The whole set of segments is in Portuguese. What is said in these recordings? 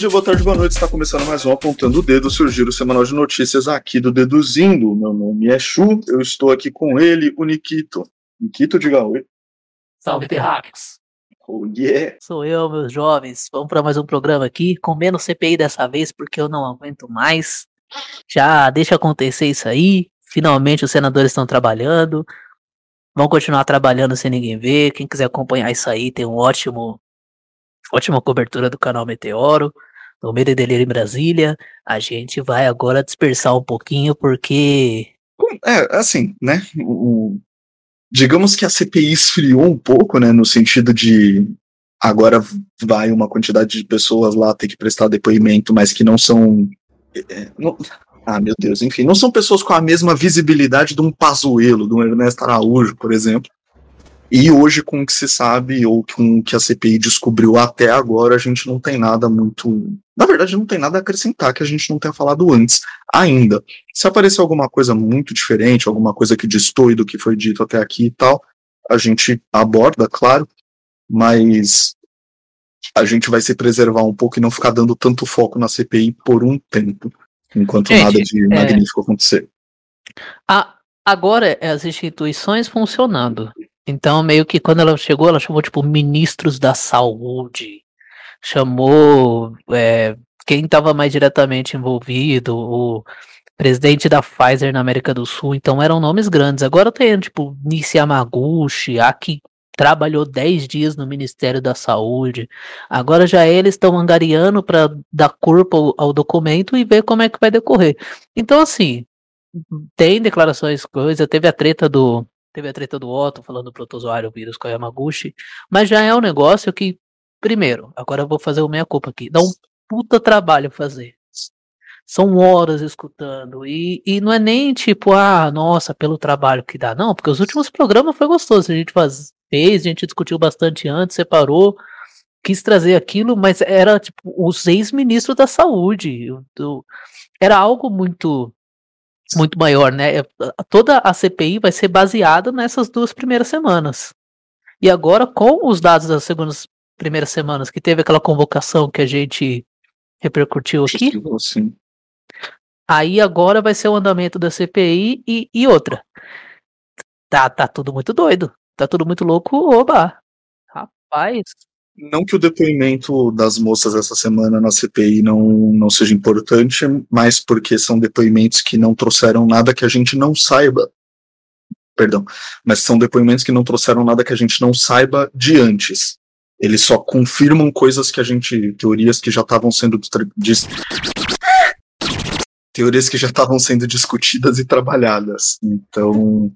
dia, boa tarde, boa noite. Está começando mais um Apontando o Dedo, surgir o semanal de notícias aqui do Deduzindo. Meu nome é Chu, eu estou aqui com ele, o Nikito. Nikito, diga oi. Salve, terráqueos! Oh, yeah! Sou eu, meus jovens. Vamos para mais um programa aqui, com menos CPI dessa vez, porque eu não aguento mais. Já deixa acontecer isso aí. Finalmente os senadores estão trabalhando. Vão continuar trabalhando sem ninguém ver. Quem quiser acompanhar isso aí, tem um ótimo ótima cobertura do canal Meteoro, do Medo e Delírio em Brasília. A gente vai agora dispersar um pouquinho, porque. É, assim, né? O, digamos que a CPI esfriou um pouco, né? No sentido de agora vai uma quantidade de pessoas lá ter que prestar depoimento, mas que não são. É, não, ah, meu Deus, enfim, não são pessoas com a mesma visibilidade de um Pazuello, de um Ernesto Araújo, por exemplo. E hoje, com o que se sabe, ou com o que a CPI descobriu até agora, a gente não tem nada muito. Na verdade, não tem nada a acrescentar que a gente não tenha falado antes ainda. Se aparecer alguma coisa muito diferente, alguma coisa que destoe do que foi dito até aqui e tal, a gente aborda, claro, mas a gente vai se preservar um pouco e não ficar dando tanto foco na CPI por um tempo, enquanto gente, nada de é... magnífico acontecer. A, agora é as instituições funcionando. Então, meio que quando ela chegou, ela chamou, tipo, ministros da saúde, chamou é, quem estava mais diretamente envolvido, o presidente da Pfizer na América do Sul, então eram nomes grandes. Agora tem, tipo, Nishi Yamaguchi, a que trabalhou 10 dias no Ministério da Saúde. Agora já eles estão angariando para dar corpo ao, ao documento e ver como é que vai decorrer. Então, assim, tem declarações, coisa, teve a treta do Teve a treta do Otto falando do protozoário vírus com a Yamaguchi. Mas já é um negócio que, primeiro, agora eu vou fazer o meia culpa aqui. Dá um puta trabalho fazer. São horas escutando. E, e não é nem tipo, ah, nossa, pelo trabalho que dá. Não, porque os últimos programas foi gostoso. A gente faz, fez, a gente discutiu bastante antes, separou, quis trazer aquilo, mas era tipo os ex-ministros da saúde. era algo muito muito maior, né? É, toda a CPI vai ser baseada nessas duas primeiras semanas. E agora, com os dados das segundas primeiras semanas, que teve aquela convocação que a gente repercutiu aqui. Sim. Aí agora vai ser o andamento da CPI e, e outra. Tá, tá tudo muito doido. Tá tudo muito louco, oba. Rapaz. Não que o depoimento das moças essa semana na CPI não, não seja importante, mas porque são depoimentos que não trouxeram nada que a gente não saiba. Perdão, mas são depoimentos que não trouxeram nada que a gente não saiba de antes. Eles só confirmam coisas que a gente. teorias que já estavam sendo. Dis, teorias que já estavam sendo discutidas e trabalhadas. Então,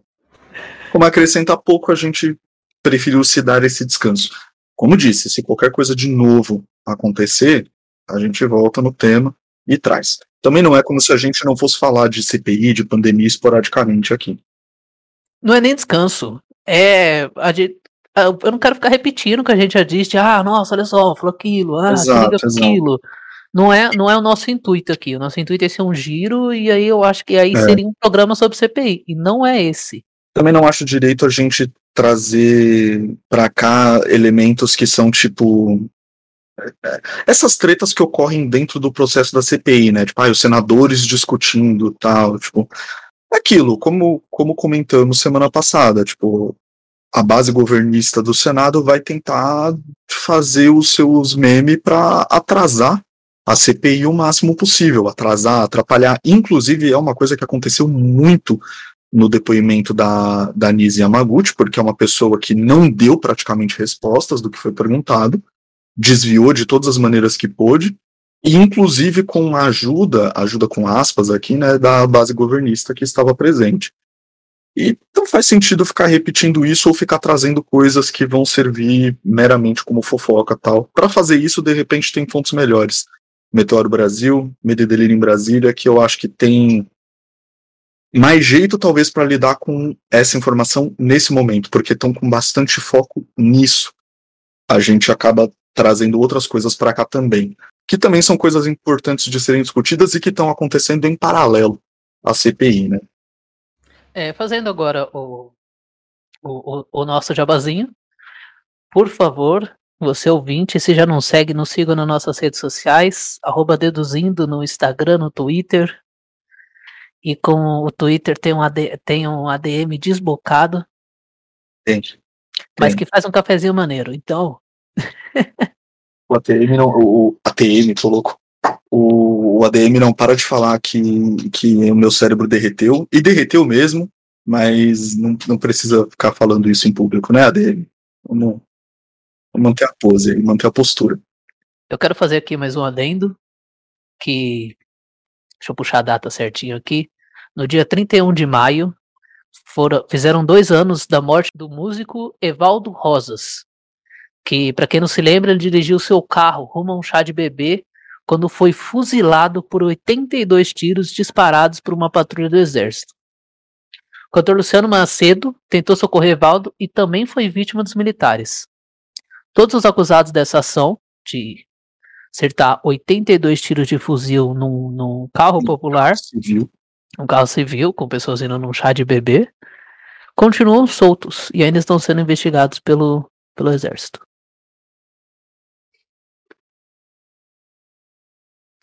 como acrescenta pouco, a gente preferiu se dar esse descanso. Como disse, se qualquer coisa de novo acontecer, a gente volta no tema e traz. Também não é como se a gente não fosse falar de CPI, de pandemia esporadicamente aqui. Não é nem descanso. É. Gente, eu não quero ficar repetindo o que a gente já disse. Ah, nossa, olha só, falou aquilo, ah, exato, aquilo. Não é, não é o nosso intuito aqui. O nosso intuito é ser um giro, e aí eu acho que aí é. seria um programa sobre CPI. E não é esse. Também não acho direito a gente trazer para cá elementos que são tipo essas tretas que ocorrem dentro do processo da CPI, né? Tipo, ah, os senadores discutindo tal, tipo, aquilo, como, como comentamos semana passada, tipo, a base governista do Senado vai tentar fazer os seus memes para atrasar a CPI o máximo possível, atrasar, atrapalhar. Inclusive, é uma coisa que aconteceu muito no depoimento da, da Nise Yamaguchi, porque é uma pessoa que não deu praticamente respostas do que foi perguntado, desviou de todas as maneiras que pôde, e inclusive com a ajuda, ajuda com aspas aqui, né, da base governista que estava presente. E não faz sentido ficar repetindo isso ou ficar trazendo coisas que vão servir meramente como fofoca tal. Para fazer isso, de repente, tem fontes melhores. Meteoro Brasil, Mededelírio em Brasília, que eu acho que tem mais jeito, talvez, para lidar com essa informação nesse momento, porque estão com bastante foco nisso. A gente acaba trazendo outras coisas para cá também, que também são coisas importantes de serem discutidas e que estão acontecendo em paralelo à CPI, né? É, fazendo agora o, o, o nosso jabazinho, por favor, você ouvinte, se já não segue, nos siga nas nossas redes sociais, arroba Deduzindo no Instagram, no Twitter. E com o Twitter tem um, AD, tem um ADM desbocado. Gente. Mas que faz um cafezinho maneiro, então. o ATM não. O ATM, tô louco. O, o ADM não para de falar que, que o meu cérebro derreteu. E derreteu mesmo, mas não, não precisa ficar falando isso em público, né, ADM? Vamos, vamos manter a pose, manter a postura. Eu quero fazer aqui mais um adendo. Que. Deixa eu puxar a data certinho aqui. No dia 31 de maio, foram, fizeram dois anos da morte do músico Evaldo Rosas, que, para quem não se lembra, ele dirigiu seu carro rumo a um chá de bebê quando foi fuzilado por 82 tiros disparados por uma patrulha do exército. O cantor Luciano Macedo tentou socorrer Evaldo e também foi vítima dos militares. Todos os acusados dessa ação, de acertar 82 tiros de fuzil num, num carro popular, Civil. Um carro civil, com pessoas indo num chá de bebê, continuam soltos e ainda estão sendo investigados pelo, pelo exército.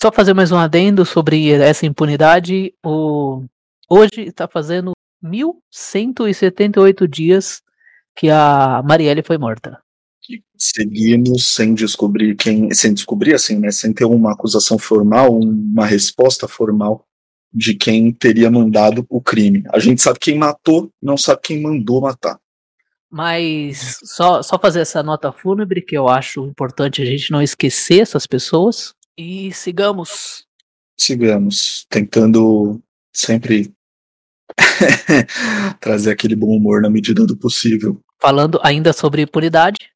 Só fazer mais um adendo sobre essa impunidade. O... Hoje está fazendo 1.178 dias que a Marielle foi morta. Seguimos sem descobrir quem. Sem descobrir, assim, né? Sem ter uma acusação formal, uma resposta formal de quem teria mandado o crime. A gente sabe quem matou, não sabe quem mandou matar. Mas só, só fazer essa nota fúnebre, que eu acho importante a gente não esquecer essas pessoas. E sigamos. Sigamos, tentando sempre trazer aquele bom humor na medida do possível. Falando ainda sobre impunidade.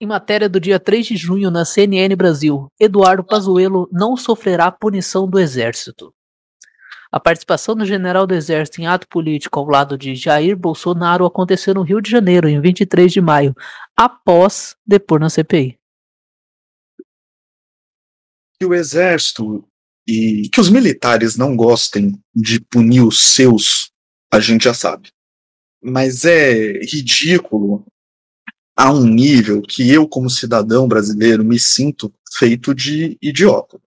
Em matéria do dia 3 de junho na CNN Brasil, Eduardo Pazuello não sofrerá punição do Exército. A participação do general do Exército em ato político ao lado de Jair Bolsonaro aconteceu no Rio de Janeiro, em 23 de maio, após depor na CPI. Que o Exército e que os militares não gostem de punir os seus, a gente já sabe. Mas é ridículo a um nível que eu, como cidadão brasileiro, me sinto feito de idiota.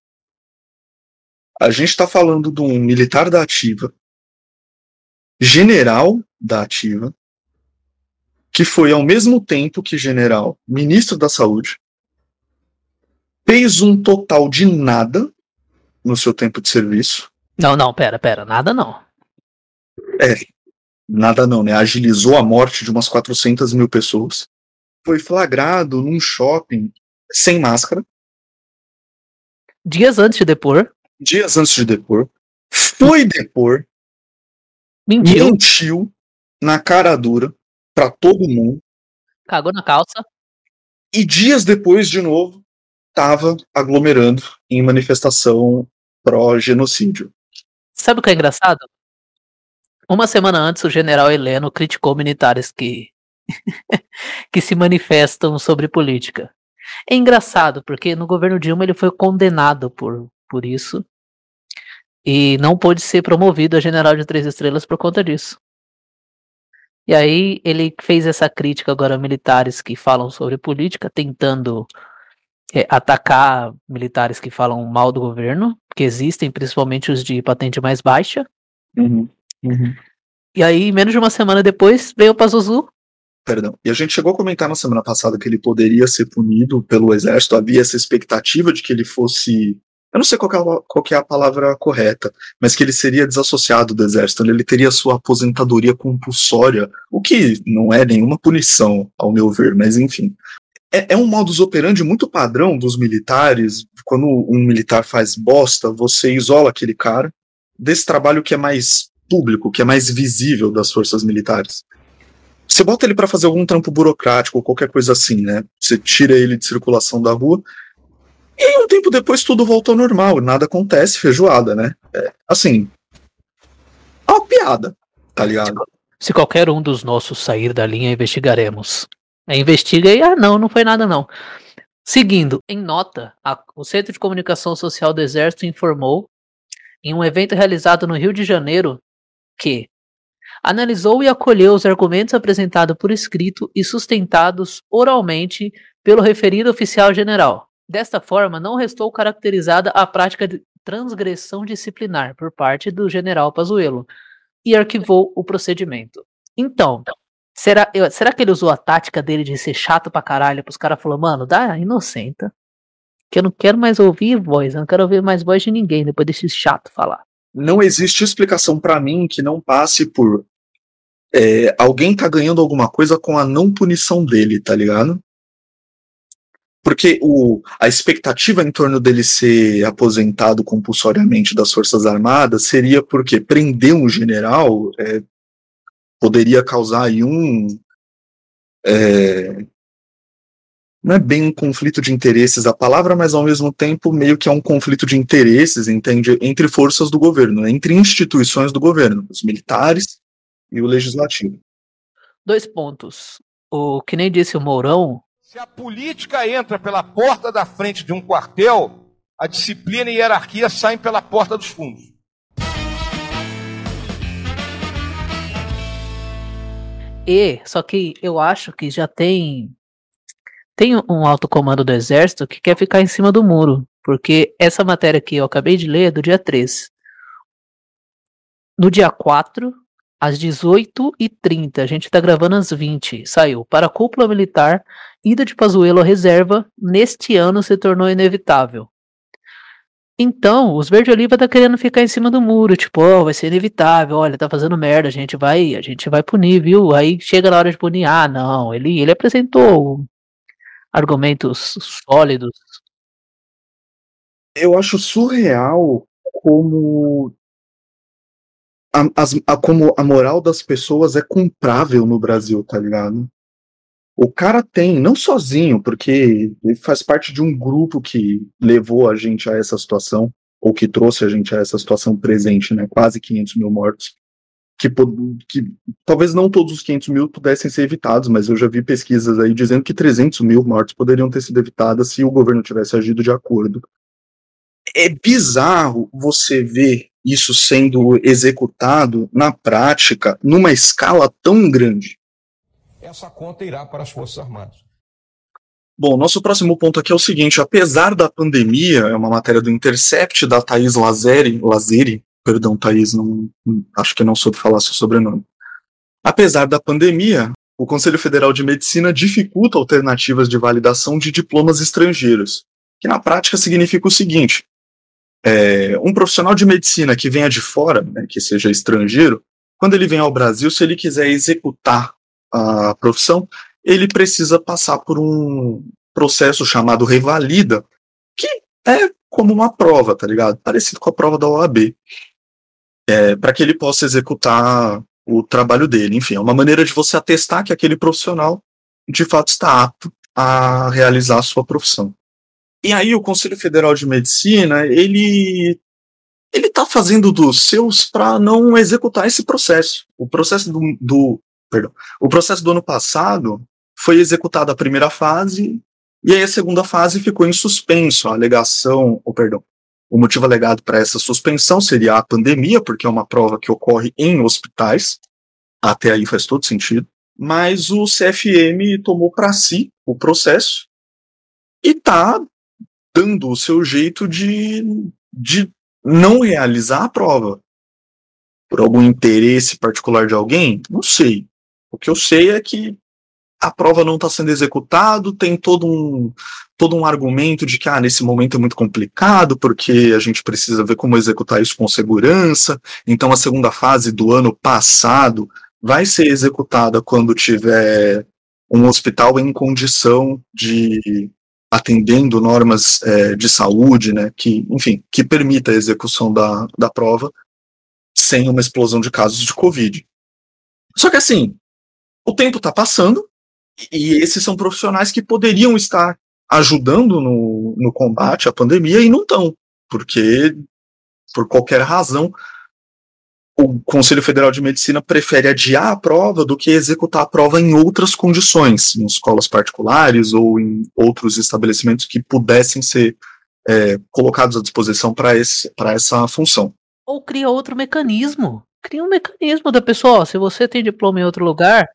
A gente está falando de um militar da ativa, general da ativa, que foi ao mesmo tempo que general, ministro da saúde, fez um total de nada no seu tempo de serviço. Não, não, pera, pera, nada não. É, nada não, né? Agilizou a morte de umas 400 mil pessoas. Foi flagrado num shopping sem máscara. Dias antes de depor. Dias antes de depor. Foi depor. Mentiu. Mentiu na cara dura para todo mundo. Cagou na calça. E dias depois, de novo, estava aglomerando em manifestação pró-genocídio. Sabe o que é engraçado? Uma semana antes, o general Heleno criticou militares que, que se manifestam sobre política. É engraçado, porque no governo Dilma ele foi condenado por, por isso e não pôde ser promovido a general de três estrelas por conta disso. E aí ele fez essa crítica agora a militares que falam sobre política, tentando é, atacar militares que falam mal do governo, que existem, principalmente os de patente mais baixa. Uhum, uhum. E aí, menos de uma semana depois, veio o Pazuzu. Perdão. E a gente chegou a comentar na semana passada que ele poderia ser punido pelo exército. Havia essa expectativa de que ele fosse. Eu não sei qual é, qual é a palavra correta, mas que ele seria desassociado do exército. Ele teria sua aposentadoria compulsória, o que não é nenhuma punição, ao meu ver, mas enfim é, é um modus operandi muito padrão dos militares. Quando um militar faz bosta, você isola aquele cara desse trabalho que é mais público, que é mais visível das forças militares. Você bota ele para fazer algum trampo burocrático ou qualquer coisa assim, né? Você tira ele de circulação da rua e um tempo depois tudo volta ao normal, nada acontece, feijoada, né? É, assim, é uma piada, tá ligado? Se qualquer um dos nossos sair da linha, investigaremos. Aí investiga e, ah, não, não foi nada não. Seguindo, em nota, a, o Centro de Comunicação Social do Exército informou, em um evento realizado no Rio de Janeiro, que analisou e acolheu os argumentos apresentados por escrito e sustentados oralmente pelo referido oficial general. Desta forma, não restou caracterizada a prática de transgressão disciplinar por parte do general Pazuello e arquivou o procedimento. Então, será, será que ele usou a tática dele de ser chato pra caralho pros caras falou, mano, dá inocenta. Que eu não quero mais ouvir voz, eu não quero ouvir mais voz de ninguém depois desse chato falar. Não existe explicação para mim que não passe por é, alguém tá ganhando alguma coisa com a não punição dele, tá ligado? Porque o, a expectativa em torno dele ser aposentado compulsoriamente das Forças Armadas seria porque prender um general é, poderia causar aí um. É, não é bem um conflito de interesses a palavra, mas ao mesmo tempo meio que é um conflito de interesses, entende? Entre forças do governo, entre instituições do governo, os militares e o legislativo. Dois pontos. O que nem disse o Mourão. Se a política entra pela porta da frente de um quartel, a disciplina e a hierarquia saem pela porta dos fundos. E, só que eu acho que já tem tem um alto comando do exército que quer ficar em cima do muro, porque essa matéria que eu acabei de ler é do dia 3. No dia 4, às 18h30, a gente está gravando às 20 saiu. Para a cúpula militar, ida de Pazuello à reserva, neste ano se tornou inevitável. Então, os verde oliva tá querendo ficar em cima do muro, tipo, oh, vai ser inevitável, olha, tá fazendo merda, a gente vai, a gente vai punir, viu? Aí chega na hora de punir, ah, não, ele, ele apresentou argumentos sólidos. Eu acho surreal como a, a, como a moral das pessoas é comprável no Brasil, tá ligado? O cara tem, não sozinho, porque ele faz parte de um grupo que levou a gente a essa situação, ou que trouxe a gente a essa situação presente, né? Quase 500 mil mortos. Que, que talvez não todos os 500 mil pudessem ser evitados, mas eu já vi pesquisas aí dizendo que 300 mil mortes poderiam ter sido evitadas se o governo tivesse agido de acordo. É bizarro você ver isso sendo executado na prática numa escala tão grande essa conta irá para as Forças Armadas. Bom, nosso próximo ponto aqui é o seguinte: apesar da pandemia, é uma matéria do Intercept da Thaís Lazeri, Lazeri perdão, Thaís, não, acho que não soube falar seu sobrenome. Apesar da pandemia, o Conselho Federal de Medicina dificulta alternativas de validação de diplomas estrangeiros, que na prática significa o seguinte: é, um profissional de medicina que venha de fora, né, que seja estrangeiro, quando ele vem ao Brasil, se ele quiser executar a profissão, ele precisa passar por um processo chamado revalida, que é como uma prova, tá ligado? Parecido com a prova da OAB. É, para que ele possa executar o trabalho dele. Enfim, é uma maneira de você atestar que aquele profissional de fato está apto a realizar a sua profissão. E aí o Conselho Federal de Medicina, ele ele está fazendo dos seus para não executar esse processo. O processo do, do perdão. O processo do ano passado foi executada a primeira fase e aí a segunda fase ficou em suspenso. A alegação, ou perdão, o motivo alegado para essa suspensão seria a pandemia, porque é uma prova que ocorre em hospitais. Até aí faz todo sentido. Mas o CFM tomou para si o processo e está dando o seu jeito de, de não realizar a prova. Por algum interesse particular de alguém? Não sei. O que eu sei é que a prova não está sendo executado, tem todo um, todo um argumento de que ah, nesse momento é muito complicado, porque a gente precisa ver como executar isso com segurança. Então a segunda fase do ano passado vai ser executada quando tiver um hospital em condição de atendendo normas é, de saúde, né, que, enfim, que permita a execução da, da prova sem uma explosão de casos de Covid. Só que assim, o tempo está passando e esses são profissionais que poderiam estar ajudando no, no combate à pandemia e não estão, porque, por qualquer razão, o Conselho Federal de Medicina prefere adiar a prova do que executar a prova em outras condições, em escolas particulares ou em outros estabelecimentos que pudessem ser é, colocados à disposição para essa função. Ou cria outro mecanismo cria um mecanismo da pessoa, ó, se você tem diploma em outro lugar.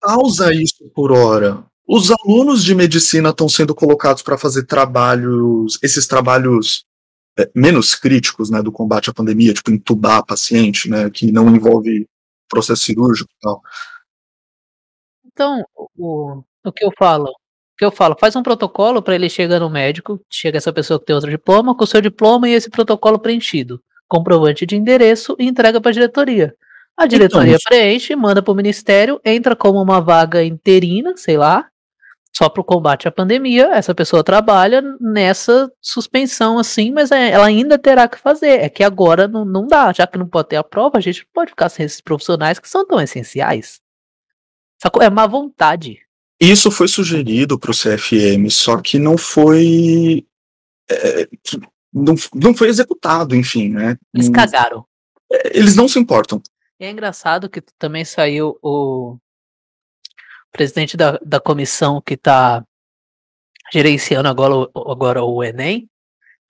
Causa isso por hora. Os alunos de medicina estão sendo colocados para fazer trabalhos, esses trabalhos é, menos críticos, né, do combate à pandemia, tipo entubar paciente, né, que não envolve processo cirúrgico e tal. Então, o, o que eu falo, o que eu falo, faz um protocolo para ele chegar no médico, chega essa pessoa que tem outro diploma, com o seu diploma e esse protocolo preenchido, comprovante de endereço e entrega para a diretoria. A diretoria então, preenche, manda para o ministério, entra como uma vaga interina, sei lá, só para o combate à pandemia, essa pessoa trabalha nessa suspensão assim, mas é, ela ainda terá que fazer. É que agora não, não dá, já que não pode ter a prova, a gente não pode ficar sem esses profissionais que são tão essenciais. É má vontade. Isso foi sugerido para o CFM, só que não foi. É, não, não foi executado, enfim, né? Eles cagaram. É, eles não se importam. E é engraçado que também saiu o presidente da, da comissão que está gerenciando agora, agora o Enem,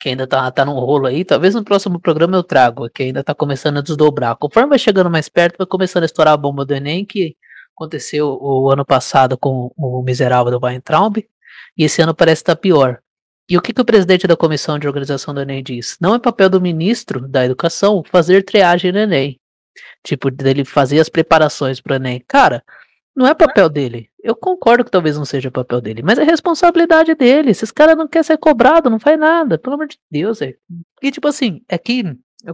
que ainda tá, tá num rolo aí, talvez no próximo programa eu trago, que ainda tá começando a desdobrar. Conforme vai chegando mais perto, vai começando a estourar a bomba do Enem, que aconteceu o ano passado com o miserável do Weintraub, e esse ano parece estar tá pior. E o que, que o presidente da comissão de organização do Enem diz? Não é papel do ministro da educação fazer triagem no Enem. Tipo, dele fazer as preparações para o Enem. Cara, não é papel dele. Eu concordo que talvez não seja papel dele, mas é responsabilidade dele. Esses caras não querem ser cobrado, não faz nada. Pelo amor de Deus, é. E tipo assim, é que,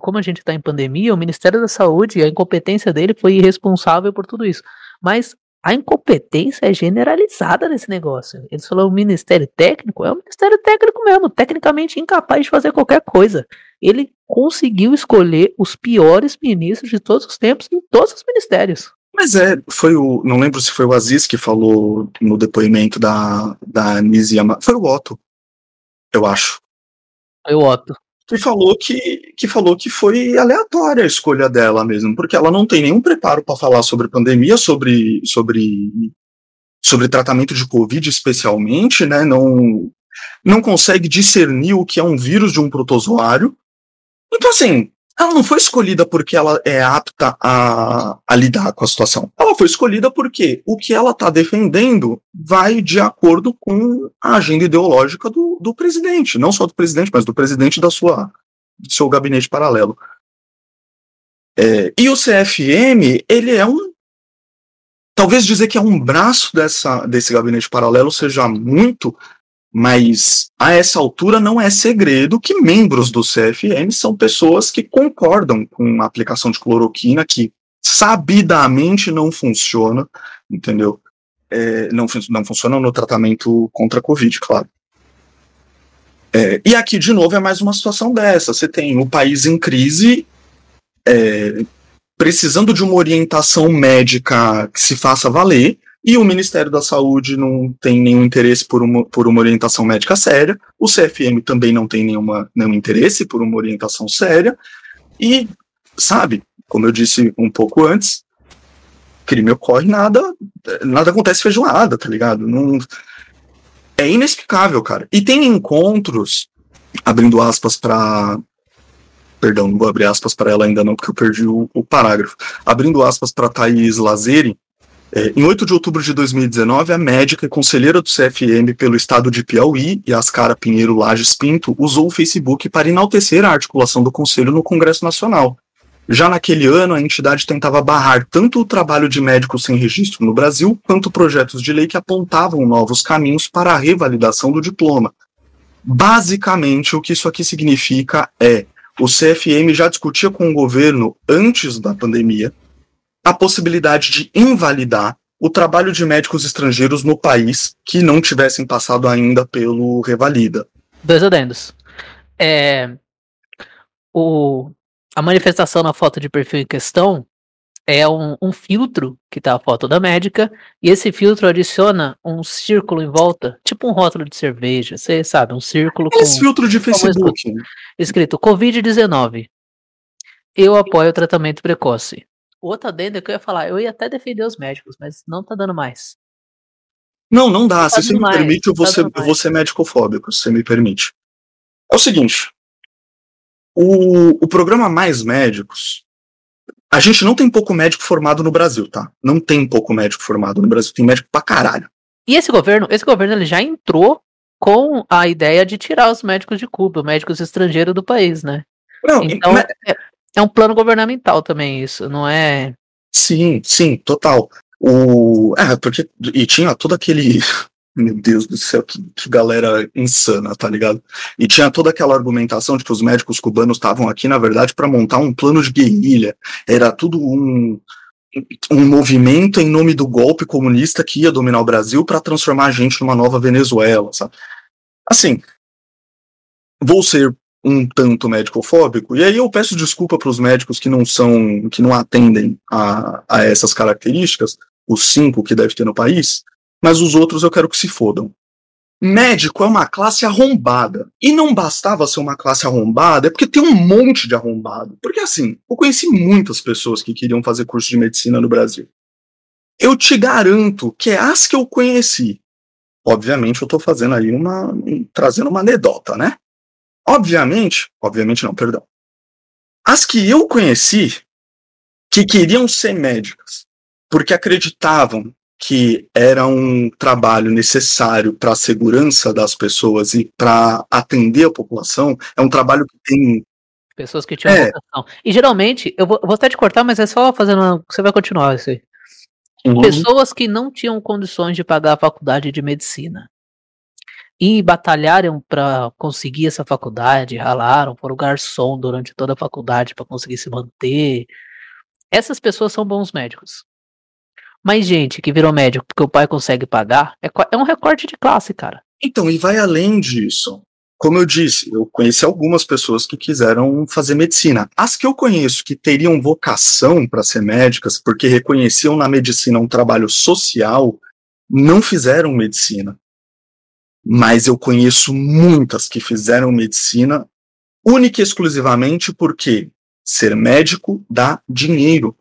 como a gente tá em pandemia, o Ministério da Saúde, a incompetência dele foi irresponsável por tudo isso. Mas a incompetência é generalizada nesse negócio. Eles falaram o Ministério Técnico, é o Ministério Técnico mesmo, tecnicamente incapaz de fazer qualquer coisa. Ele conseguiu escolher os piores ministros de todos os tempos em todos os ministérios. Mas é, foi o. Não lembro se foi o Aziz que falou no depoimento da, da Anise Foi o Otto, eu acho. Foi o Otto. Que falou que, que falou que foi aleatória a escolha dela mesmo, porque ela não tem nenhum preparo para falar sobre pandemia, sobre, sobre, sobre tratamento de Covid especialmente, né? Não, não consegue discernir o que é um vírus de um protozoário. Então, assim, ela não foi escolhida porque ela é apta a, a lidar com a situação. Ela foi escolhida porque o que ela está defendendo vai de acordo com a agenda ideológica do, do presidente. Não só do presidente, mas do presidente da sua, do seu gabinete paralelo. É, e o CFM, ele é um. Talvez dizer que é um braço dessa, desse gabinete paralelo seja muito mas a essa altura não é segredo que membros do CFM são pessoas que concordam com a aplicação de cloroquina, que sabidamente não funciona, entendeu? É, não, não funciona no tratamento contra a Covid, claro. É, e aqui, de novo, é mais uma situação dessa. Você tem o país em crise, é, precisando de uma orientação médica que se faça valer, e o Ministério da Saúde não tem nenhum interesse por uma, por uma orientação médica séria, o CFM também não tem nenhuma, nenhum interesse por uma orientação séria, e, sabe, como eu disse um pouco antes, crime ocorre, nada, nada acontece feijoada, tá ligado? Não, é inexplicável, cara. E tem encontros, abrindo aspas para Perdão, não vou abrir aspas para ela ainda não, porque eu perdi o, o parágrafo. Abrindo aspas para Thaís Lazeri, é, em 8 de outubro de 2019, a médica e conselheira do CFM pelo estado de Piauí, Yascara Pinheiro Lages Pinto, usou o Facebook para enaltecer a articulação do conselho no Congresso Nacional. Já naquele ano, a entidade tentava barrar tanto o trabalho de médicos sem registro no Brasil, quanto projetos de lei que apontavam novos caminhos para a revalidação do diploma. Basicamente, o que isso aqui significa é: o CFM já discutia com o governo antes da pandemia a possibilidade de invalidar o trabalho de médicos estrangeiros no país que não tivessem passado ainda pelo Revalida. Dois adendos. É, o, a manifestação na foto de perfil em questão é um, um, filtro que tá a foto da médica, e esse filtro adiciona um círculo em volta, tipo um rótulo de cerveja, você sabe, um círculo esse com... filtro de Facebook. Escrito, escrito Covid-19. Eu apoio o tratamento precoce. Outra adenda que eu ia falar, eu ia até defender os médicos, mas não tá dando mais. Não, não dá. Não tá se você me mais, permite, eu vou, tá ser, eu vou ser médico-fóbico, se você me permite. É o seguinte. O, o programa Mais Médicos, a gente não tem pouco médico formado no Brasil, tá? Não tem pouco médico formado no Brasil, tem médico pra caralho. E esse governo, esse governo ele já entrou com a ideia de tirar os médicos de Cuba, médicos estrangeiros do país, né? Não, então é, é um plano governamental também isso, não é? Sim, sim, total. O, é, porque e tinha todo aquele meu Deus do céu, que, que, galera insana, tá ligado? E tinha toda aquela argumentação de que os médicos cubanos estavam aqui, na verdade, para montar um plano de guerrilha. Era tudo um, um movimento em nome do golpe comunista que ia dominar o Brasil para transformar a gente numa nova Venezuela, sabe? Assim, vou ser um tanto médico-fóbico, e aí eu peço desculpa para os médicos que não são, que não atendem a, a essas características, os cinco que deve ter no país, mas os outros eu quero que se fodam. Médico é uma classe arrombada. E não bastava ser uma classe arrombada, é porque tem um monte de arrombado. Porque assim, eu conheci muitas pessoas que queriam fazer curso de medicina no Brasil. Eu te garanto que é as que eu conheci. Obviamente eu tô fazendo aí uma. trazendo uma anedota, né? Obviamente, obviamente não, perdão. As que eu conheci que queriam ser médicas porque acreditavam que era um trabalho necessário para a segurança das pessoas e para atender a população, é um trabalho que tem. Pessoas que tinham é. vocação. E geralmente, eu vou, vou, até te cortar, mas é só fazendo. Uma, você vai continuar isso aí. Uhum. Pessoas que não tinham condições de pagar a faculdade de medicina e batalharam para conseguir essa faculdade, ralaram, foram garçom durante toda a faculdade para conseguir se manter. Essas pessoas são bons médicos. Mas gente que virou médico porque o pai consegue pagar, é, é um recorte de classe, cara. Então, e vai além disso. Como eu disse, eu conheci algumas pessoas que quiseram fazer medicina. As que eu conheço que teriam vocação para ser médicas, porque reconheciam na medicina um trabalho social, não fizeram medicina. Mas eu conheço muitas que fizeram medicina única e exclusivamente porque ser médico dá dinheiro.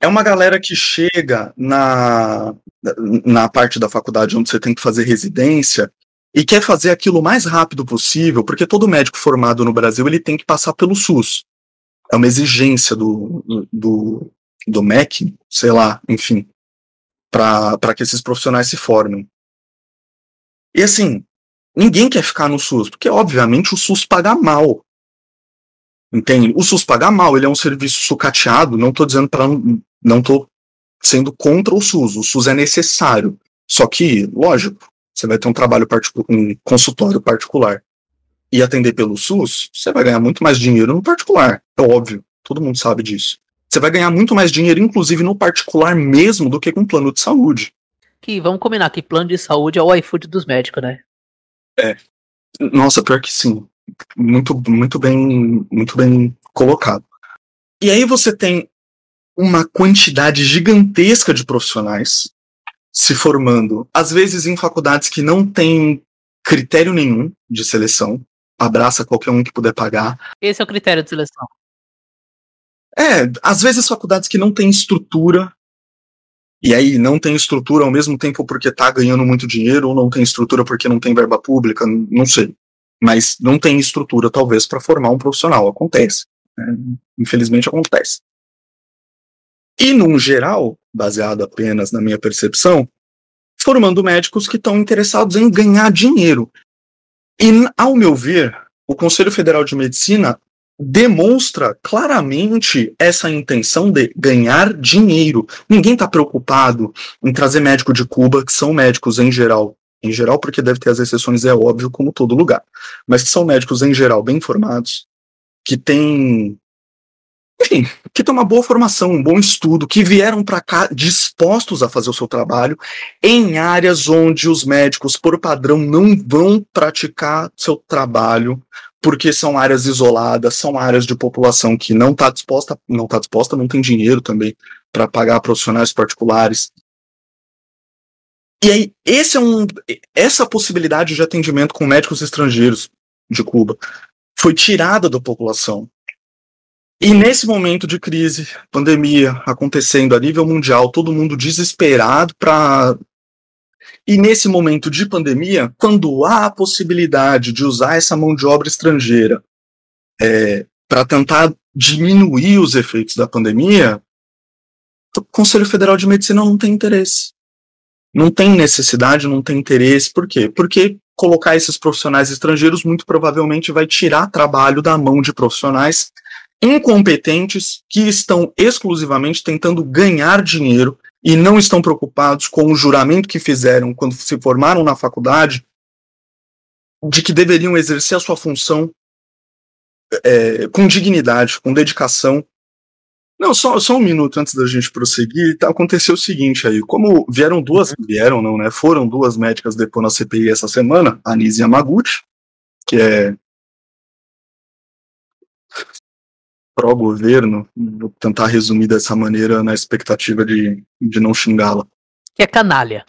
É uma galera que chega na, na parte da faculdade onde você tem que fazer residência e quer fazer aquilo o mais rápido possível, porque todo médico formado no Brasil ele tem que passar pelo SUS. É uma exigência do, do, do MEC, sei lá, enfim, para que esses profissionais se formem. E assim, ninguém quer ficar no SUS, porque obviamente o SUS paga mal. Entende? O SUS paga mal, ele é um serviço sucateado, não estou dizendo para não estou sendo contra o SUS. O SUS é necessário. Só que, lógico, você vai ter um trabalho particular, um consultório particular e atender pelo SUS, você vai ganhar muito mais dinheiro no particular. É óbvio, todo mundo sabe disso. Você vai ganhar muito mais dinheiro, inclusive no particular mesmo, do que com plano de saúde. Que vamos combinar que plano de saúde é o iFood dos médicos, né? É. Nossa, pior que sim. Muito, muito bem, muito bem colocado. E aí você tem uma quantidade gigantesca de profissionais se formando, às vezes em faculdades que não têm critério nenhum de seleção, abraça qualquer um que puder pagar. Esse é o critério de seleção. É, às vezes faculdades que não têm estrutura, e aí não tem estrutura ao mesmo tempo porque tá ganhando muito dinheiro, ou não tem estrutura porque não tem verba pública, não sei. Mas não tem estrutura, talvez, para formar um profissional. Acontece. Né? Infelizmente acontece. E, num geral, baseado apenas na minha percepção, formando médicos que estão interessados em ganhar dinheiro. E, ao meu ver, o Conselho Federal de Medicina demonstra claramente essa intenção de ganhar dinheiro. Ninguém está preocupado em trazer médico de Cuba, que são médicos em geral, em geral, porque deve ter as exceções, é óbvio, como todo lugar, mas que são médicos em geral bem formados, que têm enfim, que tem uma boa formação, um bom estudo, que vieram para cá dispostos a fazer o seu trabalho em áreas onde os médicos, por padrão, não vão praticar seu trabalho, porque são áreas isoladas, são áreas de população que não está disposta, não está disposta, não tem dinheiro também para pagar profissionais particulares. E aí, esse é um, essa possibilidade de atendimento com médicos estrangeiros de Cuba foi tirada da população e nesse momento de crise, pandemia acontecendo a nível mundial, todo mundo desesperado para. E nesse momento de pandemia, quando há a possibilidade de usar essa mão de obra estrangeira é, para tentar diminuir os efeitos da pandemia, o Conselho Federal de Medicina não tem interesse. Não tem necessidade, não tem interesse. Por quê? Porque colocar esses profissionais estrangeiros muito provavelmente vai tirar trabalho da mão de profissionais incompetentes que estão exclusivamente tentando ganhar dinheiro e não estão preocupados com o juramento que fizeram quando se formaram na faculdade de que deveriam exercer a sua função é, com dignidade, com dedicação. Não, só, só um minuto antes da gente prosseguir, tá, aconteceu o seguinte aí, como vieram duas, vieram não, né, foram duas médicas depois na CPI essa semana, a Nise Yamaguchi, que é pró-governo, vou tentar resumir dessa maneira na expectativa de, de não xingá-la. Que é canalha.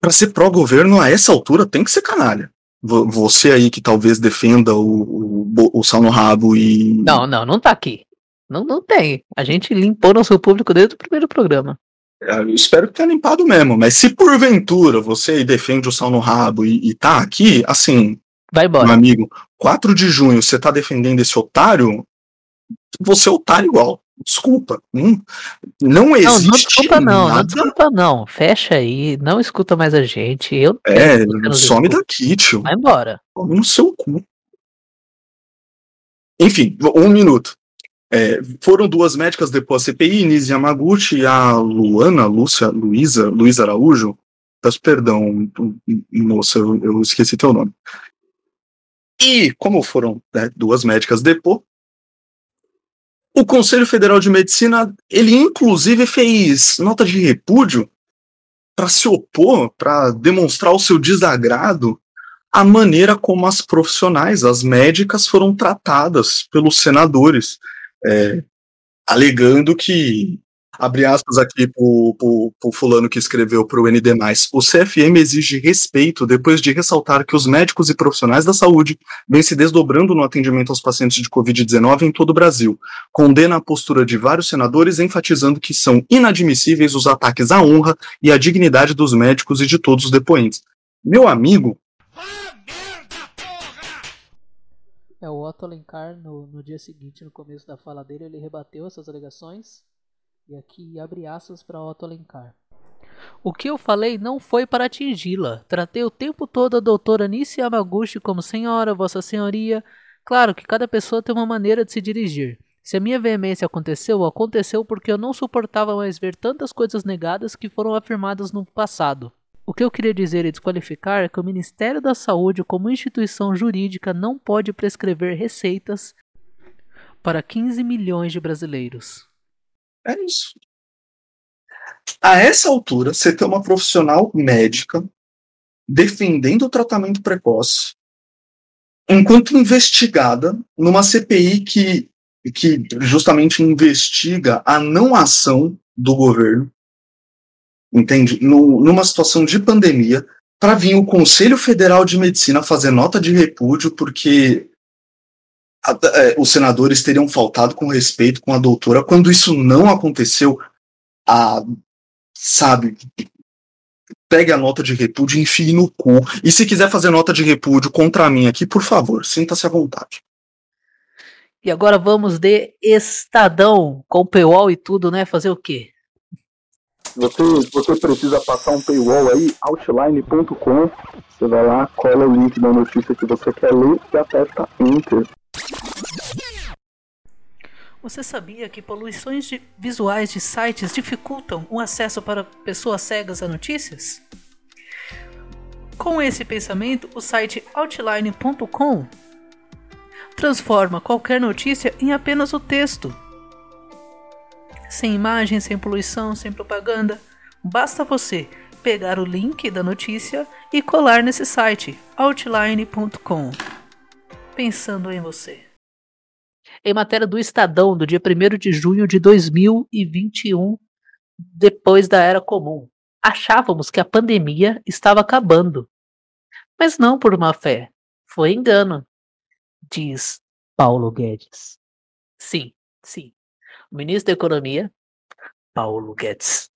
Para ser pró-governo, a essa altura, tem que ser canalha. Você aí que talvez defenda o, o, o sal no rabo e. Não, não, não tá aqui. Não, não tem. A gente limpou nosso público desde o primeiro programa. É, eu espero que tenha limpado mesmo, mas se porventura você defende o sal no rabo e, e tá aqui, assim. Vai embora. Meu amigo, 4 de junho você tá defendendo esse otário, você é otário igual. Desculpa. Não, não existe. Não, não desculpa, não. Nada... Não desculpa, não. Fecha aí. Não escuta mais a gente. Eu é, some daqui, tio. Vai embora. Come no seu cu. Enfim, um minuto. É, foram duas médicas depois a CPI, Nise Yamaguchi e a Luana, Lúcia, Luísa, Luísa Araújo. Peço perdão, moça, eu, eu esqueci teu nome. E, como foram né, duas médicas depois, o Conselho Federal de Medicina, ele inclusive fez nota de repúdio para se opor, para demonstrar o seu desagrado à maneira como as profissionais, as médicas, foram tratadas pelos senadores, é, alegando que Abre aspas aqui pro, pro, pro fulano que escreveu pro ND+. O CFM exige respeito depois de ressaltar que os médicos e profissionais da saúde vêm se desdobrando no atendimento aos pacientes de Covid-19 em todo o Brasil. Condena a postura de vários senadores, enfatizando que são inadmissíveis os ataques à honra e à dignidade dos médicos e de todos os depoentes. Meu amigo, É, o Otto Alencar, no, no dia seguinte, no começo da fala dele, ele rebateu essas alegações e aqui abre aspas para Otto Alencar. O que eu falei não foi para atingi-la. Tratei o tempo todo a doutora Nishi Yamaguchi como senhora, vossa senhoria. Claro que cada pessoa tem uma maneira de se dirigir. Se a minha veemência aconteceu, aconteceu porque eu não suportava mais ver tantas coisas negadas que foram afirmadas no passado. O que eu queria dizer e desqualificar é que o Ministério da Saúde, como instituição jurídica, não pode prescrever receitas para 15 milhões de brasileiros. É isso. A essa altura, você tem uma profissional médica defendendo o tratamento precoce, enquanto investigada numa CPI que, que justamente investiga a não ação do governo, entende? No, numa situação de pandemia, para vir o Conselho Federal de Medicina fazer nota de repúdio porque os senadores teriam faltado com respeito com a doutora quando isso não aconteceu. A, sabe, pegue a nota de repúdio e enfie no cu. E se quiser fazer nota de repúdio contra mim aqui, por favor, sinta-se à vontade. E agora vamos de Estadão, com paywall e tudo, né? Fazer o quê? Você, você precisa passar um paywall aí, outline.com. Você vai lá, cola o link da notícia que você quer ler e aperta Enter. Você sabia que poluições de visuais de sites dificultam o acesso para pessoas cegas a notícias? Com esse pensamento, o site Outline.com transforma qualquer notícia em apenas o texto. Sem imagem, sem poluição, sem propaganda. Basta você pegar o link da notícia e colar nesse site outline.com pensando em você. Em matéria do Estadão, do dia 1 de junho de 2021, depois da Era Comum, achávamos que a pandemia estava acabando. Mas não por má fé, foi engano, diz Paulo Guedes. Sim, sim. O ministro da Economia, Paulo Guedes,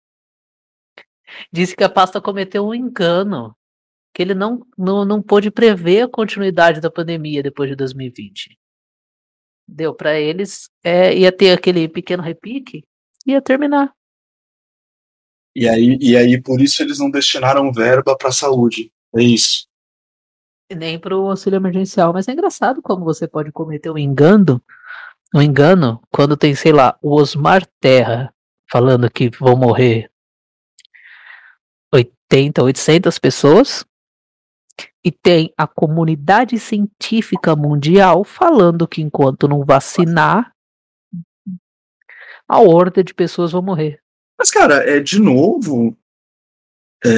disse que a pasta cometeu um engano que ele não, não, não pôde prever a continuidade da pandemia depois de 2020. Deu para eles, é, ia ter aquele pequeno repique, ia terminar. E aí, e aí por isso eles não destinaram verba para saúde. É isso. Nem para o auxílio emergencial. Mas é engraçado como você pode cometer um engano, um engano, quando tem, sei lá, o Osmar Terra falando que vão morrer 80, 800 pessoas, e tem a comunidade científica mundial falando que enquanto não vacinar, a horda de pessoas vão morrer. Mas, cara, é de novo. É,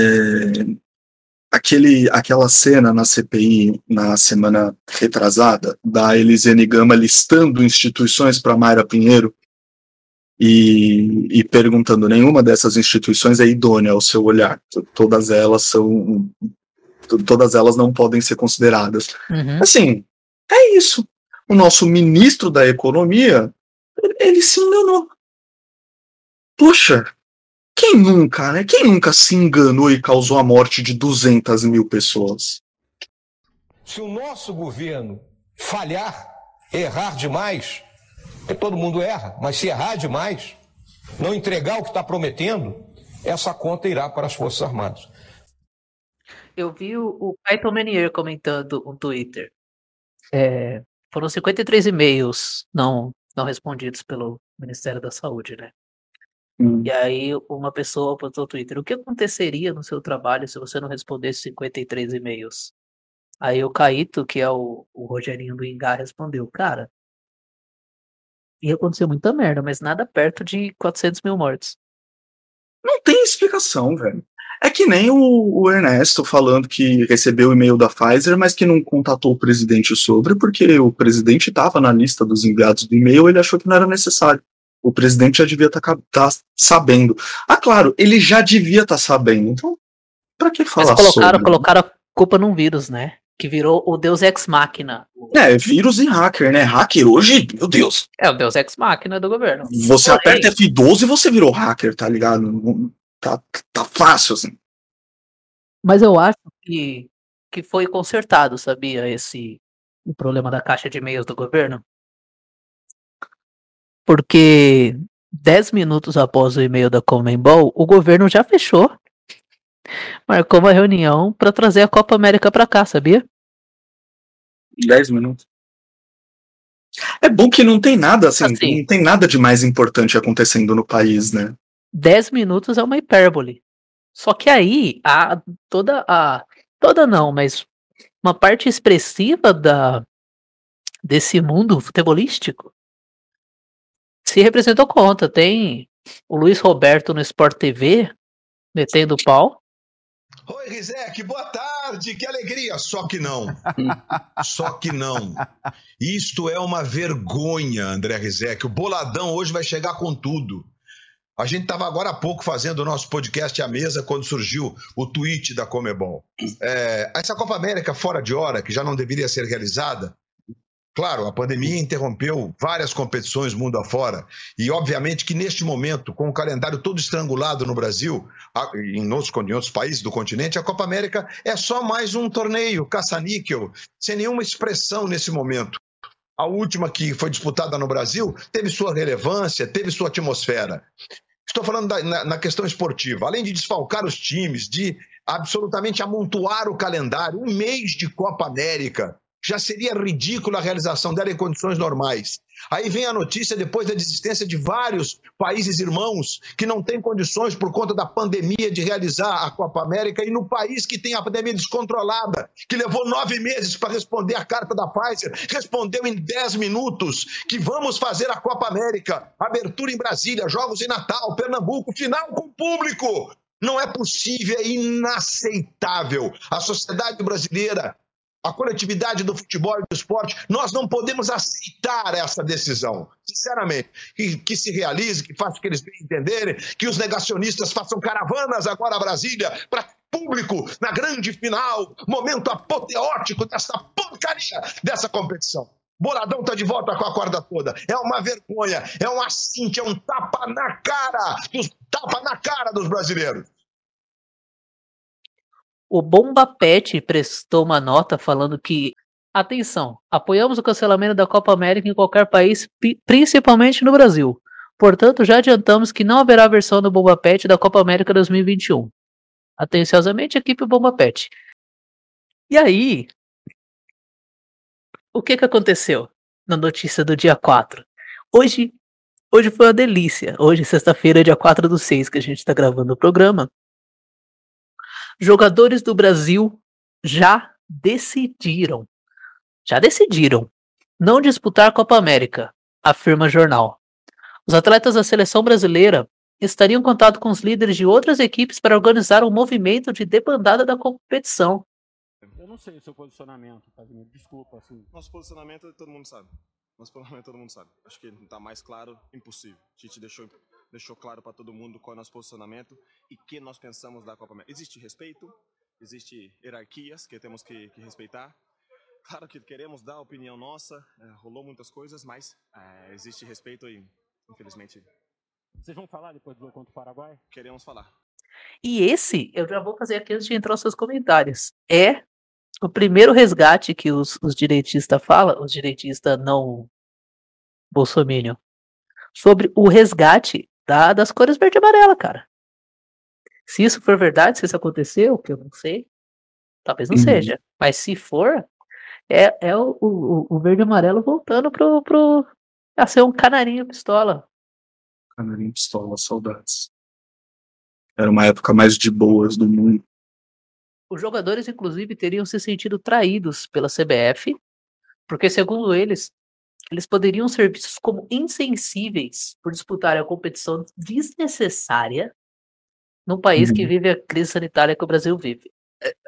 aquele, aquela cena na CPI na semana retrasada, da Elisiane Gama listando instituições para Mayra Pinheiro e, e perguntando: nenhuma dessas instituições é idônea ao seu olhar. Todas elas são. Todas elas não podem ser consideradas. Uhum. Assim, é isso. O nosso ministro da Economia, ele se enganou. Poxa, quem nunca, né? Quem nunca se enganou e causou a morte de 200 mil pessoas? Se o nosso governo falhar, errar demais, porque todo mundo erra, mas se errar demais, não entregar o que está prometendo, essa conta irá para as Forças Armadas. Eu vi o, Python Menier comentando no Twitter. É, foram 53 e-mails não, não respondidos pelo Ministério da Saúde, né? Hum. E aí uma pessoa postou no Twitter, o que aconteceria no seu trabalho se você não respondesse 53 e-mails? Aí o Caíto, que é o, o Rogerinho do Ingá, respondeu, cara, ia acontecer muita merda, mas nada perto de 400 mil mortes. Não tem explicação, velho. É que nem o, o Ernesto falando que recebeu o e-mail da Pfizer, mas que não contatou o presidente sobre, porque o presidente estava na lista dos enviados do e-mail, ele achou que não era necessário. O presidente já devia estar tá, tá sabendo. Ah, claro, ele já devia estar tá sabendo. Então, pra que falar Mas colocaram, sobre? colocaram a culpa num vírus, né? Que virou o Deus Ex Machina. É, vírus e hacker, né? Hacker hoje, meu Deus. É o Deus Ex Machina do governo. Você Porém- aperta F12 e você virou hacker, tá ligado? Tá, tá fácil, assim. Mas eu acho que, que foi consertado, sabia? Esse o problema da caixa de e-mails do governo. Porque 10 minutos após o e-mail da Comembol, o governo já fechou. Marcou uma reunião para trazer a Copa América para cá, sabia? 10 minutos. É bom que não tem nada, assim, Assim. não tem nada de mais importante acontecendo no país, né? 10 minutos é uma hipérbole. Só que aí, a, toda a. Toda não, mas uma parte expressiva da, desse mundo futebolístico se representou contra. Tem o Luiz Roberto no Sport TV metendo pau. Oi, Rizek, boa tarde, que alegria. Só que não. Só que não. Isto é uma vergonha, André Rizek. O Boladão hoje vai chegar com tudo. A gente estava agora há pouco fazendo o nosso podcast à mesa quando surgiu o tweet da Comebol. É, essa Copa América fora de hora, que já não deveria ser realizada, Claro, a pandemia interrompeu várias competições mundo afora. E, obviamente, que neste momento, com o calendário todo estrangulado no Brasil, em outros, em outros países do continente, a Copa América é só mais um torneio caça-níquel, sem nenhuma expressão nesse momento. A última que foi disputada no Brasil teve sua relevância, teve sua atmosfera. Estou falando da- na, na questão esportiva. Além de desfalcar os times, de absolutamente amontoar o calendário, um mês de Copa América. Já seria ridícula a realização dela em condições normais. Aí vem a notícia depois da desistência de vários países irmãos que não têm condições por conta da pandemia de realizar a Copa América e no país que tem a pandemia descontrolada, que levou nove meses para responder a carta da Pfizer, respondeu em dez minutos que vamos fazer a Copa América, abertura em Brasília, jogos em Natal, Pernambuco, final com público. Não é possível, é inaceitável. A sociedade brasileira a coletividade do futebol e do esporte, nós não podemos aceitar essa decisão, sinceramente. Que, que se realize, que faça o que eles entenderem, que os negacionistas façam caravanas agora a Brasília para público na grande final, momento apoteótico dessa porcaria dessa competição. Boladão tá de volta com a corda toda. É uma vergonha, é um assinte, é um tapa na cara, dos, tapa na cara dos brasileiros. O Bomba Pet prestou uma nota falando que Atenção, apoiamos o cancelamento da Copa América em qualquer país, principalmente no Brasil. Portanto, já adiantamos que não haverá versão do Bomba Pet da Copa América 2021. Atenciosamente, equipe Bomba Pet. E aí, o que que aconteceu na notícia do dia 4? Hoje, hoje foi uma delícia. Hoje, sexta-feira, dia 4 do 6, que a gente está gravando o programa. Jogadores do Brasil já decidiram, já decidiram não disputar a Copa América, afirma jornal. Os atletas da seleção brasileira estariam em contato com os líderes de outras equipes para organizar um movimento de debandada da competição. Eu não sei o seu posicionamento, Tadinho. Desculpa, assim. Nosso posicionamento todo mundo sabe. Nosso posicionamento todo mundo sabe. Acho que está mais claro, impossível. A gente deixou, deixou claro para todo mundo qual é o nosso posicionamento e o que nós pensamos da Copa América. Existe respeito, existe hierarquias que temos que, que respeitar. Claro que queremos dar a opinião nossa, é, rolou muitas coisas, mas é, existe respeito e infelizmente. Vocês vão falar depois do jogo contra o Paraguai? Queremos falar. E esse, eu já vou fazer aqui antes de entrar os seus comentários, é o primeiro resgate que os, os direitistas falam, os direitistas não bolsominion, sobre o resgate da, das cores verde e amarela, cara. Se isso for verdade, se isso aconteceu, que eu não sei, talvez não uhum. seja, mas se for, é, é o, o, o verde e amarelo voltando pro, pro, a ser um canarinho pistola. Canarinho pistola, saudades. Era uma época mais de boas do mundo. Os jogadores, inclusive, teriam se sentido traídos pela CBF, porque, segundo eles, eles poderiam ser vistos como insensíveis por disputarem a competição desnecessária no país uhum. que vive a crise sanitária que o Brasil vive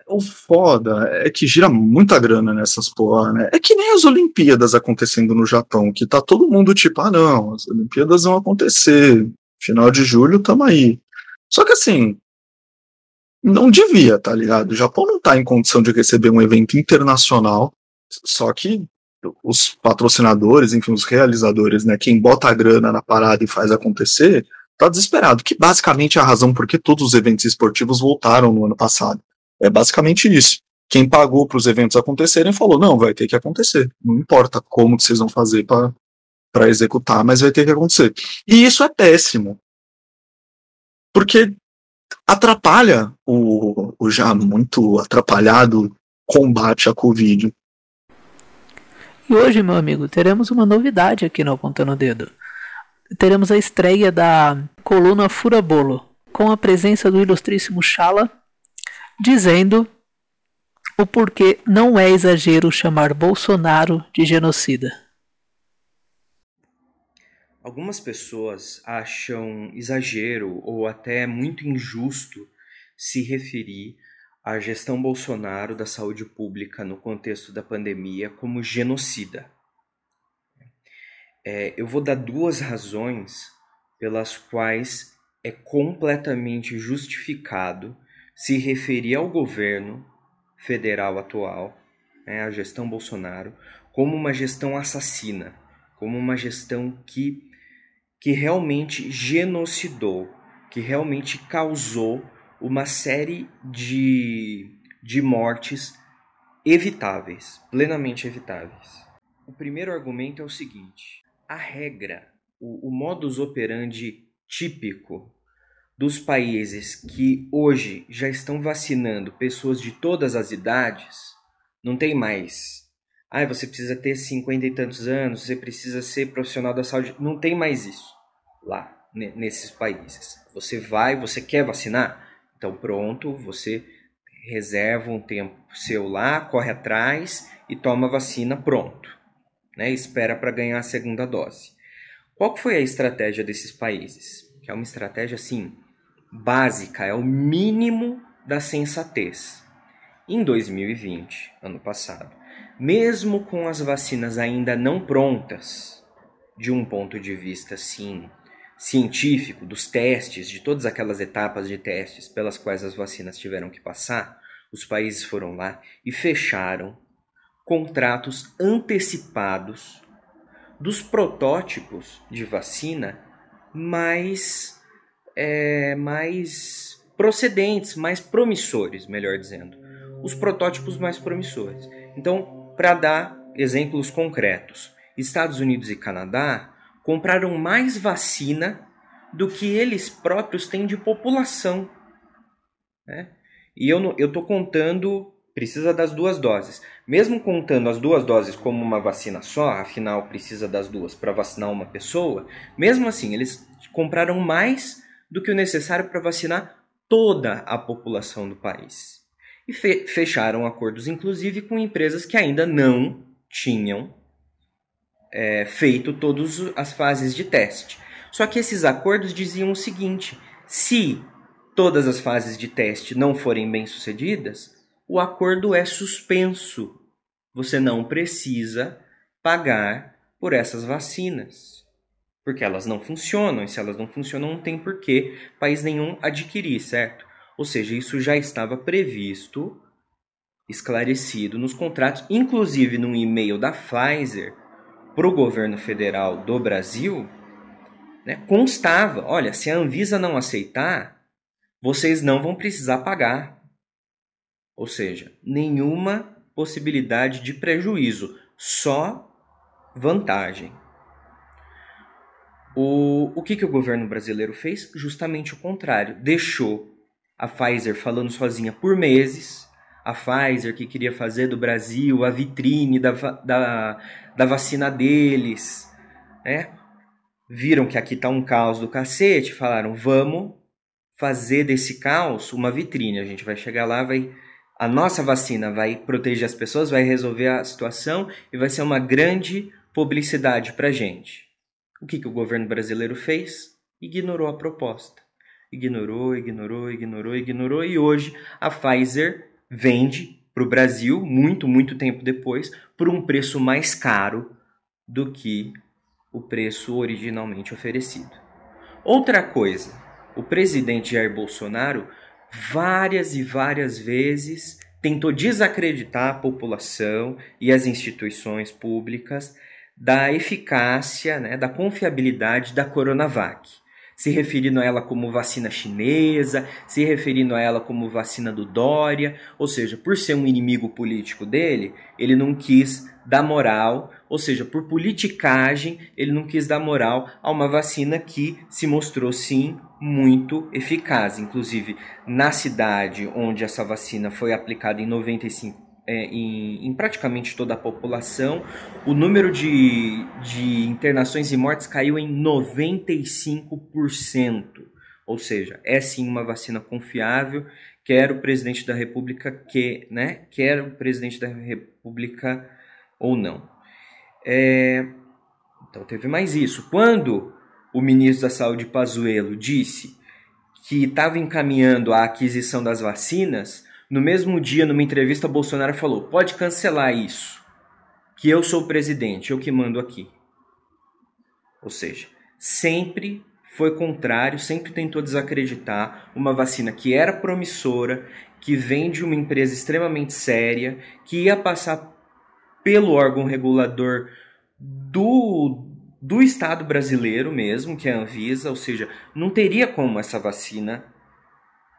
o foda é que gira muita grana nessas porra, né? É que nem as Olimpíadas acontecendo no Japão, que tá todo mundo tipo, ah não, as Olimpíadas vão acontecer, final de julho tamo aí. Só que assim, não devia, tá ligado? O Japão não tá em condição de receber um evento internacional, só que os patrocinadores, enfim, os realizadores, né, quem bota a grana na parada e faz acontecer, tá desesperado, que basicamente é a razão por que todos os eventos esportivos voltaram no ano passado. É basicamente isso. Quem pagou para os eventos acontecerem falou: não, vai ter que acontecer. Não importa como que vocês vão fazer para executar, mas vai ter que acontecer. E isso é péssimo. Porque atrapalha o, o já muito atrapalhado combate à Covid. E hoje, meu amigo, teremos uma novidade aqui no Apontando o Dedo. Teremos a estreia da coluna Fura Bolo, com a presença do ilustríssimo Chala dizendo o porquê não é exagero chamar Bolsonaro de genocida. Algumas pessoas acham exagero ou até muito injusto se referir à gestão Bolsonaro da saúde pública no contexto da pandemia como genocida. É, eu vou dar duas razões pelas quais é completamente justificado se referir ao governo federal atual, né, a gestão Bolsonaro, como uma gestão assassina, como uma gestão que, que realmente genocidou, que realmente causou uma série de, de mortes evitáveis, plenamente evitáveis. O primeiro argumento é o seguinte: a regra, o, o modus operandi típico dos países que hoje já estão vacinando pessoas de todas as idades, não tem mais. Ah, você precisa ter cinquenta e tantos anos, você precisa ser profissional da saúde. Não tem mais isso lá, nesses países. Você vai, você quer vacinar? Então pronto, você reserva um tempo seu lá, corre atrás e toma a vacina pronto. Né? Espera para ganhar a segunda dose. Qual foi a estratégia desses países? Que é uma estratégia assim, básica, é o mínimo da sensatez. Em 2020, ano passado, mesmo com as vacinas ainda não prontas, de um ponto de vista sim científico, dos testes, de todas aquelas etapas de testes pelas quais as vacinas tiveram que passar, os países foram lá e fecharam contratos antecipados dos protótipos de vacina mais é, mais procedentes, mais promissores, melhor dizendo. Os protótipos mais promissores. Então, Para dar exemplos concretos, Estados Unidos e Canadá compraram mais vacina do que eles próprios têm de população. Né? E eu estou contando, precisa das duas doses. Mesmo contando as duas doses como uma vacina só, afinal precisa das duas para vacinar uma pessoa, mesmo assim, eles compraram mais do que o necessário para vacinar toda a população do país. E fe fecharam acordos, inclusive, com empresas que ainda não tinham é, feito todas as fases de teste. Só que esses acordos diziam o seguinte: se todas as fases de teste não forem bem sucedidas, o acordo é suspenso. Você não precisa pagar por essas vacinas. Porque elas não funcionam, e se elas não funcionam, não tem porquê país nenhum adquirir, certo? Ou seja, isso já estava previsto, esclarecido nos contratos, inclusive num e-mail da Pfizer para o governo federal do Brasil, né, constava: olha, se a Anvisa não aceitar, vocês não vão precisar pagar. Ou seja, nenhuma possibilidade de prejuízo, só vantagem. O, o que, que o governo brasileiro fez? Justamente o contrário. Deixou a Pfizer falando sozinha por meses. A Pfizer que queria fazer do Brasil a vitrine da, da, da vacina deles. Né? Viram que aqui tá um caos do cacete, falaram: vamos fazer desse caos uma vitrine. A gente vai chegar lá, vai a nossa vacina vai proteger as pessoas, vai resolver a situação e vai ser uma grande publicidade para gente. O que, que o governo brasileiro fez? Ignorou a proposta. Ignorou, ignorou, ignorou, ignorou e hoje a Pfizer vende para o Brasil, muito, muito tempo depois, por um preço mais caro do que o preço originalmente oferecido. Outra coisa, o presidente Jair Bolsonaro várias e várias vezes tentou desacreditar a população e as instituições públicas da eficácia, né, da confiabilidade da Coronavac, se referindo a ela como vacina chinesa, se referindo a ela como vacina do Dória, ou seja, por ser um inimigo político dele, ele não quis dar moral, ou seja, por politicagem, ele não quis dar moral a uma vacina que se mostrou sim muito eficaz. Inclusive, na cidade onde essa vacina foi aplicada em 95 é, em, em, praticamente toda a população, o número de, de internações e mortes caiu em 95%. Ou seja, é sim uma vacina confiável, quer o presidente da República que, né, quer o presidente da República ou não. É, então teve mais isso. Quando o ministro da Saúde Pazuello disse que estava encaminhando a aquisição das vacinas, no mesmo dia, numa entrevista, Bolsonaro falou: pode cancelar isso, que eu sou o presidente, eu que mando aqui. Ou seja, sempre foi contrário, sempre tentou desacreditar uma vacina que era promissora, que vem de uma empresa extremamente séria, que ia passar pelo órgão regulador do, do Estado brasileiro mesmo, que é a Anvisa, ou seja, não teria como essa vacina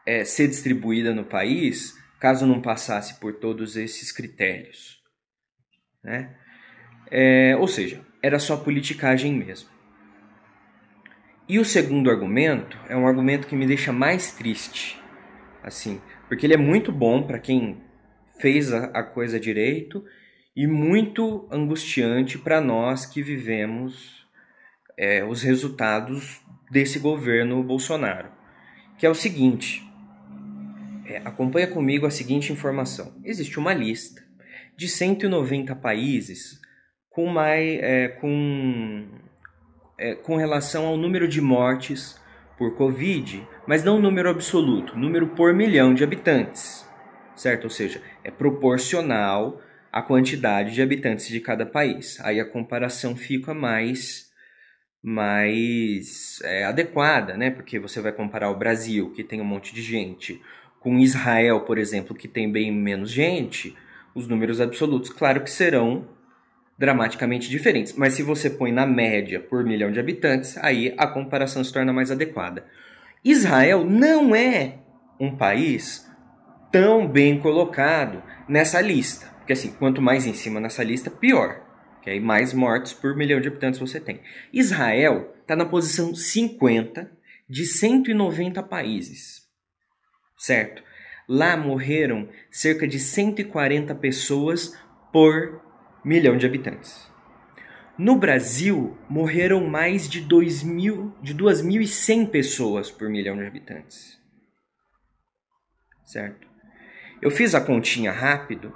é, ser distribuída no país caso não passasse por todos esses critérios. Né? É, ou seja, era só politicagem mesmo. E o segundo argumento é um argumento que me deixa mais triste, assim, porque ele é muito bom para quem fez a, a, coisa direito e muito angustiante para nós que vivemos é, os resultados desse governo Bolsonaro, que é o seguinte: é, acompanha comigo a seguinte informação. Existe uma lista de 190 países com, mais, é, com, é, com relação ao número de mortes por Covid, mas não número absoluto, número por milhão de habitantes, certo? Ou seja, é proporcional à quantidade de habitantes de cada país. Aí a comparação fica mais mais é, adequada, né? Porque você vai comparar o Brasil, que tem um monte de gente, com Israel, por exemplo, que tem bem menos gente, os números absolutos, claro que serão dramaticamente diferentes. Mas se você põe na média por milhão de habitantes, aí a comparação se torna mais adequada. Israel não é um país tão bem colocado nessa lista. Porque assim, quanto mais em cima nessa lista, pior. Que aí mais mortes por milhão de habitantes você tem. Israel está na posição 50 de 190 países. Certo? Lá morreram cerca de 140 pessoas por milhão de habitantes. No Brasil, morreram mais de 2.000, de 2.100 pessoas por milhão de habitantes. Certo? Eu fiz a continha rápido.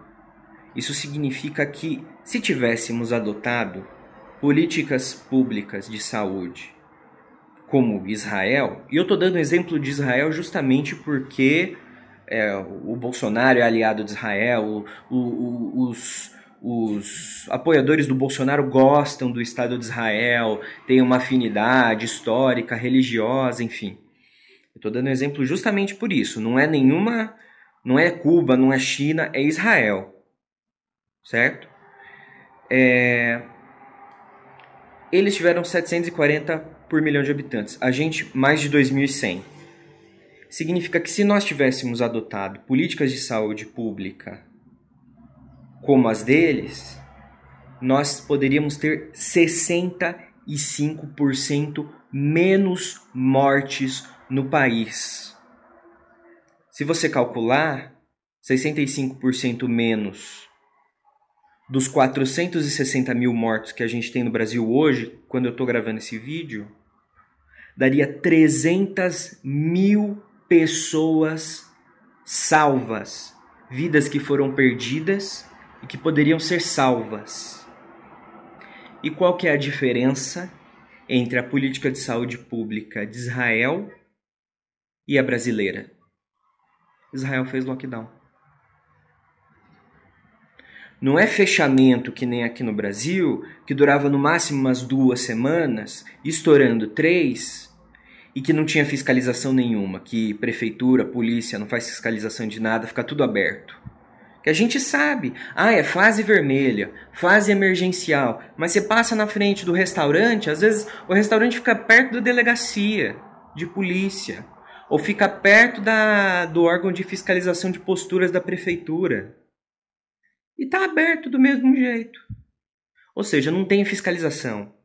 Isso significa que se tivéssemos adotado políticas públicas de saúde como Israel, e eu estou dando exemplo de Israel justamente porque é, o Bolsonaro é aliado de Israel, o, o, os, os apoiadores do Bolsonaro gostam do Estado de Israel, têm uma afinidade histórica, religiosa, enfim. Eu estou dando exemplo justamente por isso. Não é nenhuma, não é Cuba, não é China, é Israel, certo? É... Eles tiveram 740 por milhão de habitantes. A gente mais de 2.100 significa que se nós tivéssemos adotado políticas de saúde pública como as deles, nós poderíamos ter 65% menos mortes no país. Se você calcular 65% menos dos 460 mil mortos que a gente tem no Brasil hoje, quando eu estou gravando esse vídeo, daria 300 mil pessoas salvas, vidas que foram perdidas e que poderiam ser salvas. E qual que é a diferença entre a política de saúde pública de Israel e a brasileira? Israel fez lockdown. Não é fechamento que nem aqui no Brasil, que durava no máximo umas duas semanas, estourando três, e que não tinha fiscalização nenhuma, que prefeitura, polícia não faz fiscalização de nada, fica tudo aberto. Que a gente sabe, ah, é fase vermelha, fase emergencial, mas você passa na frente do restaurante, às vezes o restaurante fica perto da delegacia de polícia, ou fica perto da, do órgão de fiscalização de posturas da prefeitura. E está aberto do mesmo jeito. Ou seja, não tem fiscalização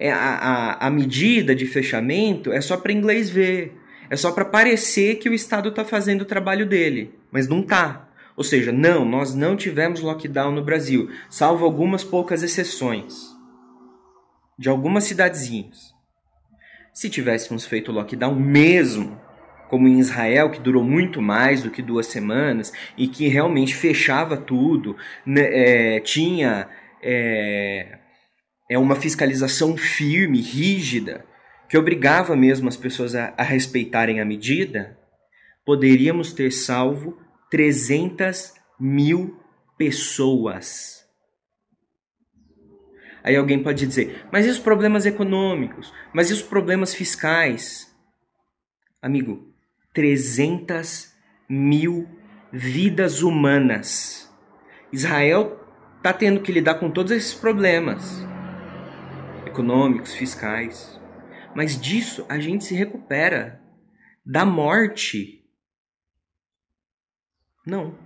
a, a, a medida de fechamento é só para inglês ver. É só para parecer que o Estado está fazendo o trabalho dele, mas não está. Ou seja, não, nós não tivemos lockdown no Brasil, salvo algumas poucas exceções de algumas cidadezinhas. Se tivéssemos feito lockdown mesmo, como em Israel, que durou muito mais do que duas semanas e que realmente fechava tudo, né, é, tinha é, é uma fiscalização firme, rígida, que obrigava mesmo as pessoas a, a respeitarem a medida, poderíamos ter salvo 300 mil pessoas. Aí alguém pode dizer, mas e os problemas econômicos? Mas e os problemas fiscais? Amigo, 300 mil vidas humanas. Israel está tendo que lidar com todos esses problemas econômicos, fiscais. Mas disso a gente se recupera. Da morte, não.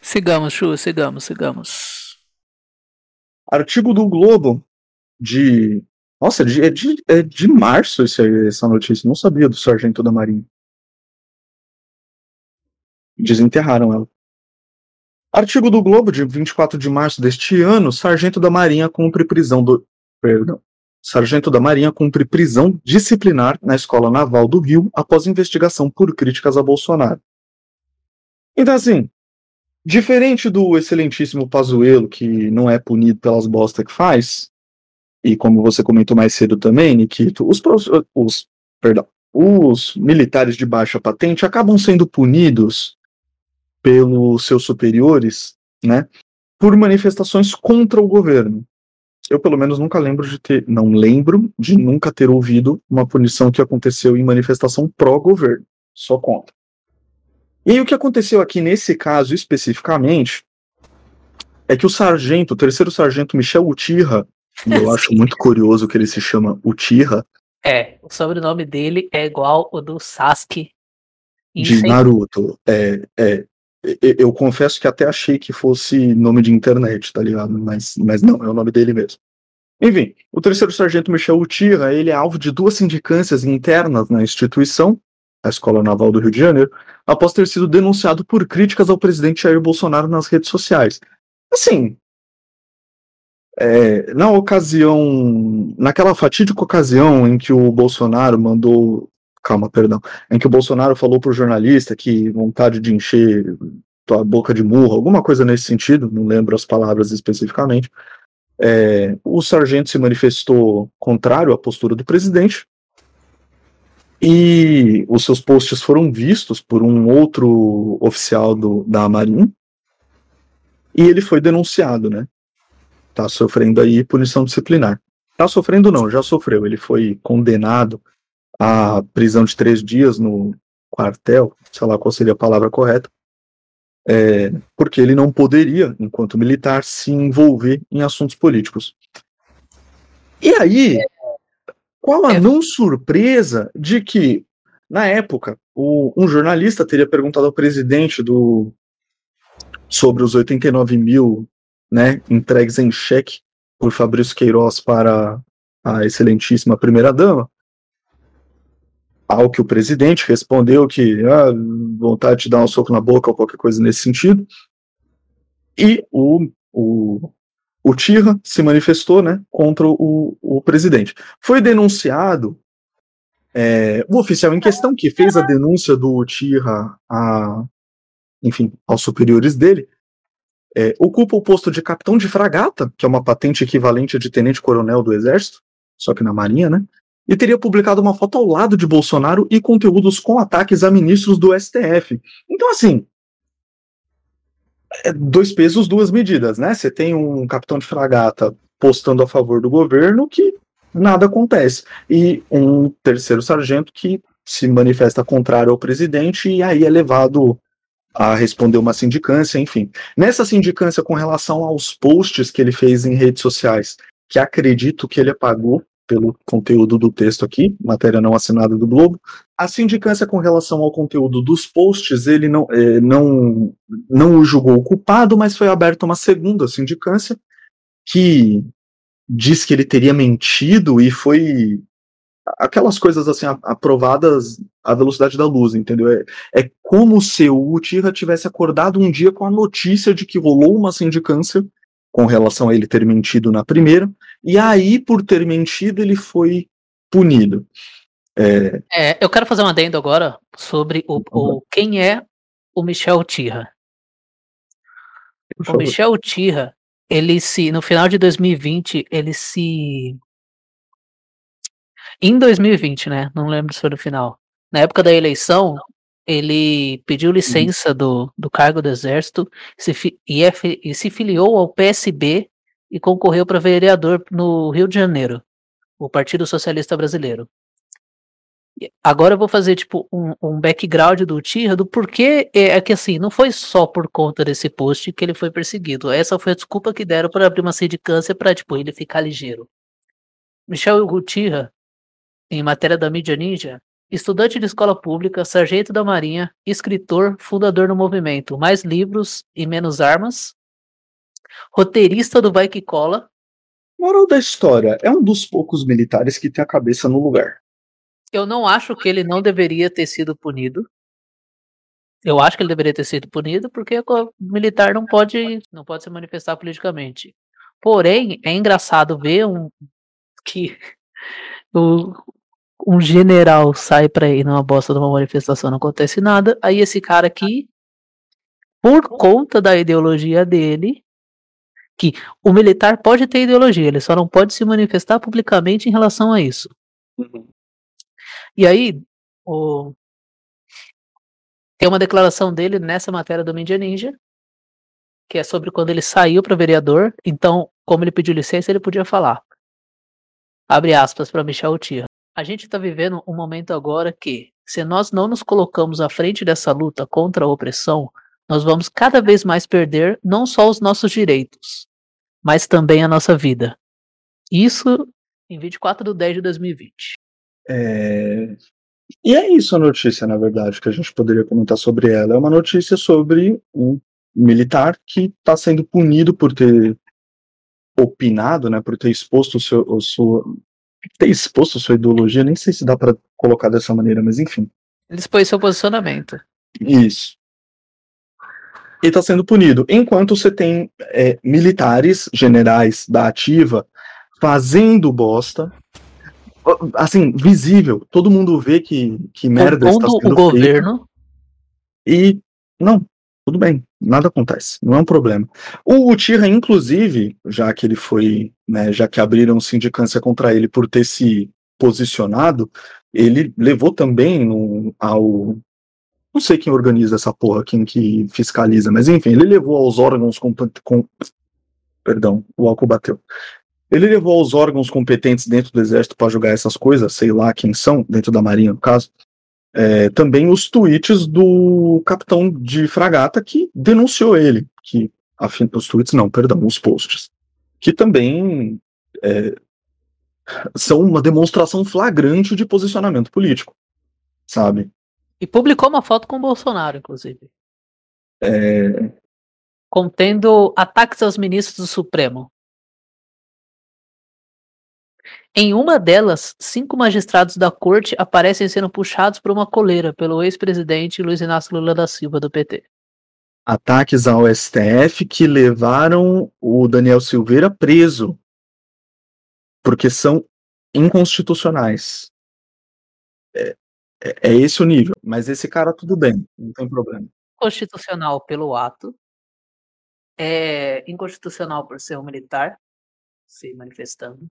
Sigamos, Chu, sigamos, sigamos. Artigo do Globo de. Nossa, é de, é de março esse, essa notícia. Não sabia do sargento da Marinha. Desenterraram ela. Artigo do Globo, de 24 de março deste ano, Sargento da Marinha cumpre prisão do. Perdão. Sargento da Marinha cumpre prisão disciplinar na Escola Naval do Rio após investigação por críticas a Bolsonaro. Então, assim, diferente do excelentíssimo Pazuello, que não é punido pelas bostas que faz, e como você comentou mais cedo também, Nikito, os, os, perdão, os militares de baixa patente acabam sendo punidos pelos seus superiores, né, por manifestações contra o governo. Eu, pelo menos, nunca lembro de ter, não lembro de nunca ter ouvido uma punição que aconteceu em manifestação pró-governo, só contra. E aí, o que aconteceu aqui nesse caso especificamente é que o sargento, o terceiro sargento Michel Utirra, eu acho muito curioso que ele se chama Utirra. É, o sobrenome dele é igual o do Sasuke de Naruto. É, é, eu, confesso que até achei que fosse nome de internet, tá ligado? Mas, mas não, é o nome dele mesmo. Enfim, o terceiro sargento Michel Utira, ele é alvo de duas sindicâncias internas na instituição, a Escola Naval do Rio de Janeiro, após ter sido denunciado por críticas ao presidente Jair Bolsonaro nas redes sociais. Assim, é, na ocasião, naquela fatídica ocasião em que o Bolsonaro mandou, calma, perdão, em que o Bolsonaro falou para o jornalista que vontade de encher tua boca de murro, alguma coisa nesse sentido, não lembro as palavras especificamente. É, o sargento se manifestou contrário à postura do presidente e os seus posts foram vistos por um outro oficial do, da Marinha e ele foi denunciado, né? Tá sofrendo aí punição disciplinar. Tá sofrendo não, já sofreu. Ele foi condenado à prisão de três dias no quartel, sei lá qual seria a palavra correta, é, porque ele não poderia, enquanto militar, se envolver em assuntos políticos. E aí, qual a não surpresa de que, na época, o- um jornalista teria perguntado ao presidente do sobre os 89 mil né, entregues em cheque por Fabrício Queiroz para a excelentíssima primeira-dama, ao que o presidente respondeu que ah, vontade de dar um soco na boca ou qualquer coisa nesse sentido. E o, o, o Tirra se manifestou né, contra o, o presidente. Foi denunciado é, o oficial em questão que fez a denúncia do Tirra a, enfim, aos superiores dele, é, ocupa o posto de capitão de fragata, que é uma patente equivalente a de tenente-coronel do Exército, só que na Marinha, né? E teria publicado uma foto ao lado de Bolsonaro e conteúdos com ataques a ministros do STF. Então, assim, é dois pesos, duas medidas, né? Você tem um capitão de fragata postando a favor do governo que nada acontece. E um terceiro sargento que se manifesta contrário ao presidente e aí é levado a responder uma sindicância, enfim. Nessa sindicância com relação aos posts que ele fez em redes sociais, que acredito que ele apagou pelo conteúdo do texto aqui, matéria não assinada do Globo, a sindicância com relação ao conteúdo dos posts, ele não, eh, não, não o julgou culpado, mas foi aberta uma segunda sindicância que diz que ele teria mentido e foi aquelas coisas assim aprovadas à velocidade da luz, entendeu? É, é como se o Tira tivesse acordado um dia com a notícia de que rolou uma sindicância com relação a ele ter mentido na primeira, e aí, por ter mentido, ele foi punido. É, É, eu quero fazer um adendo agora sobre o, o- quem é o Michel Tirra. O. Michel Tirra, ele se, no final de 2020, ele se. Em 2020, né? Não lembro se foi no final. Na época da eleição, ele pediu licença do, do cargo do Exército se fi- e, é e se filiou ao PSB e concorreu para vereador no Rio de Janeiro, o Partido Socialista Brasileiro. Agora eu vou fazer tipo um, um background do Tirra do porquê é, é que assim, não foi só por conta desse post que ele foi perseguido. Essa foi a desculpa que deram para abrir uma sindicância para tipo ele ficar ligeiro. Michel Tirra, em matéria da mídia ninja, estudante de escola pública, sargento da Marinha, escritor, fundador do movimento Mais Livros e Menos Armas, roteirista do Vai Que Cola, Moral da história, é um dos poucos militares que tem a cabeça no lugar. Eu não acho que ele não deveria ter sido punido. Eu acho que ele deveria ter sido punido porque o militar não pode, não pode se manifestar politicamente. Porém, é engraçado ver um que o, um general sai pra ir numa bosta de uma manifestação, não acontece nada. Aí esse cara aqui, por conta da ideologia dele, que o militar pode ter ideologia, ele só não pode se manifestar publicamente em relação a isso. E aí, o... tem uma declaração dele nessa matéria do Mídia Ninja, que é sobre quando ele saiu para vereador. Então, como ele pediu licença, ele podia falar. Abre aspas para Michel Tia. A gente está vivendo um momento agora que, se nós não nos colocamos à frente dessa luta contra a opressão, nós vamos cada vez mais perder não só os nossos direitos, mas também a nossa vida. Isso em 24 de 10 de 2020. É, E é isso a notícia, na verdade, que a gente poderia comentar sobre ela. É uma notícia sobre um militar que está sendo punido por ter opinado, né, por ter exposto o seu, o sua, ter exposto sua ideologia, nem sei se dá para colocar dessa maneira, mas enfim. Ele expôs seu posicionamento. Isso. E está sendo punido. Enquanto você tem é, militares, generais da ativa, fazendo bosta, assim, visível. Todo mundo vê que, que merda está sendo o governo. E não, tudo bem, nada acontece, não é um problema. O Uchiha, inclusive, já que ele foi, né, já que abriram sindicância contra ele por ter se posicionado, ele levou também no, ao. Não sei quem organiza essa porra, quem que fiscaliza, mas enfim, ele levou aos órgãos com, com perdão, o álcool bateu. Ele levou aos órgãos competentes dentro do exército para julgar essas coisas, sei lá quem são, dentro da marinha no caso, é, também os tweets do capitão de fragata que denunciou ele, que afim, os tweets não, perdão, os posts, que também é, são uma demonstração flagrante de posicionamento político, sabe? E publicou uma foto com o Bolsonaro, inclusive. É, Contendo ataques aos ministros do Supremo. Em uma delas, cinco magistrados da corte aparecem sendo puxados por uma coleira pelo ex-presidente Luiz Inácio Lula da Silva, do PT. ataques ao STF que levaram o Daniel Silveira preso, porque são inconstitucionais. É, é, é esse o nível. Mas esse cara, tudo bem, não tem problema. Constitucional pelo ato. É inconstitucional por ser um militar se manifestando.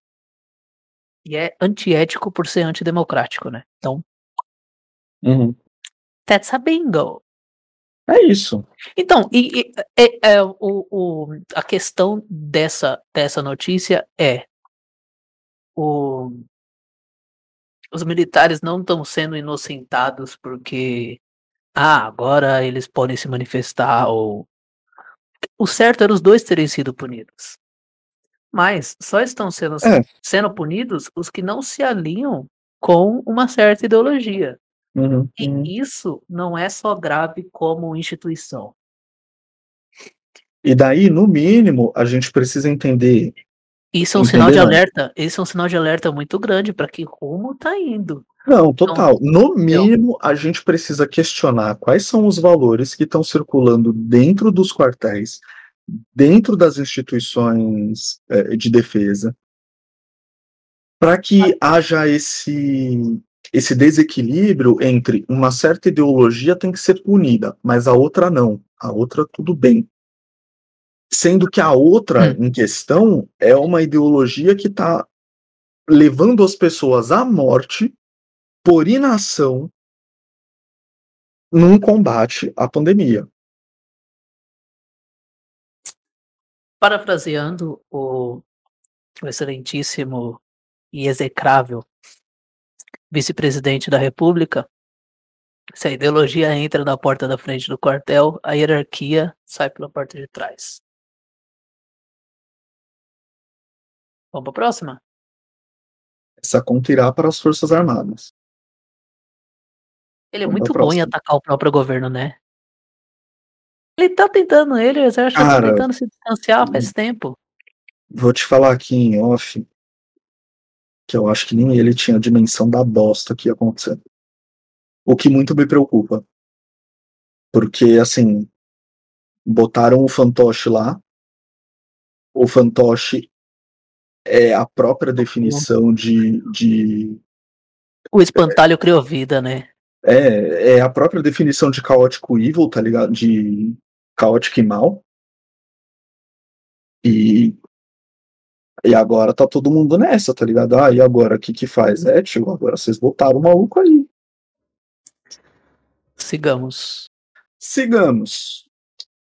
E é antiético por ser antidemocrático, né? Então, Uhum. that's a bingo. É isso. Então, e, e- é- é o, o- a questão dessa, dessa notícia é o, os militares não estão sendo inocentados porque ah, agora eles podem se manifestar ou o certo era os dois terem sido punidos. Mas só estão sendo, É. sendo punidos os que não se alinham com uma certa ideologia. Uhum, E uhum. isso não é só grave como instituição. E daí, no mínimo, a gente precisa entender. Isso é um sinal de Entendeu? alerta. Isso é um sinal de alerta muito grande para que rumo tá indo. Não, total. No mínimo, a gente precisa questionar quais são os valores que estão circulando dentro dos quartéis, dentro das instituições eh, de defesa, para que haja esse, esse desequilíbrio entre uma certa ideologia tem que ser punida, mas a outra não. A outra, tudo bem. Sendo que a outra em questão é uma ideologia que está levando as pessoas à morte por inação num combate à pandemia. Parafraseando o, o excelentíssimo e execrável vice-presidente da República, se a ideologia entra na porta da frente do quartel, a hierarquia sai pela porta de trás. Vamos para a próxima? Essa conta irá para as Forças Armadas. Ele é Vamos muito bom em atacar o próprio governo, né? Ele tá tentando, ele, o exército tá Cara, tentando se distanciar faz tempo. Vou te falar aqui em off que eu acho que nem ele tinha a dimensão da bosta que ia acontecer. O que muito me preocupa. Porque, assim, botaram o fantoche lá. O fantoche é a própria definição de, de O espantalho criou vida, né? É, é a própria definição de caótico evil, tá ligado? De caótico e mal. E, e agora tá todo mundo nessa, tá ligado? Ah, e agora o que que faz? É, tio, agora vocês botaram o maluco aí. Sigamos. Sigamos.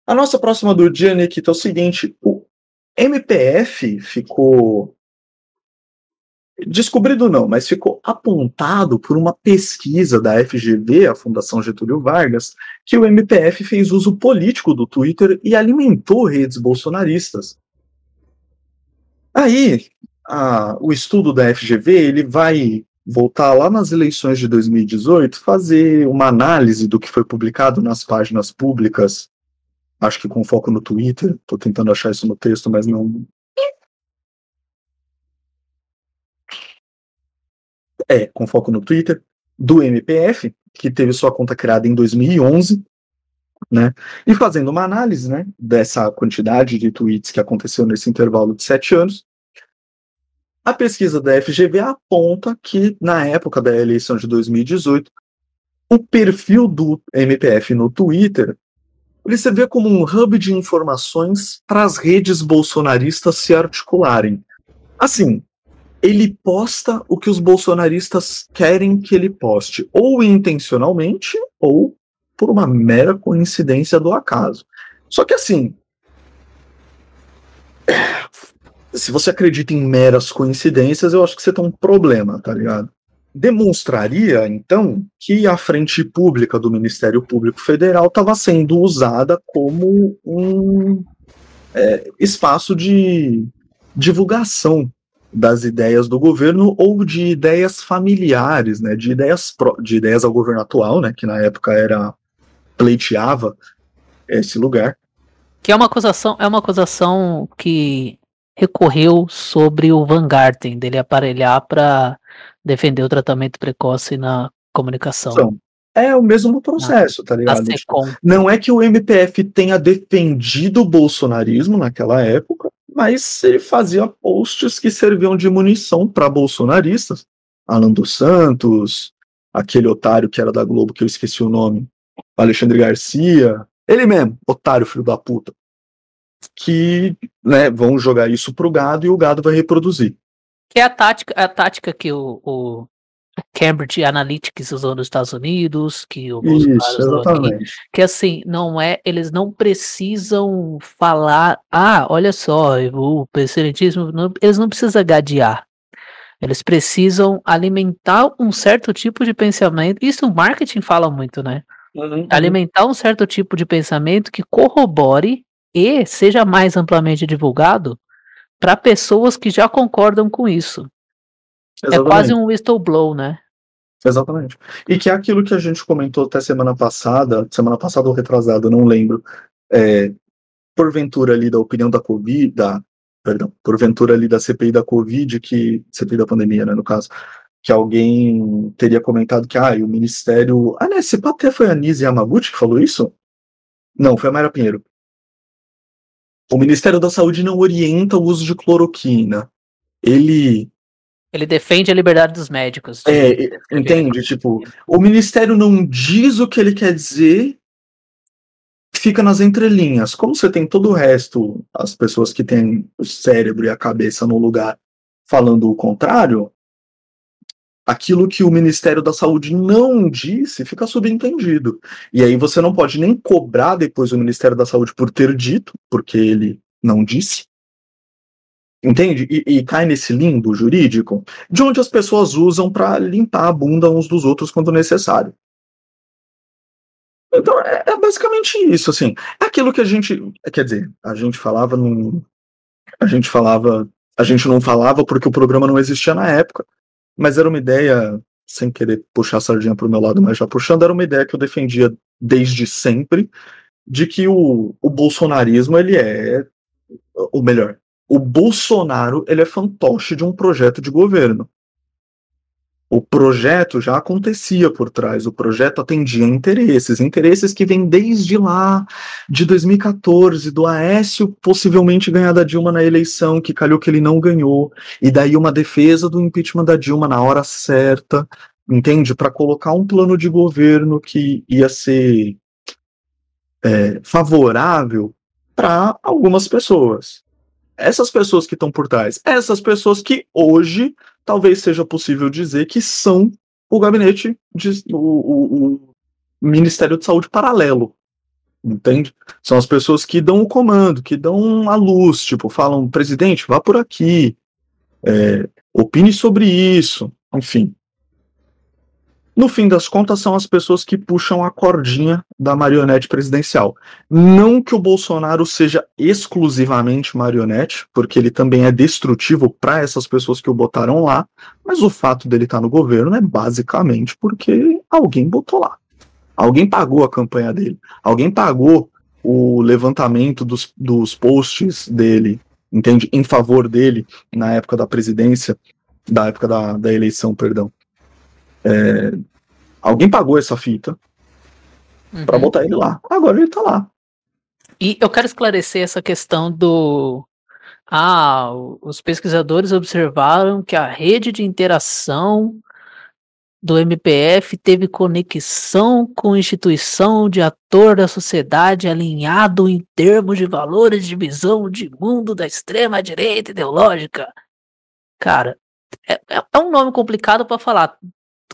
A nossa próxima do dia, Nikita, é o seguinte: o MPF ficou. Descobrido não, mas ficou apontado por uma pesquisa da FGV, a Fundação Getúlio Vargas, que o MPF fez uso político do Twitter e alimentou redes bolsonaristas. Aí, a- o estudo da FGV ele vai voltar lá nas eleições de 2018, fazer uma análise do que foi publicado nas páginas públicas, acho que com foco no Twitter, estou tentando achar isso no texto, mas não. É, com foco no Twitter, do MPF, que teve sua conta criada em 2011, né? E fazendo uma análise, né, dessa quantidade de tweets que aconteceu nesse intervalo de sete anos, a pesquisa da FGV aponta que, na época da eleição de 2018, o perfil do MPF no Twitter ele se vê como um hub de informações para as redes bolsonaristas se articularem. Assim, ele posta o que os bolsonaristas querem que ele poste, ou intencionalmente, ou por uma mera coincidência do acaso. Só que assim, se você acredita em meras coincidências, eu acho que você tem um problema, tá ligado? Demonstraria, então, que a frente pública do Ministério Público Federal estava sendo usada como um é, espaço de divulgação das ideias do governo ou de ideias familiares, né, de ideias de ideias ao governo atual, né, que na época era pleiteava esse lugar. Que é uma acusação, é uma acusação que recorreu sobre o Van Garten, dele aparelhar para defender o tratamento precoce na comunicação. Então, é o mesmo processo, tá ligado? Tipo, não é que o MPF tenha defendido o bolsonarismo naquela época, mas ele fazia posts que serviam de munição para bolsonaristas. Alan dos Santos, aquele otário que era da Globo, que eu esqueci o nome, Alexandre Garcia, ele mesmo, otário, filho da puta que né, vão jogar isso pro gado e o gado vai reproduzir. Que é a tática, a tática que o, o Cambridge Analytics usou nos Estados Unidos, que o Bolsonaro isso, usou aqui, que assim, não é, eles não precisam falar, ah, olha só, o presidentismo, não, eles não precisam gadear. Eles precisam alimentar um certo tipo de pensamento. Isso o marketing fala muito, né? Uhum. Alimentar um certo tipo de pensamento que corrobore e seja mais amplamente divulgado para pessoas que já concordam com isso. É Exatamente. É quase um whistleblow, né? Exatamente. E que é aquilo que a gente comentou até semana passada, semana passada ou retrasada, não lembro. É, porventura ali da opinião da Covid, da, perdão, porventura ali da CPI da Covid, que CPI da pandemia, né, no caso, que alguém teria comentado que ah, o Ministério, ah, né, esse até foi a Nise Yamaguchi que falou isso? Não, foi a Mayra Pinheiro. O Ministério da Saúde não orienta o uso de cloroquina. Ele. Ele defende a liberdade dos médicos. É, entende? Tipo, o Ministério não diz o que ele quer dizer, fica nas entrelinhas. Como você tem todo o resto, as pessoas que têm o cérebro e a cabeça no lugar falando o contrário, aquilo que o Ministério da Saúde não disse fica subentendido. E aí você não pode nem cobrar depois o Ministério da Saúde por ter dito, porque ele não disse. Entende? E, e cai nesse limbo jurídico de onde as pessoas usam para limpar a bunda uns dos outros quando necessário. Então é, é, basicamente isso, assim. É aquilo que a gente. Quer dizer, a gente falava num. A gente falava. A gente não falava porque o programa não existia na época. Mas era uma ideia, sem querer puxar a sardinha para o meu lado, mas já puxando, era uma ideia que eu defendia desde sempre, de que o, o bolsonarismo, ele é, o melhor, o Bolsonaro, ele é fantoche de um projeto de governo. O projeto já acontecia por trás, o projeto atendia interesses, interesses que vêm desde lá, de 2014, do Aécio possivelmente ganhar da Dilma na eleição, que calhou que ele não ganhou, e daí uma defesa do impeachment da Dilma na hora certa, entende? Para colocar um plano de governo que ia ser é, favorável para algumas pessoas. Essas pessoas que estão por trás, essas pessoas que hoje talvez seja possível dizer que são o gabinete de o, o, o Ministério de Saúde paralelo. Entende? São as pessoas que dão o comando, que dão a luz, tipo, falam, presidente, vá por aqui, é, opine sobre isso, enfim. No fim das contas, são as pessoas que puxam a cordinha da marionete presidencial. Não que o Bolsonaro seja exclusivamente marionete, porque ele também é destrutivo para essas pessoas que o botaram lá, mas o fato dele estar tá no governo é basicamente porque alguém botou lá. Alguém pagou a campanha dele. Alguém pagou o levantamento dos, dos posts dele, entende? Em favor dele na época da presidência, da época da, da eleição, perdão. É, alguém pagou essa fita uhum. para botar ele lá. Agora ele tá lá. E eu quero esclarecer essa questão do. Ah, os pesquisadores observaram que a rede de interação do MPF teve conexão com instituição de ator da sociedade alinhado em termos de valores de visão de mundo da extrema direita ideológica. Cara, é, é um nome complicado para falar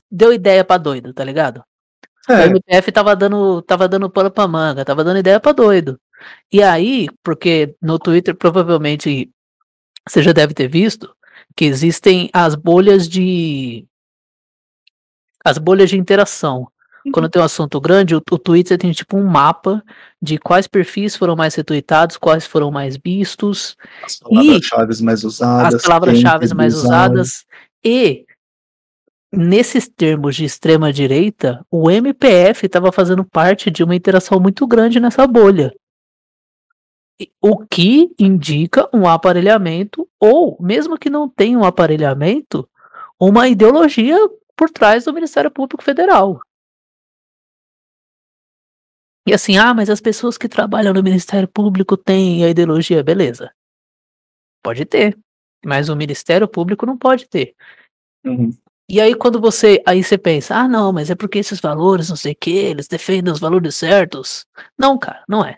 deu ideia pra doido, tá ligado? É. O MPF tava dando, tava dando pano pra manga, tava dando ideia pra doido. E aí, porque no Twitter provavelmente você já deve ter visto que existem as bolhas de as bolhas de interação. Uhum. Quando tem um assunto grande, o, o Twitter tem tipo um mapa de quais perfis foram mais retweetados, quais foram mais vistos. As palavras-chave mais usadas. As palavras-chave mais usadas. E nesses termos de extrema direita, o MPF estava fazendo parte de uma interação muito grande nessa bolha. O que indica um aparelhamento, ou, mesmo que não tenha um aparelhamento, uma ideologia por trás do Ministério Público Federal. E assim, ah, mas as pessoas que trabalham no Ministério Público têm a ideologia, beleza. Pode ter. Mas o Ministério Público não pode ter. Uhum. E aí quando você aí você pensa, ah não, mas é porque esses valores, não sei o que, eles defendem os valores certos. Não, cara, não é.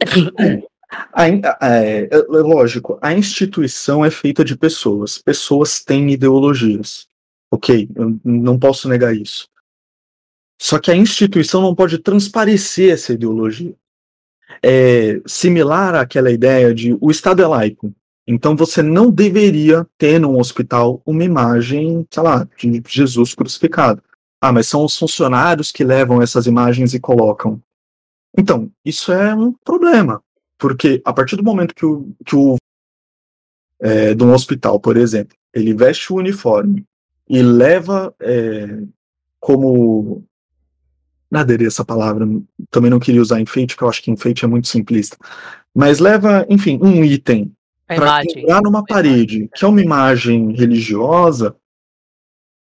Ainda, é, é, lógico, a instituição é feita de pessoas. Pessoas têm ideologias. Ok, eu não posso negar isso. Só que a instituição não pode transparecer essa ideologia. É similar àquela ideia de o Estado é laico. Então você não deveria ter num hospital uma imagem, sei lá, de Jesus crucificado. Ah, mas são os funcionários que levam essas imagens e colocam. Então, isso é um problema, porque a partir do momento que o, que o é, de um hospital, por exemplo, ele veste o uniforme e leva é, como nada essa palavra, também não queria usar enfeite, porque eu acho que enfeite é muito simplista, mas leva, enfim, um item para entrar numa parede, que é uma imagem religiosa,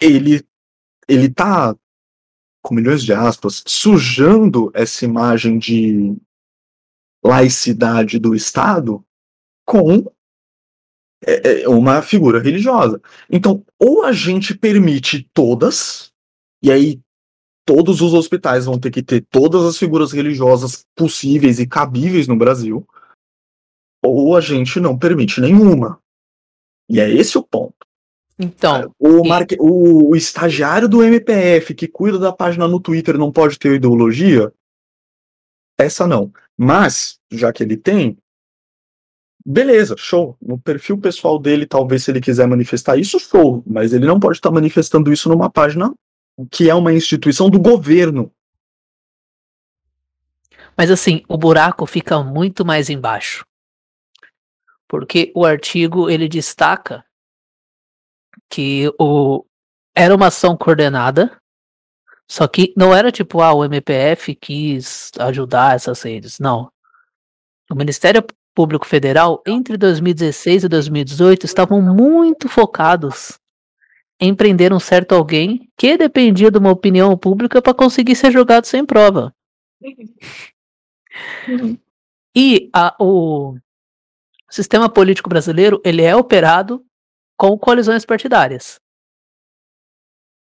ele ele tá com milhões de aspas sujando essa imagem de laicidade do Estado com é, é, uma figura religiosa. Então, ou a gente permite todas, e aí todos os hospitais vão ter que ter todas as figuras religiosas possíveis e cabíveis no Brasil, ou a gente não permite nenhuma. E é esse o ponto. Então. O, marque... o, o estagiário do MPF que cuida da página no Twitter não pode ter ideologia? Essa não. Mas, já que ele tem, beleza, show. No perfil pessoal dele, talvez se ele quiser manifestar isso, show. Mas ele não pode estar manifestando isso numa página que é uma instituição do governo. Mas assim, o buraco fica muito mais embaixo porque o artigo ele destaca que o era uma ação coordenada, só que não era tipo ah, o MPF quis ajudar essas redes, não. O Ministério Público Federal entre 2016 e 2018 estavam muito focados em prender um certo alguém que dependia de uma opinião pública para conseguir ser jogado sem prova. Uhum. E a, o, o sistema político brasileiro ele é operado com coalizões partidárias.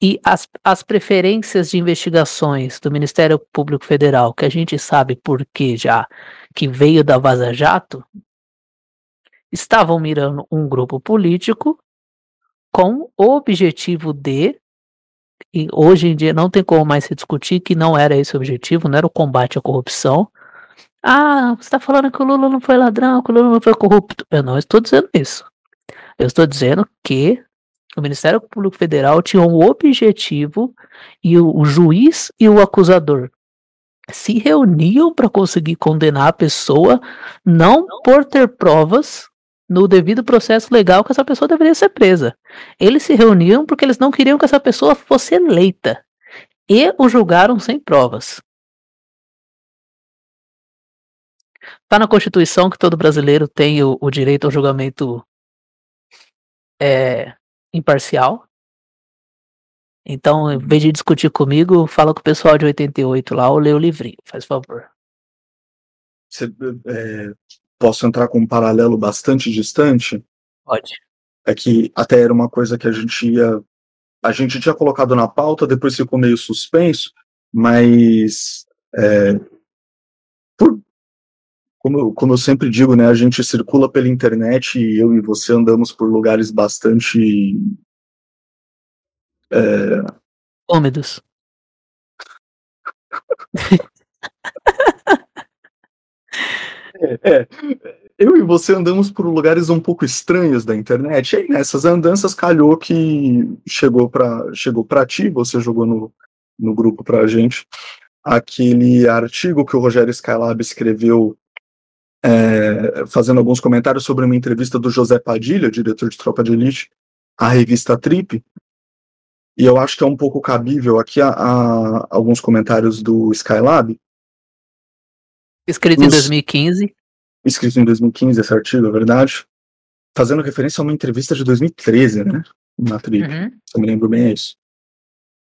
E as, as preferências de investigações do Ministério Público Federal, que a gente sabe por que já, que veio da Vaza Jato, estavam mirando um grupo político com o objetivo de, e hoje em dia não tem como mais se discutir que não era esse o objetivo, não era o combate à corrupção, ah, você está falando que o Lula não foi ladrão, que o Lula não foi corrupto. Eu não estou dizendo isso. Eu estou dizendo que O Ministério Público Federal tinha um objetivo e o, o juiz e o acusador se reuniam para conseguir condenar a pessoa, não por ter provas no devido processo legal que essa pessoa deveria ser presa. Eles se reuniam porque eles não queriam que essa pessoa fosse eleita e o julgaram sem provas. Está na Constituição que todo brasileiro tem o, o direito ao julgamento é, imparcial. Então, em vez de discutir comigo, fala com o pessoal de 88 lá ou lê o livrinho, faz favor. Você, é, posso entrar com um paralelo bastante distante? Pode. É que até era uma coisa que a gente ia. A gente tinha colocado na pauta, depois ficou meio suspenso, mas. É, por, como, eu, como eu sempre digo, né, a gente circula pela internet e eu e você andamos por lugares bastante. É... Úmidos. É, é, eu e você andamos por lugares um pouco estranhos da internet. E aí, nessas andanças, calhou que chegou para chegou pra ti, você jogou no, no grupo pra gente, aquele artigo que o Rogério Skylab escreveu é, fazendo alguns comentários sobre uma entrevista do José Padilha, diretor de Tropa de Elite, à revista Trip. E eu acho que é um pouco cabível aqui a, a alguns comentários do Skylab, Escrito em 2015. Escrito em 2015 esse artigo, é verdade. Fazendo referência a uma entrevista de 2013, né? Na Trip. Uhum. Eu me lembro bem, é isso.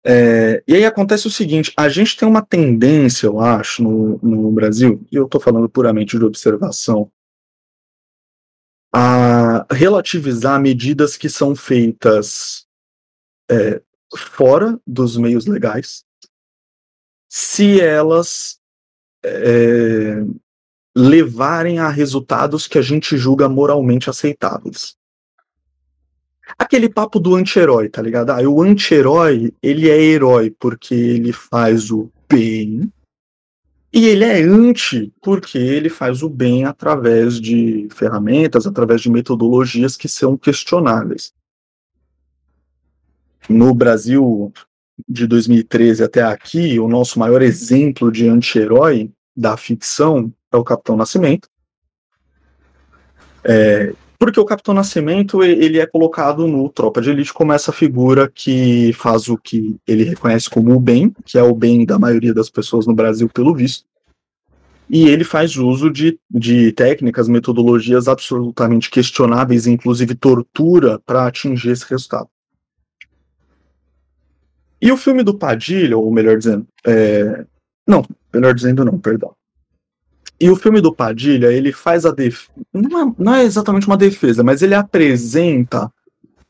É, e aí acontece o seguinte: a gente tem uma tendência, eu acho, no, no Brasil, e eu estou falando puramente de observação, a relativizar medidas que são feitas é, fora dos meios legais, se elas é, levarem a resultados que a gente julga moralmente aceitáveis. Aquele papo do anti-herói, tá ligado? Ah, o anti-herói, ele é herói porque ele faz o bem, e ele é anti porque ele faz o bem através de ferramentas, através de metodologias que são questionáveis. No Brasil, de 2013 até aqui, o nosso maior exemplo de anti-herói da ficção é o Capitão Nascimento. É, porque o Capitão Nascimento ele é colocado no Tropa de Elite como essa figura que faz o que ele reconhece como o bem, que é o bem da maioria das pessoas no Brasil, pelo visto. E ele faz uso de, de técnicas, metodologias absolutamente questionáveis, inclusive tortura, para atingir esse resultado. E o filme do Padilha, ou melhor dizendo, é... não, melhor dizendo não, perdão. E o filme do Padilha, ele faz a defesa. Não, é, não é, exatamente uma defesa, mas ele apresenta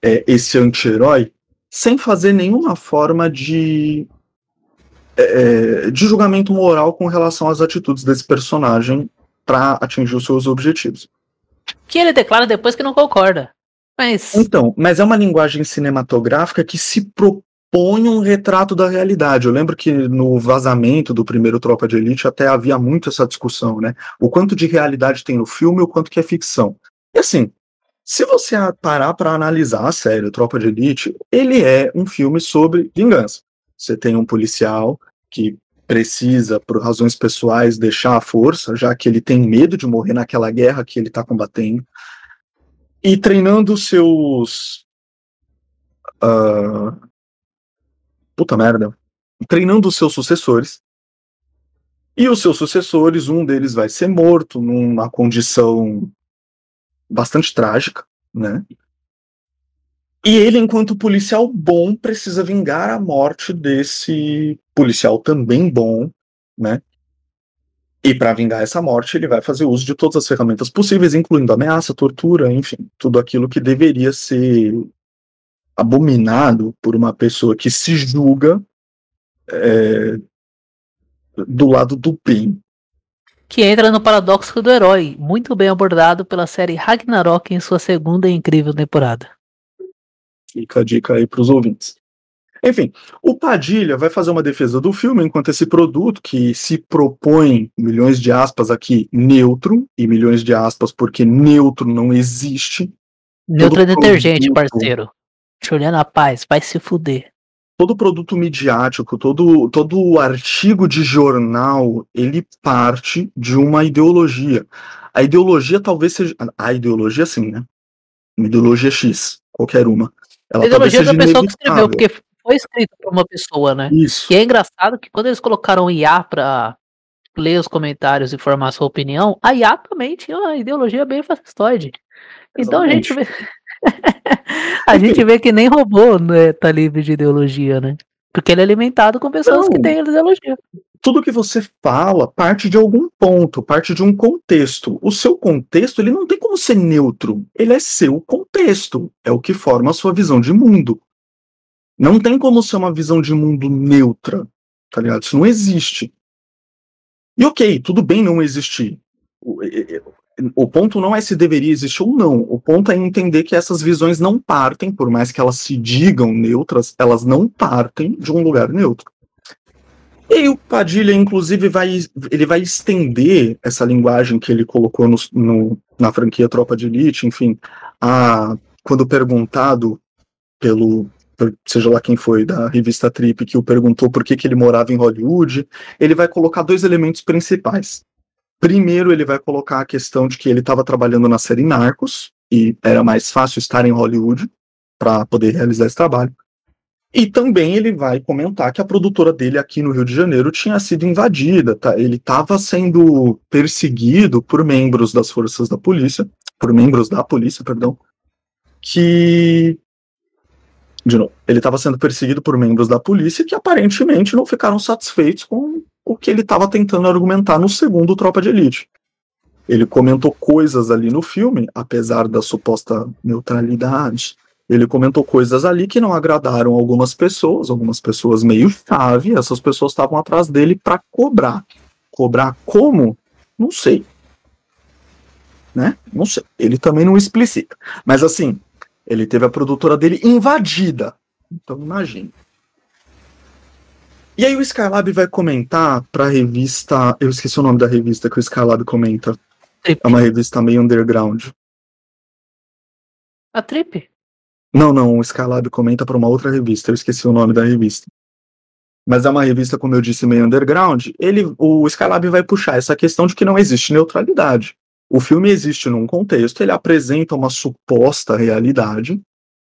é, esse anti-herói sem fazer nenhuma forma de, é, de julgamento moral com relação às atitudes desse personagem para atingir os seus objetivos. Que ele declara depois que não concorda. Mas... Então, mas é uma linguagem cinematográfica que se propõe põe um retrato da realidade. Eu lembro que no vazamento do primeiro Tropa de Elite até havia muito essa discussão, né? O quanto de realidade tem no filme o quanto que é ficção. E assim, se você parar para analisar a série Tropa de Elite, ele é um filme sobre vingança. Você tem um policial que precisa, por razões pessoais, deixar a força, já que ele tem medo de morrer naquela guerra que ele está combatendo, e treinando seus uh, puta merda, treinando os seus sucessores. E os seus sucessores, um deles vai ser morto numa condição bastante trágica, né? E ele, enquanto policial bom, precisa vingar a morte desse policial também bom, né? E para vingar essa morte, ele vai fazer uso de todas as ferramentas possíveis, incluindo ameaça, tortura, enfim, tudo aquilo que deveria ser abominado por uma pessoa que se julga é, do lado do bem. Que entra no paradoxo do herói, muito bem abordado pela série Ragnarok em sua segunda e incrível temporada. Fica a dica aí para os ouvintes. Enfim, o Padilha vai fazer uma defesa do filme enquanto esse produto que se propõe, milhões de aspas aqui, neutro, e milhões de aspas porque neutro não existe. Neutro é detergente, parceiro. Juliana Paz, vai se fuder. Todo produto midiático, todo, todo artigo de jornal, ele parte de uma ideologia. A ideologia talvez seja. A ideologia, sim, né? Uma ideologia X, qualquer uma. Ela a ideologia da seja pessoa que escreveu, inevitável. porque foi escrito por uma pessoa, né? Isso. E é engraçado que quando eles colocaram IA pra ler os comentários e formar sua opinião, a IA também tinha uma ideologia bem fascistoide. Então a gente vê. a gente vê que nem robô né, tá livre de ideologia, né? Porque ele é alimentado com pessoas que Não. têm ideologia. tudo que você fala parte de algum ponto, parte de um contexto. O seu contexto, ele não tem como ser neutro. Ele é seu contexto. É o que forma a sua visão de mundo. Não tem como ser uma visão de mundo neutra, tá ligado? Isso não existe. E ok, tudo bem não existir. O, ponto não é se deveria existir ou não. O ponto é entender que essas visões não partem, por mais que elas se digam neutras, elas não partem de um lugar neutro. E aí o Padilha, inclusive, vai, ele vai estender essa linguagem que ele colocou no, no- na franquia Tropa de Elite, enfim, a, quando perguntado pelo, seja lá quem foi, da revista Trip, que o perguntou por que, que ele morava em Hollywood, ele vai colocar dois elementos principais. Primeiro, ele vai colocar a questão de que ele estava trabalhando na série Narcos, e era mais fácil estar em Hollywood para poder realizar esse trabalho. E também ele vai comentar que a produtora dele aqui no Rio de Janeiro tinha sido invadida, tá? Ele estava sendo perseguido por membros das forças da polícia, por membros da polícia, perdão, que de novo, ele estava sendo perseguido por membros da polícia que aparentemente não ficaram satisfeitos com o que ele estava tentando argumentar no segundo Tropa de Elite. Ele comentou coisas ali no filme, apesar da suposta neutralidade, ele comentou coisas ali que não agradaram algumas pessoas, algumas pessoas meio chave, essas pessoas estavam atrás dele para cobrar. Cobrar como? Não sei. Né? Não sei. Ele também não explicita. Mas assim, ele teve a produtora dele invadida. Então imagine. E aí o Skylab vai comentar pra revista. Eu esqueci o nome da revista que o Skylab comenta. Trip. É uma revista meio underground. A Trip? Não, não, o Skylab comenta para uma outra revista, eu esqueci o nome da revista. Mas é uma revista, como eu disse, meio underground. Ele, o Skylab vai puxar essa questão de que não existe neutralidade. O filme existe num contexto, ele apresenta uma suposta realidade,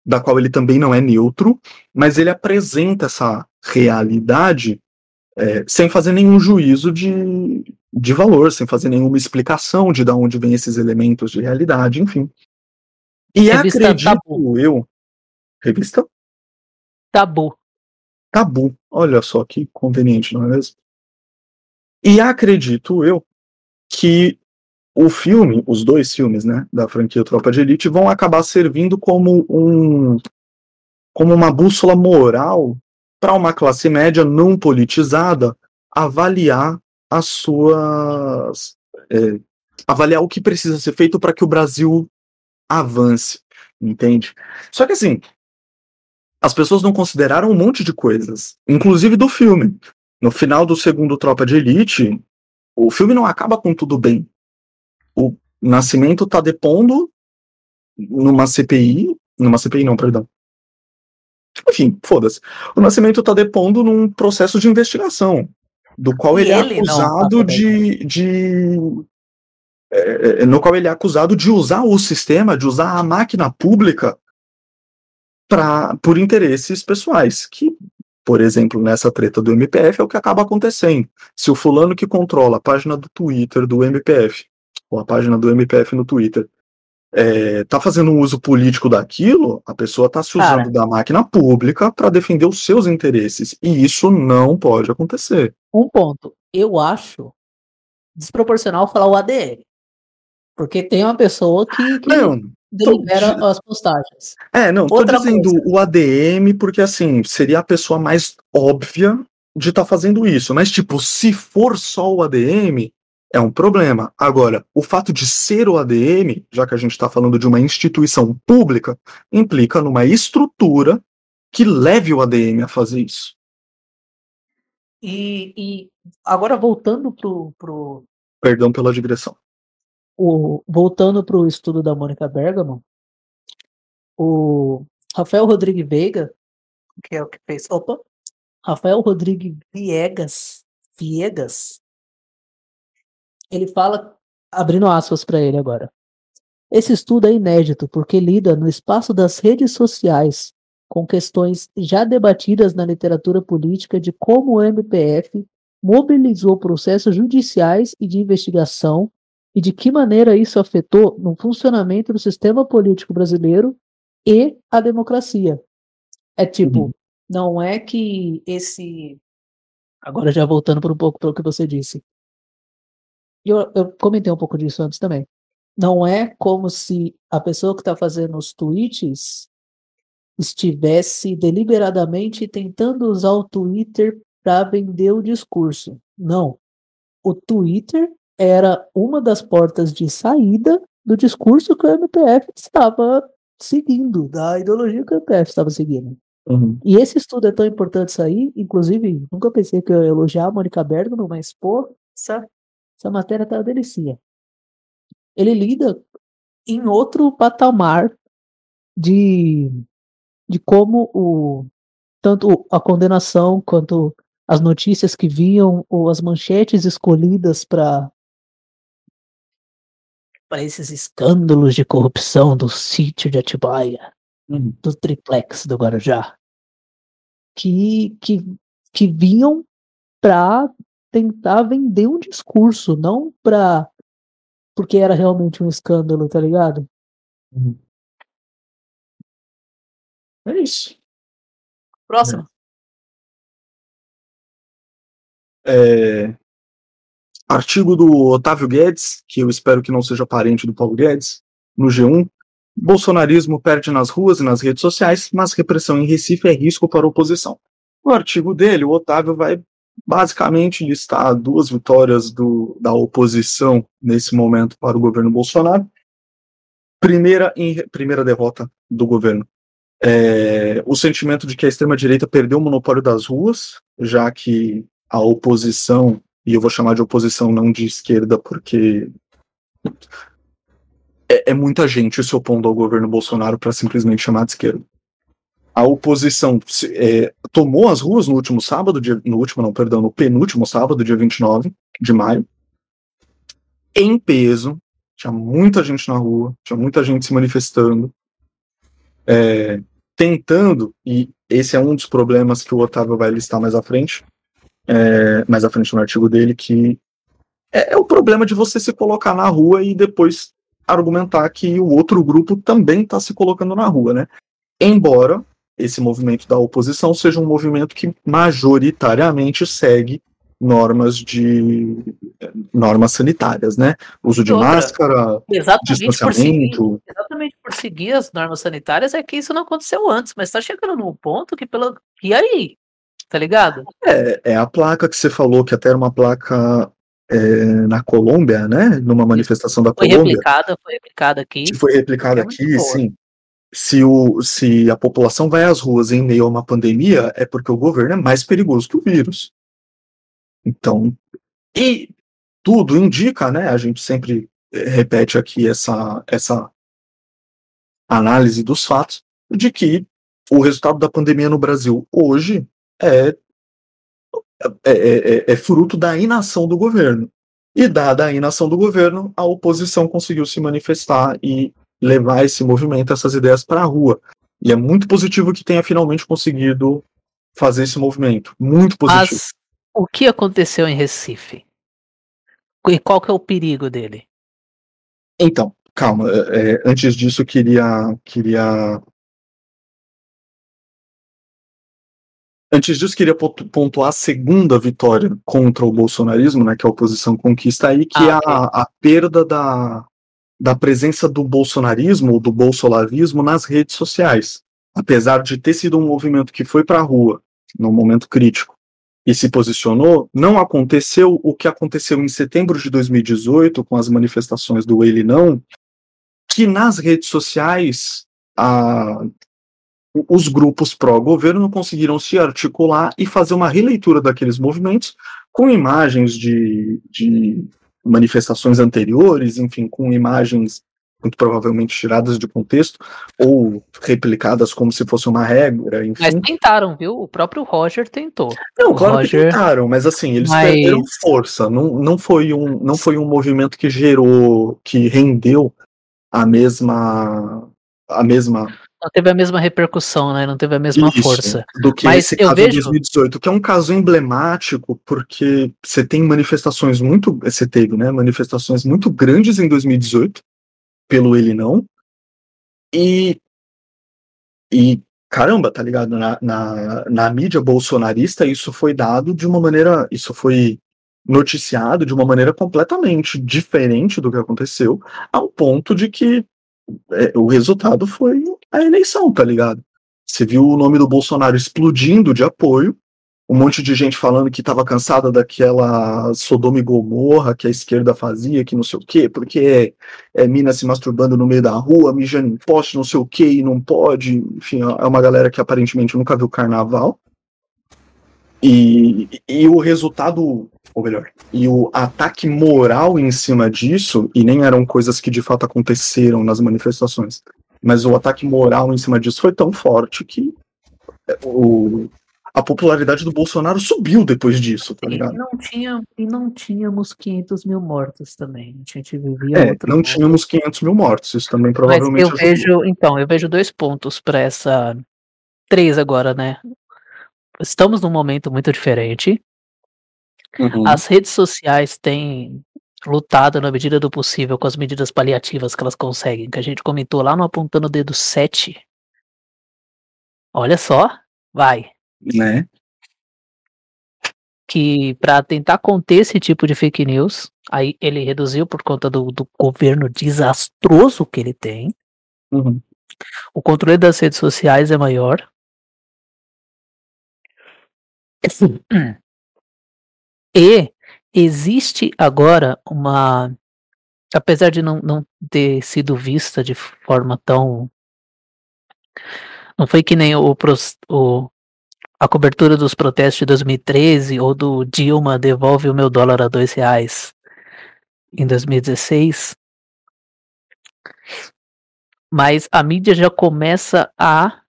da qual ele também não é neutro, mas ele apresenta essa realidade é, sem fazer nenhum juízo de, de valor, sem fazer nenhuma explicação de de onde vem esses elementos de realidade, enfim. E Revista acredito Tabu. eu. Revista Tabu. Tabu. Olha só que conveniente, não é mesmo? E acredito eu que o filme, os dois filmes, né, da franquia Tropa de Elite, vão acabar servindo como um como uma bússola moral para uma classe média não politizada avaliar as suas é, avaliar o que precisa ser feito para que o Brasil avance, entende? Só que assim, as pessoas não consideraram um monte de coisas, inclusive do filme. No final do segundo Tropa de Elite, o filme não acaba com tudo bem. O Nascimento tá depondo numa CPI, numa CPI não, perdão. Enfim, foda-se. O Nascimento tá depondo num processo de investigação, do qual ele é ele não tá acusado podendo. de, de é, é, no qual ele é acusado de usar o sistema, de usar a máquina pública pra, por interesses pessoais, que, por exemplo, nessa treta do MPF é o que acaba acontecendo. Se o fulano que controla a página do Twitter do MPF, ou a página do MPF no Twitter, é, tá fazendo um uso político daquilo, a pessoa tá se usando Cara. da máquina pública para defender os seus interesses. E isso não pode acontecer. Um ponto. Eu acho desproporcional falar o ADM. Porque tem uma pessoa que, que Não, delibera tô- as postagens. É, não, tô Outra dizendo coisa. o ADM porque, assim, seria a pessoa mais óbvia de estar fazendo isso. Mas, tipo, se for só o ADM, é um problema. Agora, o fato de ser o ADM, já que a gente está falando de uma instituição pública, implica numa estrutura que leve o ADM a fazer isso. E, e agora voltando pro, pro, Perdão pela digressão. o, voltando pro estudo da Mônica Bergamo, o, Rafael Rodrigues Veiga, que é o que fez. Opa! Rafael Rodrigues Viegas, Viegas, ele fala, abrindo aspas para ele agora. Esse estudo é inédito porque lida no espaço das redes sociais com questões já debatidas na literatura política de como o MPF mobilizou processos judiciais e de investigação e de que maneira isso afetou no funcionamento do sistema político brasileiro e a democracia. É tipo, uhum. não é que esse. Agora já voltando por um pouco para o que você disse. Eu, eu comentei um pouco disso antes também. Não é como se a pessoa que está fazendo os tweets estivesse deliberadamente tentando usar o Twitter para vender o discurso. Não. O Twitter era uma das portas de saída do discurso que o MPF estava seguindo, da ideologia que o MPF estava seguindo. Uhum. E esse estudo é tão importante sair, inclusive, nunca pensei que eu ia elogiar a Mônica Bergman, mas, pô, essa, essa matéria tá uma delicinha. Ele lida em outro patamar de, de como o, tanto a condenação quanto as notícias que vinham ou as manchetes escolhidas para para esses escândalos de corrupção do sítio de Atibaia, uhum. do triplex do Guarujá, que, que, que vinham para tentar vender um discurso, não para porque era realmente um escândalo, tá ligado? Uhum. É isso. Próximo. É, Artigo do Otávio Guedes, que eu espero que não seja parente do Paulo Guedes, no G1. Bolsonarismo perde nas ruas e nas redes sociais, mas repressão em Recife é risco para a oposição. No artigo dele, o Otávio vai basicamente listar duas vitórias do, da oposição nesse momento para o governo Bolsonaro. Primeira, em, primeira derrota do governo. É, o sentimento de que a extrema-direita perdeu o monopólio das ruas, já que a oposição e eu vou chamar de oposição, não de esquerda, porque é, é muita gente se opondo ao governo Bolsonaro para simplesmente chamar de esquerda. A oposição é, tomou as ruas no último sábado, dia, no último não, perdão, no penúltimo sábado, dia 29 de maio, em peso, tinha muita gente na rua, tinha muita gente se manifestando, é, tentando, e esse é um dos problemas que o Otávio vai listar mais à frente, é, mais à frente no artigo dele, que é, é, o problema de você se colocar na rua e depois argumentar que o outro grupo também está se colocando na rua, né? Embora esse movimento da oposição seja um movimento que majoritariamente segue normas de normas sanitárias, né? Uso de outra, máscara, exatamente distanciamento. Por seguir, exatamente por seguir as normas sanitárias é que isso não aconteceu antes, mas está chegando num ponto que pelo e aí tá ligado? É, é a placa que você falou, que até era uma placa é, na Colômbia, né? Numa manifestação da foi Colômbia. Replicada, foi replicada aqui. Que foi replicada é aqui, sim. Se, o, se a população vai às ruas em meio a uma pandemia, é porque o governo é mais perigoso que o vírus. Então, e tudo indica, né? A gente sempre é, repete aqui essa, essa análise dos fatos, de que o resultado da pandemia no Brasil hoje é, é, é, é, fruto da inação do governo. E dada a inação do governo, a oposição conseguiu se manifestar e levar esse movimento, essas ideias para a rua. E é muito positivo que tenha finalmente conseguido fazer esse movimento. Muito positivo. Mas o que aconteceu em Recife? E qual que é o perigo dele? Então, calma. É, antes disso, queria, queria Antes disso, queria pontuar a segunda vitória contra o bolsonarismo, né, que a oposição conquista aí, que ah, é a, a, perda da, da presença do bolsonarismo, ou do bolsolavismo, nas redes sociais. Apesar de ter sido um movimento que foi para a rua, no momento crítico, e se posicionou, não aconteceu o que aconteceu em setembro de 2018, com as manifestações do Ele Não, que nas redes sociais a, os grupos pró-governo conseguiram se articular e fazer uma releitura daqueles movimentos com imagens de, de manifestações anteriores, enfim, com imagens muito provavelmente tiradas de contexto, ou replicadas como se fosse uma regra, enfim. Mas tentaram, viu? O próprio Roger tentou. Não, o claro Roger- que tentaram, mas assim, eles Mas- perderam força. Não, não, foi um, não foi um movimento que gerou, que rendeu a mesma. a mesma Não teve a mesma repercussão, né? Não teve a mesma Isso, força. do que Mas esse caso vejo- de 2018, que é um caso emblemático, porque você tem manifestações muito. Você teve, né? Manifestações muito grandes em 2018, pelo ele não. E. E caramba, tá ligado? Na, na, na mídia bolsonarista, isso foi dado de uma maneira. Isso foi noticiado de uma maneira completamente diferente do que aconteceu, ao ponto de que é, o resultado foi a eleição, tá ligado? Você viu o nome do Bolsonaro explodindo de apoio, um monte de gente falando que estava cansada daquela Sodoma e Gomorra que a esquerda fazia, que não sei o quê, porque é, é mina se masturbando no meio da rua, mijando em poste, não sei o quê, e não pode. Enfim, é uma galera que aparentemente nunca viu carnaval. E, e o resultado, ou melhor, e o ataque moral em cima disso, e nem eram coisas que de fato aconteceram nas manifestações, mas o ataque moral em cima disso foi tão forte que é, o, a popularidade do Bolsonaro subiu depois disso, tá E ligado? não, tinha, e não tínhamos 500 mil mortos também. A gente vivia É, não mundo. tínhamos 500 mil mortos, isso também Mas provavelmente eu ajudou. vejo, então, eu vejo dois pontos para essa. Três agora, né? Estamos num momento muito diferente. Uhum. As redes sociais têm lutado na medida do possível com as medidas paliativas que elas conseguem, que a gente comentou lá no Apontando o Dedo 7. Olha só, vai. Né? Que para tentar conter esse tipo de fake news, aí ele reduziu por conta do, do governo desastroso que ele tem. Uhum. O controle das redes sociais é maior. E existe agora uma. Apesar de não, não ter sido vista de forma tão. Não foi que nem o, o- a cobertura dos protestos de 2013 ou do Dilma devolve o meu dólar a dois reais em 2016. Mas a mídia já começa a,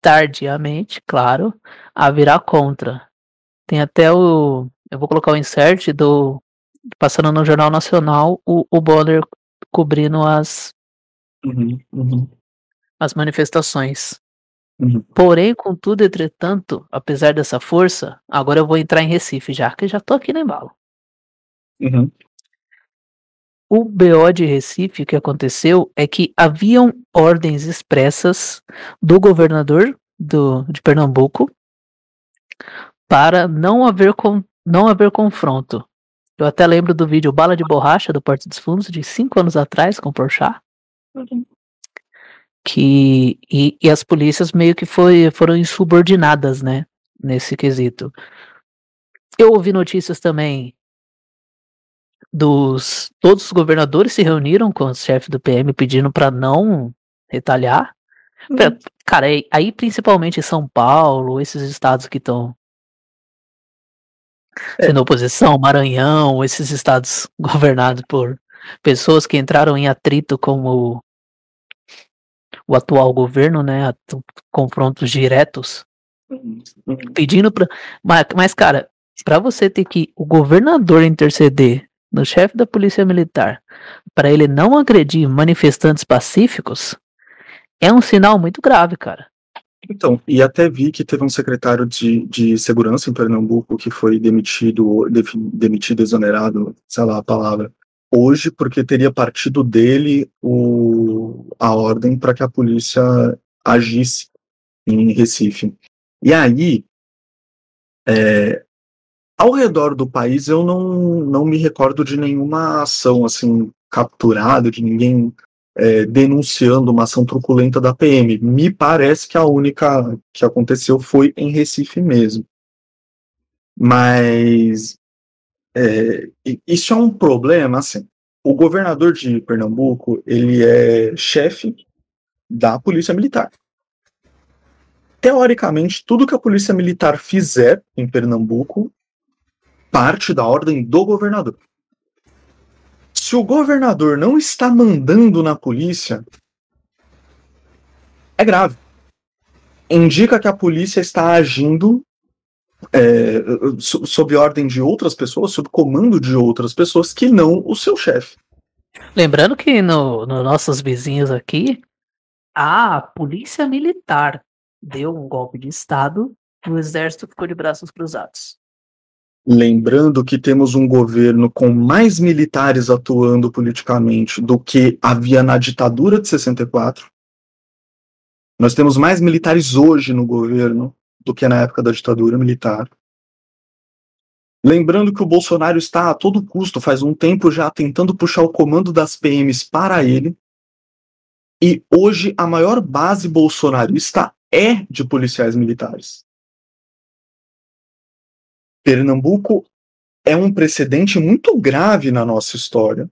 tardiamente, claro, a virar contra. Tem até o. Eu vou colocar o insert do. Passando no Jornal Nacional, o, o Bonner cobrindo as, Uhum. Uhum. as manifestações. Uhum. Porém, contudo, entretanto, apesar dessa força, agora eu vou entrar em Recife já, que já tô aqui no embalo. Uhum. O BO de Recife, o que aconteceu é que haviam ordens expressas do governador do, de Pernambuco para não haver, con- não haver confronto. Eu até lembro do vídeo Bala de Borracha do Porto dos Fundos, de cinco anos atrás, com o Porchat. Que, e, e as polícias meio que foi, foram insubordinadas, né? Nesse quesito. Eu ouvi notícias também dos todos os governadores se reuniram com os chefes do PM pedindo para não retalhar. Pra- Cara, aí, aí principalmente São Paulo, esses estados que estão sendo oposição, Maranhão, esses estados governados por pessoas que entraram em atrito com o, o atual governo, né? Confrontos diretos Uhum. pedindo pra. Mas, mas cara, pra você ter que o governador interceder no chefe da polícia militar para ele não agredir manifestantes pacíficos é um sinal muito grave, cara. Então, e até vi que teve um secretário de, de segurança em Pernambuco que foi demitido, defi- demitido, exonerado, sei lá a palavra, hoje, porque teria partido dele o, a ordem para que a polícia agisse em Recife. E aí, é, ao redor do país, eu não, não me recordo de nenhuma ação assim capturada, de ninguém é, denunciando uma ação truculenta da PM. Me parece que a única que aconteceu foi em Recife mesmo. Mas é, isso é um problema, assim. O governador de Pernambuco, ele é chefe da Polícia Militar. Teoricamente, tudo que a Polícia Militar fizer em Pernambuco parte da ordem do governador. Se o governador não está mandando na polícia, é grave. Indica que a polícia está agindo é, sob ordem de outras pessoas, sob comando de outras pessoas que não o seu chefe. Lembrando que no, no nossos vizinhos aqui, a polícia militar deu um golpe de Estado e o exército ficou de braços cruzados. Lembrando que temos um governo com mais militares atuando politicamente do que havia na ditadura de 64. Nós temos mais militares hoje no governo do que na época da ditadura militar. Lembrando que o Bolsonaro está a todo custo, faz um tempo já, tentando puxar o comando das PMs para ele. E hoje a maior base bolsonarista é de policiais militares. Pernambuco é um precedente muito grave na nossa história.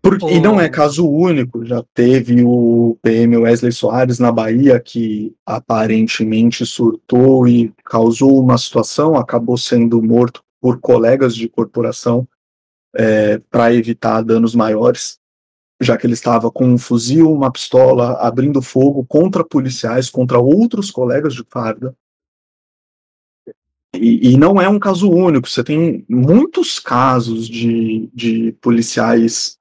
Porque, oh. E não é caso único, já teve o PM Wesley Soares na Bahia, que aparentemente surtou e causou uma situação, acabou sendo morto por colegas de corporação é, para evitar danos maiores, já que ele estava com um fuzil, uma pistola, abrindo fogo contra policiais, contra outros colegas de farda. E, não é um caso único, você tem muitos casos de, de policiais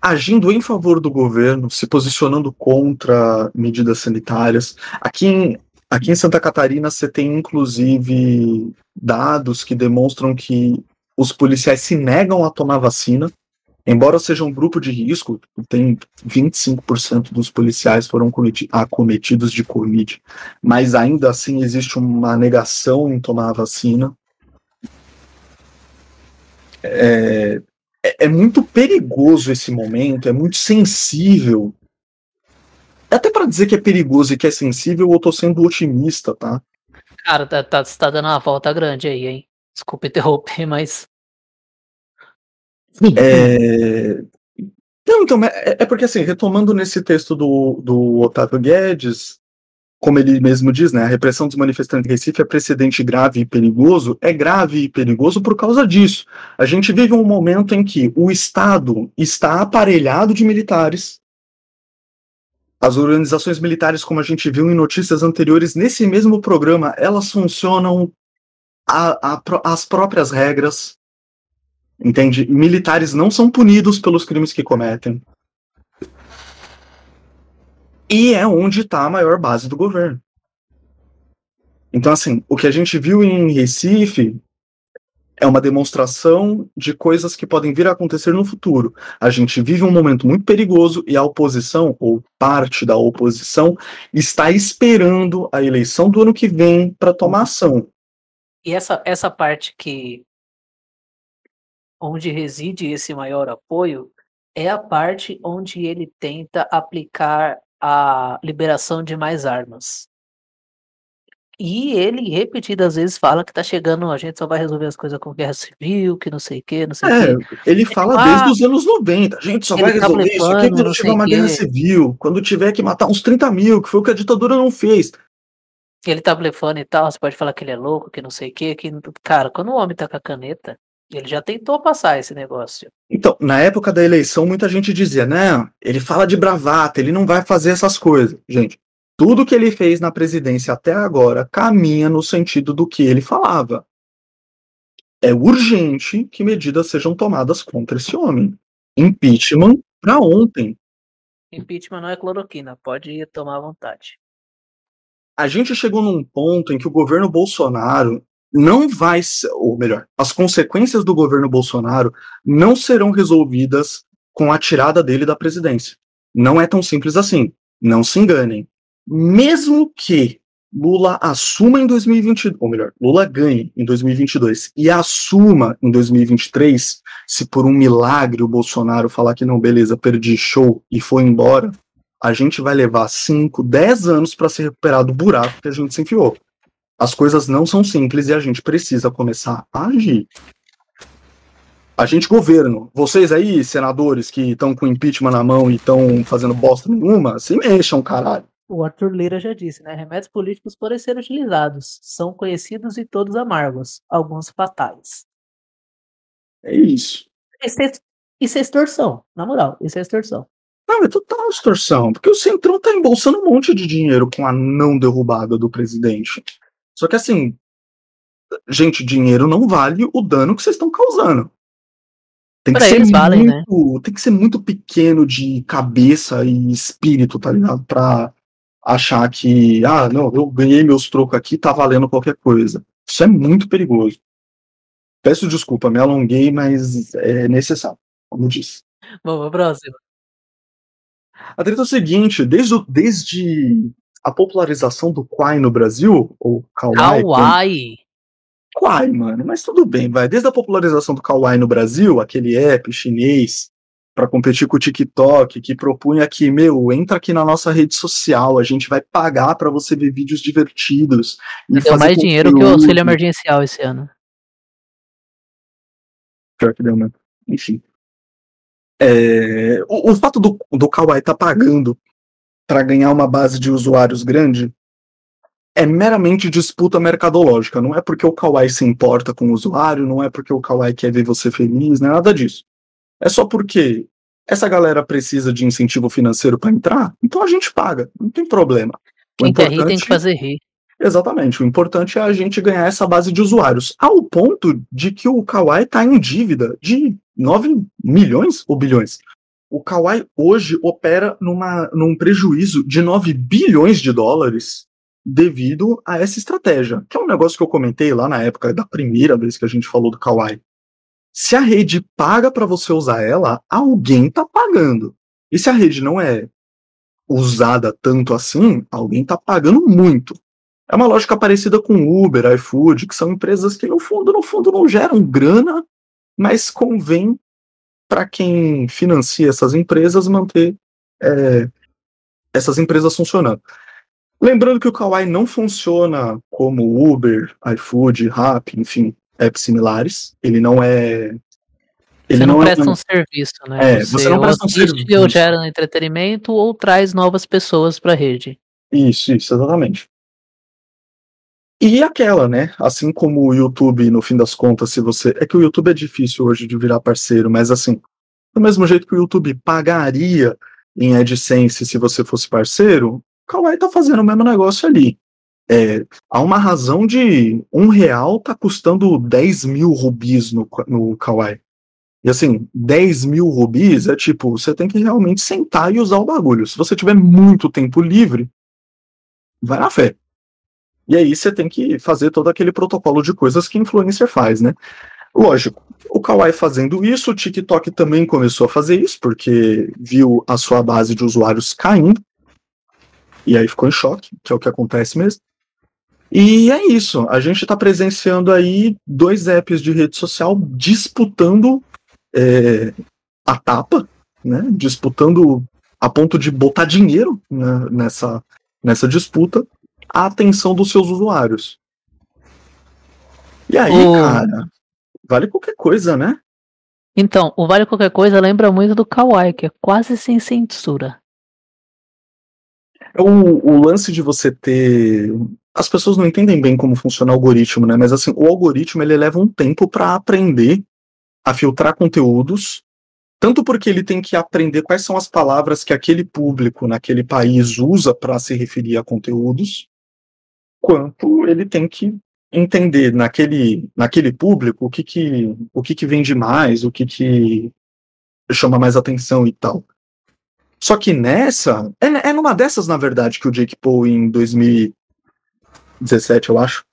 agindo em favor do governo, se posicionando contra medidas sanitárias. Aqui em, aqui em Santa Catarina você tem inclusive dados que demonstram que os policiais se negam a tomar vacina, embora seja um grupo de risco, tem 25% dos policiais foram acometidos de Covid, mas ainda assim existe uma negação em tomar a vacina. É, é, é muito perigoso esse momento, é muito sensível. Até para dizer que é perigoso e que é sensível, eu tô sendo otimista, tá? Cara, tá, tá, você tá dando uma volta grande aí, hein? Desculpa interromper, mas. É... Não, então, é, é porque assim, retomando nesse texto do, do Otávio Guedes, como ele mesmo diz, né, a repressão dos manifestantes em Recife é precedente grave e perigoso, é grave e perigoso por causa disso. A gente vive um momento em que o Estado está aparelhado de militares. As organizações militares, como a gente viu em notícias anteriores, nesse mesmo programa, elas funcionam a, a, as próprias regras. Entende? Militares não são punidos pelos crimes que cometem. E é onde está a maior base do governo. Então, assim, o que a gente viu em Recife é uma demonstração de coisas que podem vir a acontecer no futuro. A gente vive um momento muito perigoso e a oposição, ou parte da oposição, está esperando a eleição do ano que vem para tomar ação. E essa, essa parte que onde reside esse maior apoio é a parte onde ele tenta aplicar a liberação de mais armas. E ele repetidas vezes fala que tá chegando, a gente só vai resolver as coisas com guerra civil, que não sei o que, não sei o é, que. Ele fala ele, desde os anos 90, a gente só vai tá resolver tá isso aqui quando tiver uma guerra civil, quando tiver que matar uns 30 mil, que foi o que a ditadura não fez. Ele tá blefando e tal, você pode falar que ele é louco, que não sei o que, que. Cara, quando o homem tá com a caneta, ele já tentou passar esse negócio. Então, na época da eleição, muita gente dizia, não, ele fala de bravata, ele não vai fazer essas coisas. Gente, tudo que ele fez na presidência até agora caminha no sentido do que ele falava. É urgente que medidas sejam tomadas contra esse homem. Impeachment para ontem. Impeachment não é cloroquina, pode tomar à vontade. A gente chegou num ponto em que o governo Bolsonaro não vai, ou melhor, as consequências do governo Bolsonaro não serão resolvidas com a tirada dele da presidência. Não é tão simples assim. Não se enganem. Mesmo que Lula assuma em 2022, ou melhor, Lula ganhe em 2022 e assuma em 2023, se por um milagre o Bolsonaro falar que não, beleza, perdi show e foi embora, a gente vai levar 5, 10 anos para se recuperar do buraco que a gente se enfiou as coisas não são simples e a gente precisa começar a agir. A gente, governo, vocês aí, senadores que estão com impeachment na mão e estão fazendo bosta nenhuma, se mexam, caralho. O Arthur Lira já disse, né? Remédios políticos podem ser utilizados. São conhecidos e todos amargos, alguns fatais. É isso. isso, é, isso é extorsão, na moral, isso é extorsão. Não, é total extorsão, porque o Centrão tá embolsando um monte de dinheiro com a não derrubada do presidente. Só que assim, gente, dinheiro não vale o dano que vocês estão causando. Tem que, Pra ser eles valem, né? muito, tem que ser muito pequeno de cabeça e espírito, tá ligado? Pra achar que, ah, não, eu ganhei meus trocos aqui, tá valendo qualquer coisa. Isso é muito perigoso. Peço desculpa, me alonguei, mas é necessário, como disse. Vamos, próximo. A treta é o seguinte, desde, desde a popularização do Kwai no Brasil, ou Kawaii, Kawaii. Mano, mas tudo bem, vai. Desde a popularização do Kawaii no Brasil, aquele app chinês para competir com o TikTok, que propunha que, meu, entra aqui na nossa rede social, a gente vai pagar para você ver vídeos divertidos. E Deu mais dinheiro que o auxílio emergencial esse ano. Pior que deu mesmo. Enfim. É, o, o fato do, do Kawaii estar pagando para ganhar uma base de usuários grande é meramente disputa mercadológica. Não é porque o Kawaii se importa com o usuário, não é porque o Kawaii quer ver você feliz, não é nada disso. É só porque essa galera precisa de incentivo financeiro para entrar, então a gente paga, não tem problema. Quem quer rir tem que fazer rir. Exatamente. O importante é a gente ganhar essa base de usuários. Ao ponto de que o Kawaii está em dívida de 9 milhões ou bilhões. O Kawaii hoje opera numa, num prejuízo de 9 bilhões de dólares devido a essa estratégia. Que é um negócio que eu comentei lá na época da primeira vez que a gente falou do Kawaii. Se a rede paga para você usar ela, alguém está pagando. E se a rede não é usada tanto assim, alguém está pagando muito. É uma lógica parecida com Uber, iFood, que são empresas que no fundo, no fundo, não geram grana, mas convém para quem financia essas empresas manter é, essas empresas funcionando. Lembrando que o Kawaii não funciona como Uber, iFood, Rappi, enfim, apps similares. Ele não é. Ele Você não, é presta um serviço, né? É, você não ou presta um serviço. Ou gera entretenimento ou traz novas pessoas pra rede. Isso, isso, exatamente. E aquela, né? Assim como o YouTube, no fim das contas, se você. É que o YouTube é difícil hoje de virar parceiro, mas assim, do mesmo jeito que o YouTube pagaria em AdSense se você fosse parceiro, o Kawaii tá fazendo o mesmo negócio ali. É, há uma razão de um real tá custando 10 mil rubis no, no Kawaii. E assim, 10 mil rubis é tipo, você tem que realmente sentar e usar o bagulho. Se você tiver muito tempo livre, vai na fé. E aí você tem que fazer todo aquele protocolo de coisas que influencer faz, né? Lógico, o Kawaii fazendo isso, o TikTok também começou a fazer isso, porque viu a sua base de usuários caindo. E aí ficou em choque, que é o que acontece mesmo. E é isso, a gente está presenciando aí dois apps de rede social disputando é, a tapa, né? Disputando a ponto de botar dinheiro né, nessa, nessa disputa a atenção dos seus usuários. E aí, O- cara, vale qualquer coisa, né? Então, o Vale Qualquer Coisa lembra muito do Kawaii, que é quase sem censura. É O, o lance de você ter. As pessoas não entendem bem como funciona o algoritmo, né? Mas assim, o algoritmo ele leva um tempo para aprender a filtrar conteúdos, tanto porque ele tem que aprender quais são as palavras que aquele público naquele país usa para se referir a conteúdos, quanto ele tem que entender naquele, naquele público o que que, o que que vende mais, o que que chama mais atenção e tal. Só que nessa, é, é numa dessas, na verdade, que o Jake Paul, em 2017, eu acho,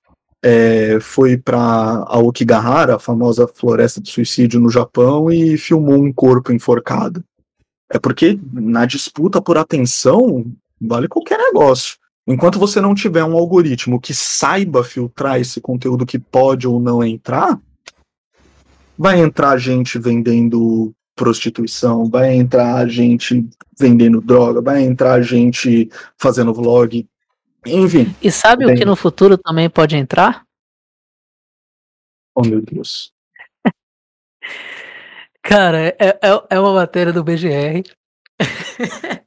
é, foi para Aokigahara, a famosa floresta de suicídio no Japão, e filmou um corpo enforcado. É porque na disputa por atenção, vale qualquer negócio. Enquanto você não tiver um algoritmo que saiba filtrar esse conteúdo que pode ou não entrar, vai entrar gente vendendo prostituição, vai entrar gente vendendo droga, vai entrar gente fazendo vlog, enfim. E sabe o que no futuro também pode entrar? Oh meu Deus. Cara, é, é, é uma matéria do BGR.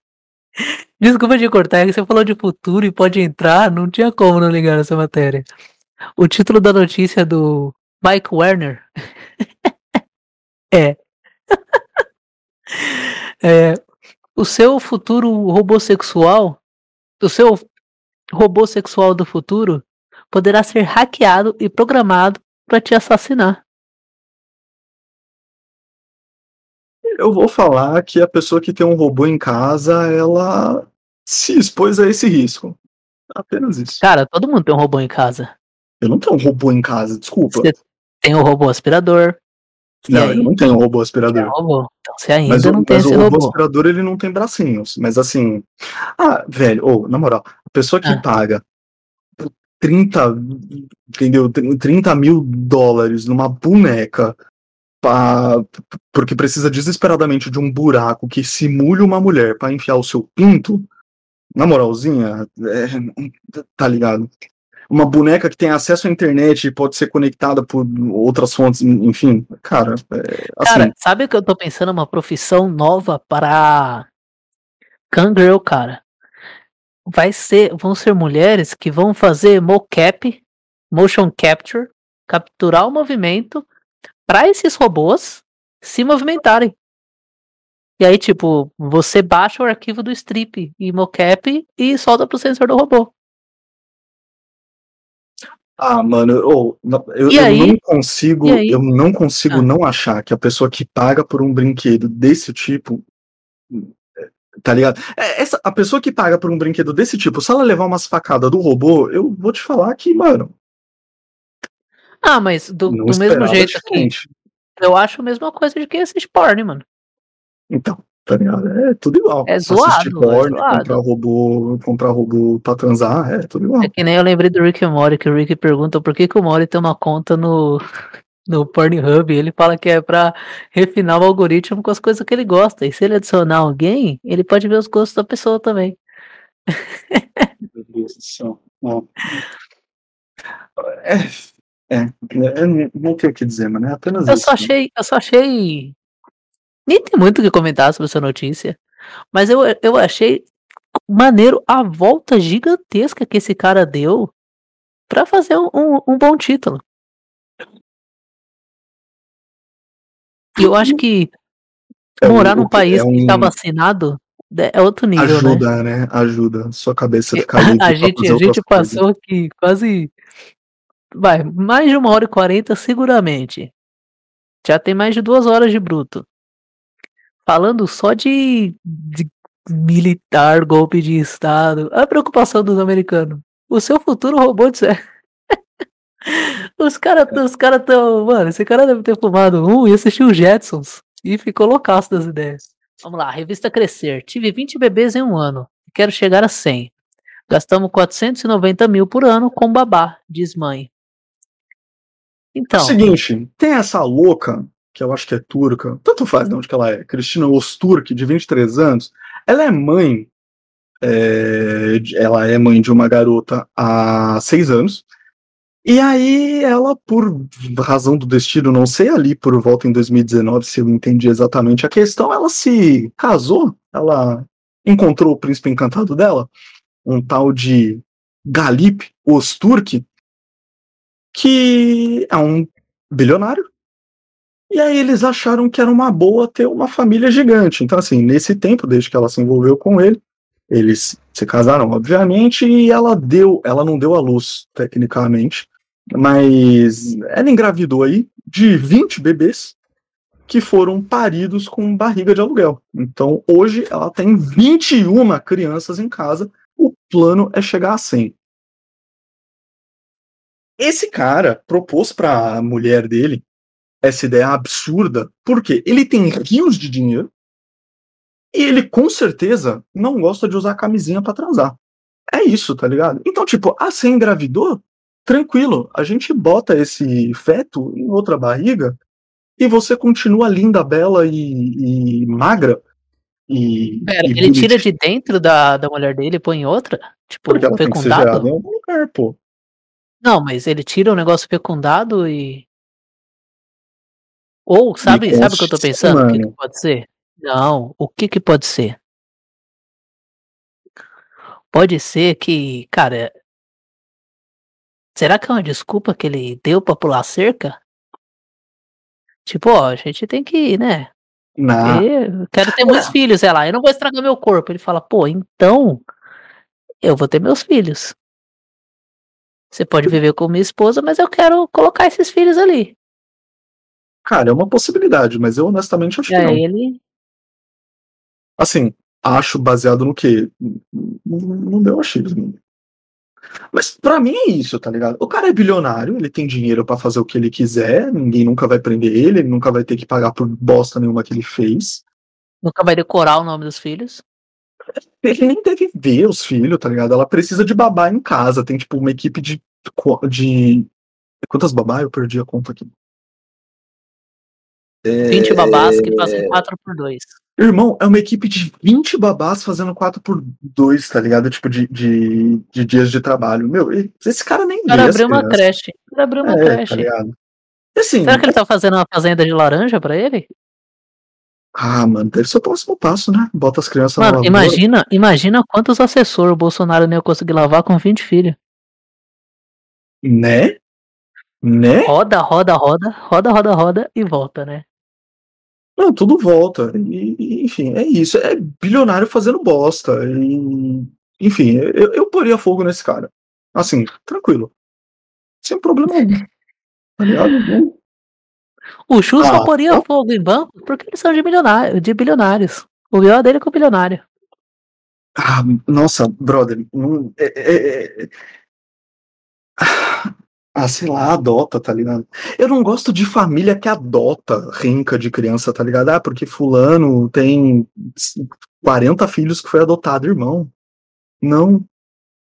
Desculpa de cortar, é que você falou de futuro e pode entrar, não tinha como não ligar nessa matéria. O título da notícia é do Mike Werner é É, o seu futuro robô sexual, o seu robô sexual do futuro poderá ser hackeado e programado para te assassinar. Eu vou falar que a pessoa que tem um robô em casa, ela se expôs a esse risco. Apenas isso. Cara, todo mundo tem um robô em casa. Eu não tenho um robô em casa, desculpa. Você tem o robô aspirador. Não, eu não tenho um robô aspirador. É um robô. Então você ainda Mas, o- não tem mas esse o robô robô. aspirador ele não tem bracinhos. Mas assim. Ah, velho, ô, na moral, a pessoa que Ah. paga 30, entendeu? 30 mil dólares numa boneca pra, porque precisa desesperadamente de um buraco que simule uma mulher pra enfiar o seu pinto, na moralzinha, é, tá ligado? Uma boneca que tem acesso à internet e pode ser conectada por outras fontes, enfim, cara, é, assim, Cara, sabe o que eu tô pensando? Uma profissão nova para Kangirl, cara. Vai ser, vão ser mulheres que vão fazer mocap, motion capture, capturar o movimento para esses robôs se movimentarem. E aí, tipo, você baixa o arquivo do strip e mocap e solta pro sensor do robô. Ah, mano, eu, não- eu, eu não consigo, eu não consigo Ah. não achar que a pessoa que paga por um brinquedo desse tipo, é, tá ligado? É, Essa, a pessoa que paga por um brinquedo desse tipo, se ela levar umas facadas do robô, eu vou te falar que, mano, Ah, mas do, do mesmo jeito que eu acho a mesma coisa de quem assiste porn, mano. Então, tá ligado? É tudo igual. É Assistir zoado, é porn, zoado. comprar robô, comprar robô pra transar, é tudo igual. É que nem eu lembrei do Rick e Morty, que o Rick pergunta por que, que o Morty tem uma conta no, no Pornhub. Ele fala que é pra refinar o algoritmo com as coisas que ele gosta. E se ele adicionar alguém, ele pode ver os gostos da pessoa também. Meu Deus do céu. É, é, é, não- tenho o que dizer, mano. É apenas Eu isso. só né? achei, eu só achei. Nem tem muito o que comentar sobre essa notícia. Mas eu, eu achei maneiro a volta gigantesca que esse cara deu pra fazer um, um- um bom título. E eu acho que É morar um- num país é que tá um- vacinado é é outro nível, né? Ajuda, né? Ajuda. Sua cabeça fica livre A gente, a gente passou aqui quase. Vai, mais de uma hora e quarenta, seguramente. Já tem mais de duas horas de bruto. Falando só de, de militar, golpe de Estado. A preocupação dos americanos. O seu futuro robô de Os caras os cara tão. Mano, esse cara deve ter fumado um e assistiu Jetsons. E ficou loucaço das ideias. Vamos lá, revista Crescer. Tive 20 bebês em um ano. Quero chegar a 100. Gastamos 490 mil por ano com babá, diz mãe. É Então, o seguinte, tem essa louca, que eu acho que é turca, tanto faz de onde que ela é, Cristina Osturk, de 23 anos, ela é mãe, é, ela é mãe de uma garota há seis anos, e aí ela, por razão do destino, não sei ali por volta em 2019, se eu entendi exatamente a questão, ela se casou, ela encontrou o príncipe encantado dela, um tal de Galip Osturk, que é um bilionário. E aí eles acharam que era uma boa ter uma família gigante. Então, assim, nesse tempo, desde que ela se envolveu com ele, eles se casaram, obviamente, e ela deu, ela não deu à luz, tecnicamente, mas ela engravidou aí de 20 bebês que foram paridos com barriga de aluguel. Então, hoje ela tem 21 crianças em casa, o plano é chegar a 100. Esse cara propôs para a mulher dele essa ideia absurda, porque ele tem rios de dinheiro e ele com certeza não gosta de usar camisinha para transar. É isso, tá ligado? Então, tipo, ah, você engravidou? Tranquilo, a gente bota esse feto em outra barriga e você continua linda, bela e, e magra. E, pera, e ele tira de dentro da, da mulher dele e põe em outra? Tipo, porque ela tem que ser gerada fecundado? em algum lugar, pô. Não, mas ele tira o negócio fecundado e. Ou, sabe, sabe o que eu tô pensando? O que, que pode ser? Não, o que que pode ser? Pode ser que, cara. Será que é uma desculpa que ele deu pra pular cerca? Tipo, ó, a gente tem que, né? Na... Eu quero ter muitos filhos, sei lá, eu não vou estragar meu corpo. Ele fala, pô, então eu vou ter meus filhos. Você pode viver com minha esposa, mas eu quero colocar esses filhos ali. Cara, é uma possibilidade, mas eu honestamente acho E que não. ele. Assim, acho baseado no quê? No meu achismo. Mas pra mim é isso, tá ligado? O cara é bilionário, ele tem dinheiro pra fazer o que ele quiser, ninguém nunca vai prender ele, ele nunca vai ter que pagar por bosta nenhuma que ele fez. Nunca vai decorar o nome dos filhos. Ele nem deve ver os filhos, tá ligado? Ela precisa de babá em casa, tem tipo uma equipe de. de... Quantas babá? Eu perdi a conta aqui. É... 20 babás que fazem 4 por 2 Irmão, é uma equipe de 20 babás fazendo 4 por 2 tá ligado? Tipo, de, de, de dias de trabalho. Meu, esse cara nem O cara abriu uma creche. O cara abriu uma É, creche. tá ligado? Assim, Será que ele tá fazendo uma fazenda de laranja pra ele? Ah, mano, deve ser o próximo passo, né? Bota as crianças Mano, na lavoura. imagina, imagina quantos assessores o Bolsonaro não ia conseguir lavar com 20 filhos. Né? Né? Roda, roda, roda, roda, roda, roda e volta, né? Não, tudo volta. E, enfim, é isso. É bilionário fazendo bosta. E, enfim, eu, eu poria fogo nesse cara. Assim, tranquilo. Sem problema algum. Tá ligado? O Chu Ah, só poria eu- fogo em banco porque eles são de, milionário, de bilionários. O pior dele com o bilionário. Ah, nossa, brother. não- é- é- é- Ah, sei lá, adota, tá ligado? Eu não gosto de família que adota rinca de criança, tá ligado? Ah, porque fulano tem 40 filhos que foi adotado, irmão. Não,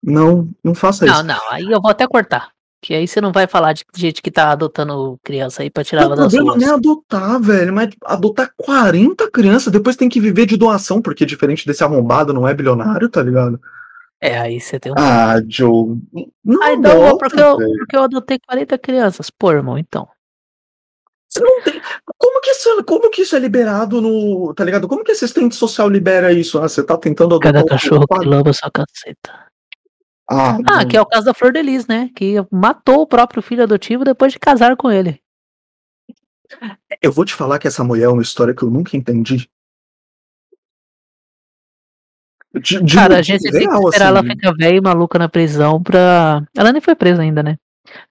não, não faça Não, isso. não, aí eu vou até cortar. Que aí você não vai falar de gente que tá adotando criança aí pra tirar O ela das problema ruas. não é adotar, velho, mas adotar 40 crianças, depois tem que viver de doação, porque diferente desse arrombado não é bilionário, tá ligado? É, aí você tem um. Ah, Joe. Não Ah, então, adota, porque eu, velho. porque eu adotei 40 crianças. Pô, irmão, então. Você não tem. Como que, isso, como que isso é liberado no. Tá ligado? Como que assistente social libera isso? Ah, você tá tentando adotar Cada um cachorro que lamba sua caceta. Ah, Ah, que é o caso da Flor de Lis, né? Que matou o próprio filho adotivo depois de casar com ele. Eu vou te falar que essa mulher é uma história que eu nunca entendi. De, de Cara, a gente tem que esperar ela assim. ficar velha e maluca na prisão pra. Ela nem foi presa ainda, né?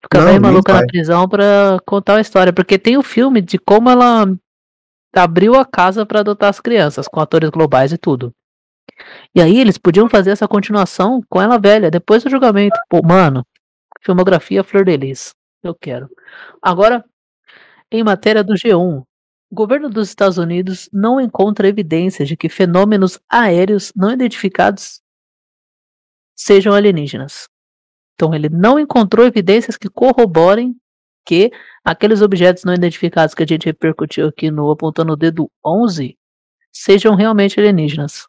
Ficar Não, velha e maluca vai. na prisão pra contar a história. Porque tem o filme de como ela abriu a casa pra adotar as crianças, com atores globais e tudo. E aí eles podiam fazer essa continuação com ela velha, depois do julgamento. Pô, mano, filmografia Flor de Lis. Eu quero. Agora, em matéria do G1, o governo dos Estados Unidos não encontra evidências de que fenômenos aéreos não identificados sejam alienígenas. Então, ele não encontrou evidências que corroborem que aqueles objetos não identificados que a gente repercutiu aqui no Apontando o Dedo 11 sejam realmente alienígenas.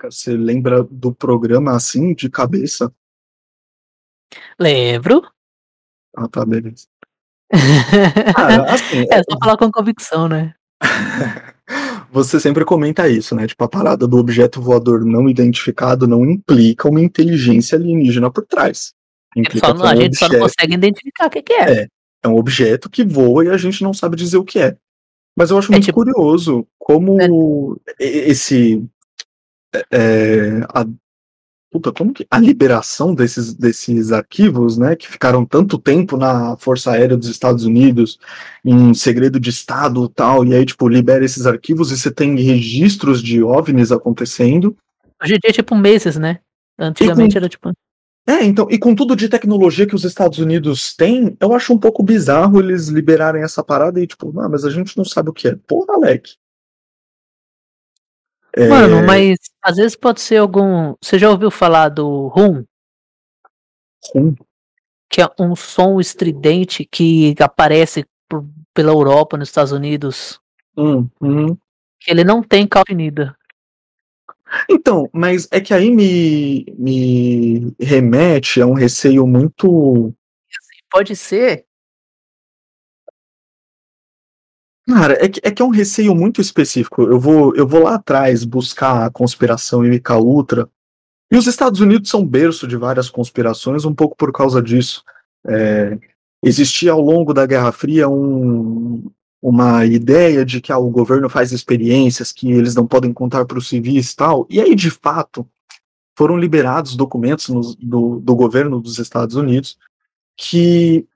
Caraca, você lembra do programa assim, de cabeça? Lembro. Ah, tá, beleza. Ah, assim, é só falar com convicção, né? Você sempre comenta isso, né? Tipo, a parada do objeto voador não identificado não implica uma inteligência alienígena por trás. Implica Só é a um gente só não objeto- consegue identificar o que, que é. É. É um objeto que voa e a gente não sabe dizer o que é. Mas eu acho É muito tipo- curioso como e- esse. É, a, puta, como que. A liberação desses, desses arquivos, né? Que ficaram tanto tempo na Força Aérea dos Estados Unidos, em segredo de Estado e tal, e aí, tipo, libera esses arquivos e você tem registros de OVNIs acontecendo. Hoje em dia é tipo meses, né? Antigamente era tipo. É, então, e com tudo de tecnologia que os Estados Unidos têm, eu acho um pouco bizarro eles liberarem essa parada e, tipo, ah, mas a gente não sabe o que é. Porra, Alec. É, Mano, mas às vezes pode ser algum. Você já ouviu falar do rum? Rum? Que é um som estridente que aparece por- pela Europa, nos Estados Unidos. hum, hum. Que ele não tem calvinida. Então, mas é que aí me, me remete a um receio muito. Pode ser. Cara, é que, é que é um receio muito específico. Eu vou, eu vou lá atrás buscar a conspiração MK Ultra. E os Estados Unidos são berço de várias conspirações, um pouco por causa disso. É, existia ao longo da Guerra Fria um, uma ideia de que ah, o governo faz experiências que eles não podem contar para os civis e tal. E aí, de fato, foram liberados documentos no, do, do governo dos Estados Unidos que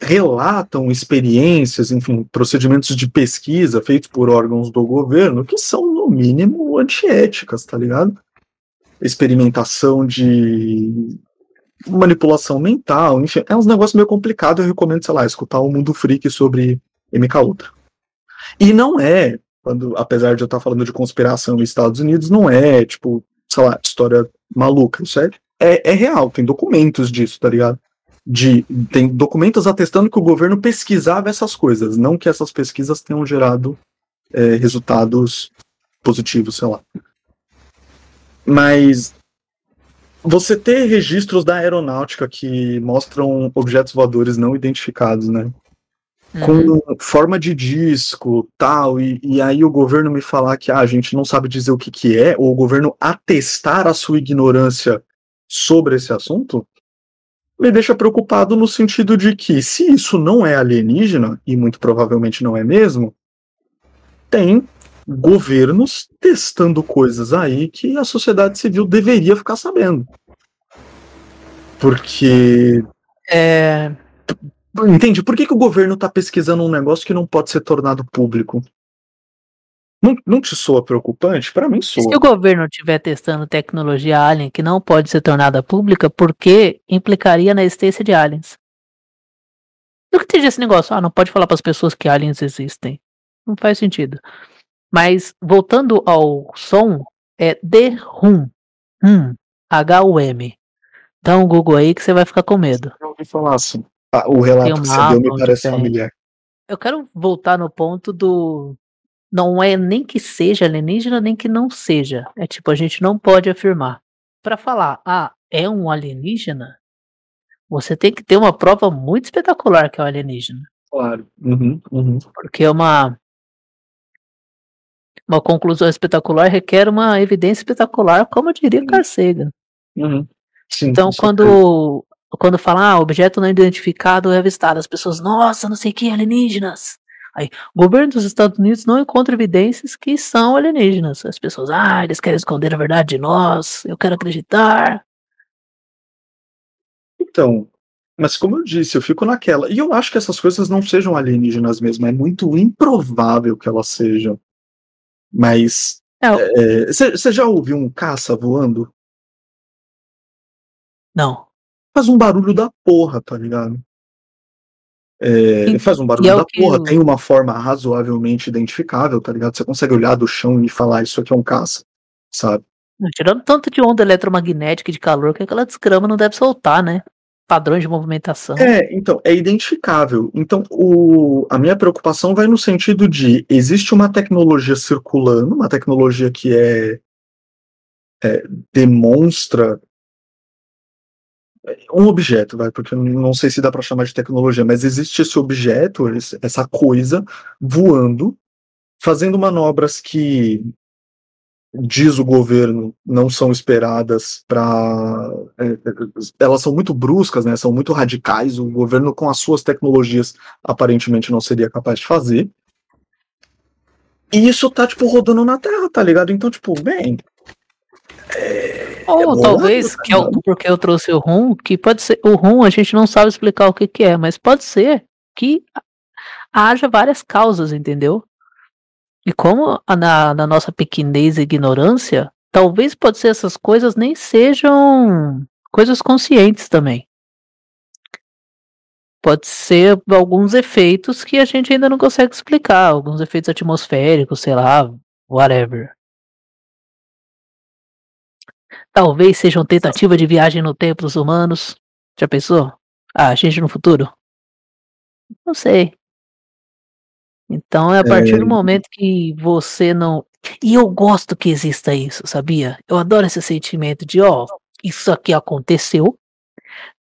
relatam experiências, enfim, procedimentos de pesquisa feitos por órgãos do governo que são, no mínimo, antiéticas, tá ligado? Experimentação de manipulação mental, enfim, é uns negócios meio complicado. Eu recomendo, sei lá, escutar o Mundo Freak sobre MK Ultra. E não é, quando, apesar de eu estar falando de conspiração nos Estados Unidos, não é, tipo, sei lá, história maluca. Isso é, é, é real, tem documentos disso, tá ligado? De, tem documentos atestando que o governo pesquisava essas coisas, não que essas pesquisas tenham gerado é, resultados positivos, sei lá. Mas você ter registros da aeronáutica que mostram objetos voadores não identificados, né? Uhum. Com forma de disco, tal, e, e aí o governo me falar que ah, a gente não sabe dizer o que, que é, ou o governo atestar a sua ignorância sobre esse assunto, me deixa preocupado no sentido de que, se isso não é alienígena, e muito provavelmente não é mesmo, tem governos testando coisas aí que a sociedade civil deveria ficar sabendo. Porque. É. Entende? Por que, que o governo está pesquisando um negócio que não pode ser tornado público? Não, não te soa preocupante? Para mim soa. Se o governo estiver testando tecnologia alien que não pode ser tornada pública, por que implicaria na existência de aliens? Eu que entendi esse negócio. Ah, não pode falar para as pessoas que aliens existem. Não faz sentido. Mas voltando ao som, é The Hum. Hum. H-U-M. Dá um Google aí que você vai ficar com medo. Eu ouvi falar assim. Ah, o relato que você deu me parece familiar. Eu quero voltar no ponto do. Não é nem que seja alienígena, nem que não seja. É tipo, a gente não pode afirmar. Para falar, ah, é um alienígena, você tem que ter uma prova muito espetacular que é o alienígena. Claro. Uhum, uhum. Porque é uma uma conclusão espetacular requer uma evidência espetacular, como diria Carl Sagan. Uhum. Sim, então, quando, quando fala, ah, objeto não identificado é avistado, as pessoas, nossa, não sei o que, alienígenas. Aí, o governo dos Estados Unidos não encontra evidências que são alienígenas. As pessoas, ah, eles querem esconder a verdade de nós, eu quero acreditar. Então, mas como eu disse, eu fico naquela. E eu acho que essas coisas não sejam alienígenas mesmo. É muito improvável que elas sejam. Mas. Você é, já ouviu um caça voando? Não. Faz um barulho da porra, tá ligado? É, faz um barulho é da porra, eu... tem uma forma razoavelmente identificável, tá ligado? Você consegue olhar do chão e falar isso aqui é um caça, sabe? Tirando tanto de onda eletromagnética e de calor que aquela desgrama não deve soltar, né? padrões de movimentação. É, então, é identificável. Então, o, a minha preocupação vai no sentido de existe uma tecnologia circulando, uma tecnologia que é, é demonstra um objeto, vai, porque não sei se dá para chamar de tecnologia, mas existe esse objeto, essa coisa voando, fazendo manobras que diz o governo, não são esperadas para. É, é, elas são muito bruscas, né? São muito radicais. O governo, com as suas tecnologias, aparentemente não seria capaz de fazer. E isso tá, tipo, rodando na Terra, tá ligado? Então, tipo, bem. É, Ou é talvez, tá que é porque eu trouxe o RUM, que pode ser. O RUM a gente não sabe explicar o que, que é, mas pode ser que haja várias causas, entendeu? E como na, na nossa pequenez e ignorância, talvez pode ser essas coisas nem sejam coisas conscientes também. Pode ser alguns efeitos que a gente ainda não consegue explicar, alguns efeitos atmosféricos, sei lá, whatever. Talvez sejam tentativa de viagem no tempo dos humanos. Já pensou? Ah, a gente no futuro? Não sei. Então é a partir é... do momento que você não. E eu gosto que exista isso, sabia? Eu adoro esse sentimento de, ó, isso aqui aconteceu,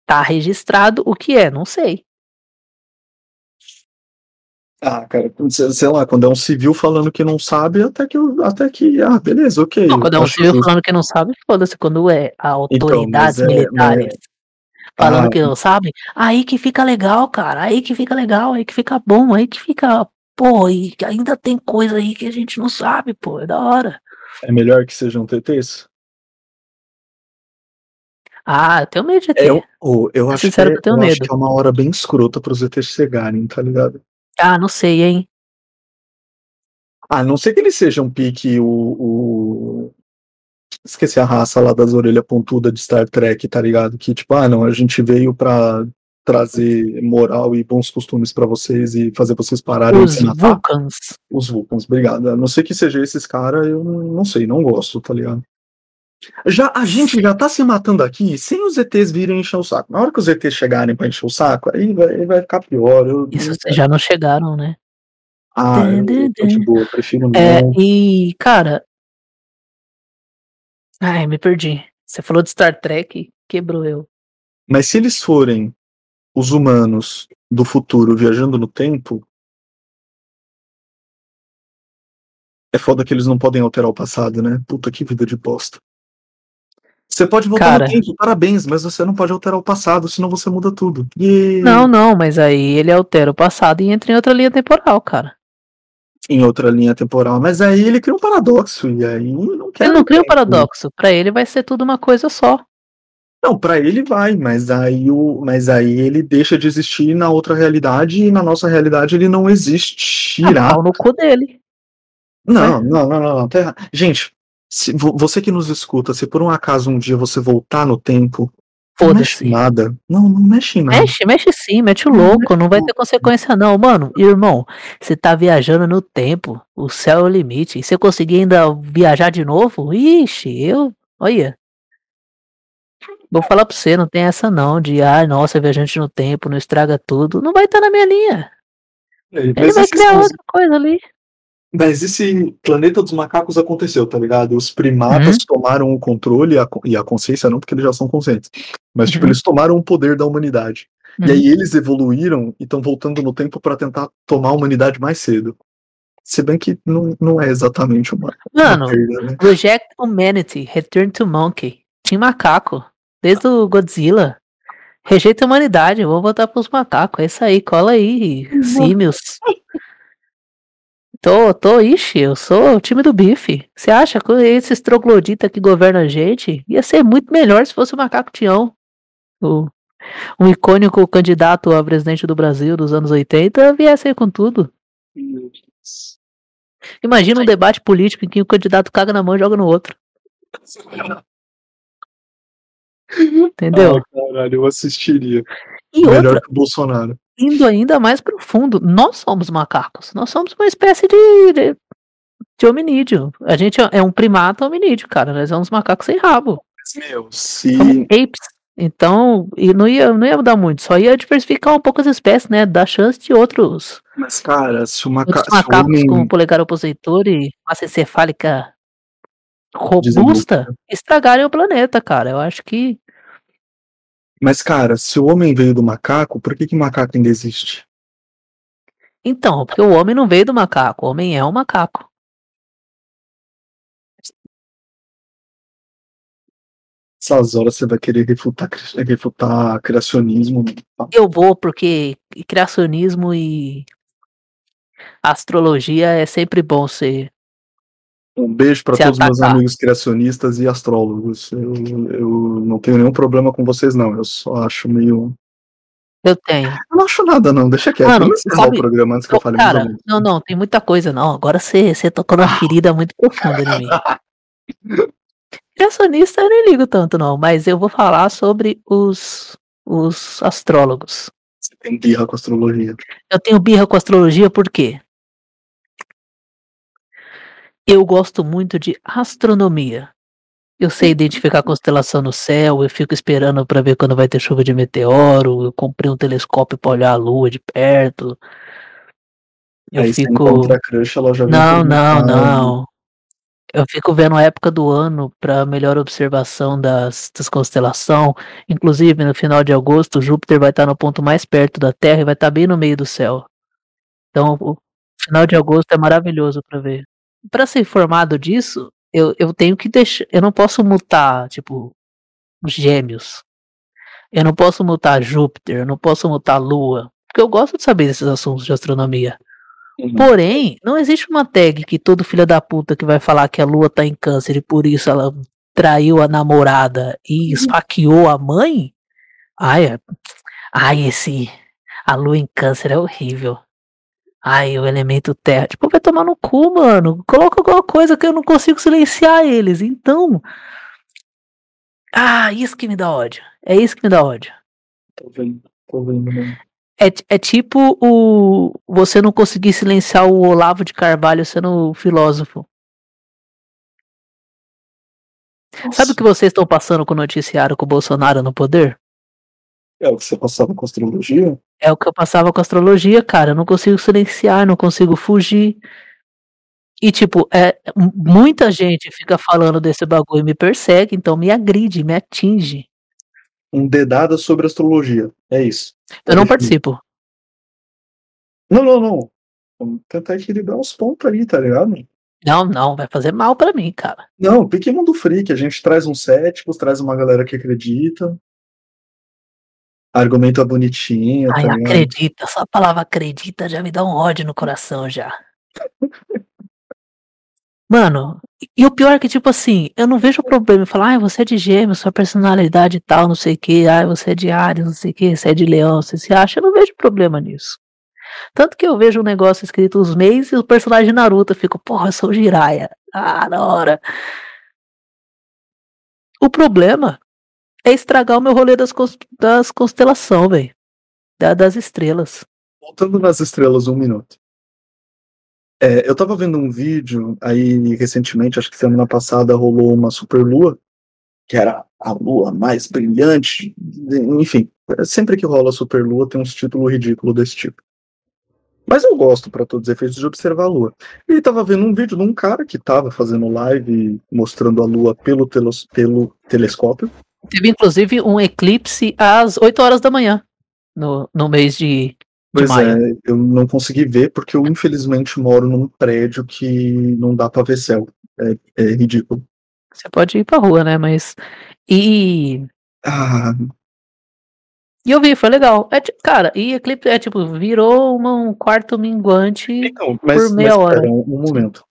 tá registrado, o que é? Não sei. Ah, cara, sei lá, quando é um civil falando que não sabe, até que, até que ah, beleza, ok. Não, quando é um civil falando que não sabe, foda-se. Quando é a autoridades então, é, militares é... falando ah, que não sabe, aí que fica legal, cara. Aí que fica legal, aí que fica bom, aí que fica Pô, e ainda tem coisa aí que a gente não sabe, pô, é da hora. É melhor que sejam TTs? Ah, eu tenho medo de ET. É, eu, oh, eu, acho, que é, que eu eu acho que é uma hora bem escrota pros ETs chegarem, tá ligado? Ah, não sei, hein? A não ser que eles sejam pique o, o- Esqueci a raça lá das orelhas pontudas de Star Trek, tá ligado? Que tipo, ah, não, a gente veio pra trazer moral e bons costumes pra vocês e fazer vocês pararem Os matar. Vulcans. Os Vulcans, obrigado. A não ser que seja esses caras, eu não sei, não gosto, tá ligado? Já, a gente já tá se matando aqui sem os ETs virem encher o saco. Na hora que os ETs chegarem pra encher o saco, aí vai, vai ficar pior. Eu, Isso vocês já não chegaram, né? ah, eu, eu de boa, prefiro não. É, e, cara. Ai, me perdi. Você falou de Star Trek, quebrou eu. Mas se eles forem os humanos do futuro viajando no tempo, é foda que eles não podem alterar o passado, né? Puta que vida de bosta. Você pode voltar Cara. no tempo, parabéns, mas você não pode alterar o passado, senão você muda tudo. E Não, não, mas aí ele altera o passado e entra em outra linha temporal, cara. em outra linha temporal. Mas aí ele cria um paradoxo, e aí não quer. Ele não cria um paradoxo. Pra ele vai ser tudo uma coisa só. Não, pra ele vai, mas aí, o, mas aí ele deixa de existir na outra realidade e na nossa realidade ele não Ah, existirá. pau no cu dele. Não, não, não, não, não, tá errado. Gente, se, vo- você que nos escuta, se por um acaso um dia você voltar no tempo, não mexe nada. Não, não mexe em nada. Mexe, mexe sim, mete o louco, não vai ter consequência não, mano. Irmão, você tá viajando no tempo, o céu é o limite. E se eu conseguir ainda viajar de novo, ixi, eu, olha. Vou falar pra você, não tem essa não, de, ah, nossa, viajante no tempo, não estraga tudo. Não vai estar na minha linha. Ele Mas vai criar outra coisa ali. Mas esse planeta dos macacos aconteceu, tá ligado? Os primatas tomaram o controle e a, co- e a consciência não, porque eles já são conscientes. Mas, tipo, Uhum. eles tomaram o poder da humanidade. E Uhum. aí eles evoluíram e estão voltando no tempo pra tentar tomar a humanidade mais cedo. Se bem que não, não é exatamente uma, Mano, perda, né? Reject Humanity, Return to Monkey. Tinha macaco. Desde o Godzilla. Rejeita a humanidade, vou voltar pros macacos. É isso aí, cola aí, símios. Tô, tô, ixi, eu sou o time do bife. Você acha que esses trogloditas que governam a gente ia ser muito melhor se fosse o macaco Tião? O, um icônico candidato a presidente do Brasil dos anos 80 viesse aí com tudo. Imagina um debate político em que o candidato caga na mão e joga no outro. Entendeu? Ai, caralho, eu assistiria. E Melhor outra, que o Bolsonaro. Indo ainda mais profundo, nós somos macacos. Nós somos uma espécie de, de, de hominídeo. A gente é um primata hominídeo, cara. Nós somos macacos sem rabo. Mas, meu. Somos apes. Então, e não ia, não ia mudar muito, só ia diversificar um pouco as espécies, né? Dar chance de outros, Mas, cara, se o, maca... macacos homem. com polegar opositor e massa encefálica robusta estragarem o planeta, cara. Eu acho que Mas, cara, se o homem veio do macaco, por que, que macaco ainda existe? Então, porque o homem não veio do macaco, o homem é um macaco. Essas horas você vai querer refutar, refutar criacionismo. tá? Eu vou porque criacionismo e astrologia é sempre bom ser. Um beijo para todos os meus amigos criacionistas e astrólogos. Eu, eu não tenho nenhum problema com vocês, não. Eu só acho meio. Eu tenho. Eu não acho nada, não. Deixa quieto. Mano, Vamos encerrar sabe- o programa antes que eu fale Cara, não, não, tem muita coisa, não. Agora você você tocou numa ferida muito profunda em mim. Criacionista eu nem ligo tanto, não, mas eu vou falar sobre os, os astrólogos. Você tem birra com astrologia. Eu tenho birra com astrologia por quê? Eu gosto muito de astronomia. Eu sei identificar constelação no céu, eu fico esperando pra ver quando vai ter chuva de meteoro, eu comprei um telescópio pra olhar a lua de perto. Eu Aí fico a crush, ela já Não, não, não. Eu fico vendo a época do ano para melhor observação das, das constelações. Inclusive, no final de agosto, Júpiter vai estar no ponto mais perto da Terra e vai estar bem no meio do céu. Então, o final de agosto é maravilhoso para ver. Para ser informado disso, eu, eu tenho que deixar. Eu não posso mutar, tipo, Gêmeos. Eu não posso mutar Júpiter, eu não posso mutar Lua. Porque eu gosto de saber desses assuntos de astronomia. Uhum. Porém, não existe uma tag que todo filho da puta que vai falar que a lua tá em câncer e por isso ela traiu a namorada e esfaqueou a mãe. Ai, é- ai, esse. A lua em câncer é horrível. Ai, o elemento terra. Tipo, vai tomar no cu, mano. Coloca alguma coisa que eu não consigo silenciar eles. Então. Ah, isso que me dá ódio. É isso que me dá ódio. Tô vendo, tô vendo, mano. É, ti- é tipo o você não conseguir silenciar o Olavo de Carvalho sendo filósofo. Sabe o que vocês estão passando com o noticiário com o Bolsonaro no poder? É o que você passava com astrologia? É o que eu passava com astrologia, cara. Eu não consigo silenciar, não consigo fugir. E, tipo, é, muita gente fica falando desse bagulho e me persegue, então me agride, me atinge. Um dedada sobre astrologia. É isso. Eu não participo. Não, não, não. Vamos tentar equilibrar os pontos aí, tá ligado? Não, não, vai fazer mal pra mim, cara. Não, pique mundo freak. A gente traz uns céticos, traz uma galera que acredita. Argumenta bonitinho, Ai, tá acredita, só a palavra acredita já me dá um ódio no coração já. Mano, e o pior é que, tipo assim, eu não vejo problema em falar, ah, você é de gêmeos, sua personalidade tal, não sei o que, ah, você é de Ares, não sei o que, você é de leão, você se acha, eu não vejo problema nisso. Tanto que eu vejo um negócio escrito os meses e o personagem Naruto, eu fico, porra, eu sou o Jiraiya. Ah, na hora. O problema é estragar o meu rolê das, das constelação, velho. das estrelas. Voltando nas estrelas, um minuto. É, eu tava vendo um vídeo aí recentemente, acho que semana passada rolou uma superlua, que era a lua mais brilhante. Enfim, sempre que rola superlua tem uns títulos ridículos desse tipo. Mas eu gosto, para todos os efeitos, de observar a lua. E tava vendo um vídeo de um cara que tava fazendo live mostrando a lua pelo, telos, pelo telescópio. Teve inclusive um eclipse às 8 horas da manhã, no, no mês de, Pois maio. é, eu não consegui ver porque eu infelizmente moro num prédio que não dá pra ver céu. É, é ridículo. Você pode ir pra rua, né? Mas. E. Ah, E eu vi, foi legal. É, cara, e eclipse é tipo, virou uma- um quarto minguante. então, mas, Por meia mas hora. pera, um, um momento.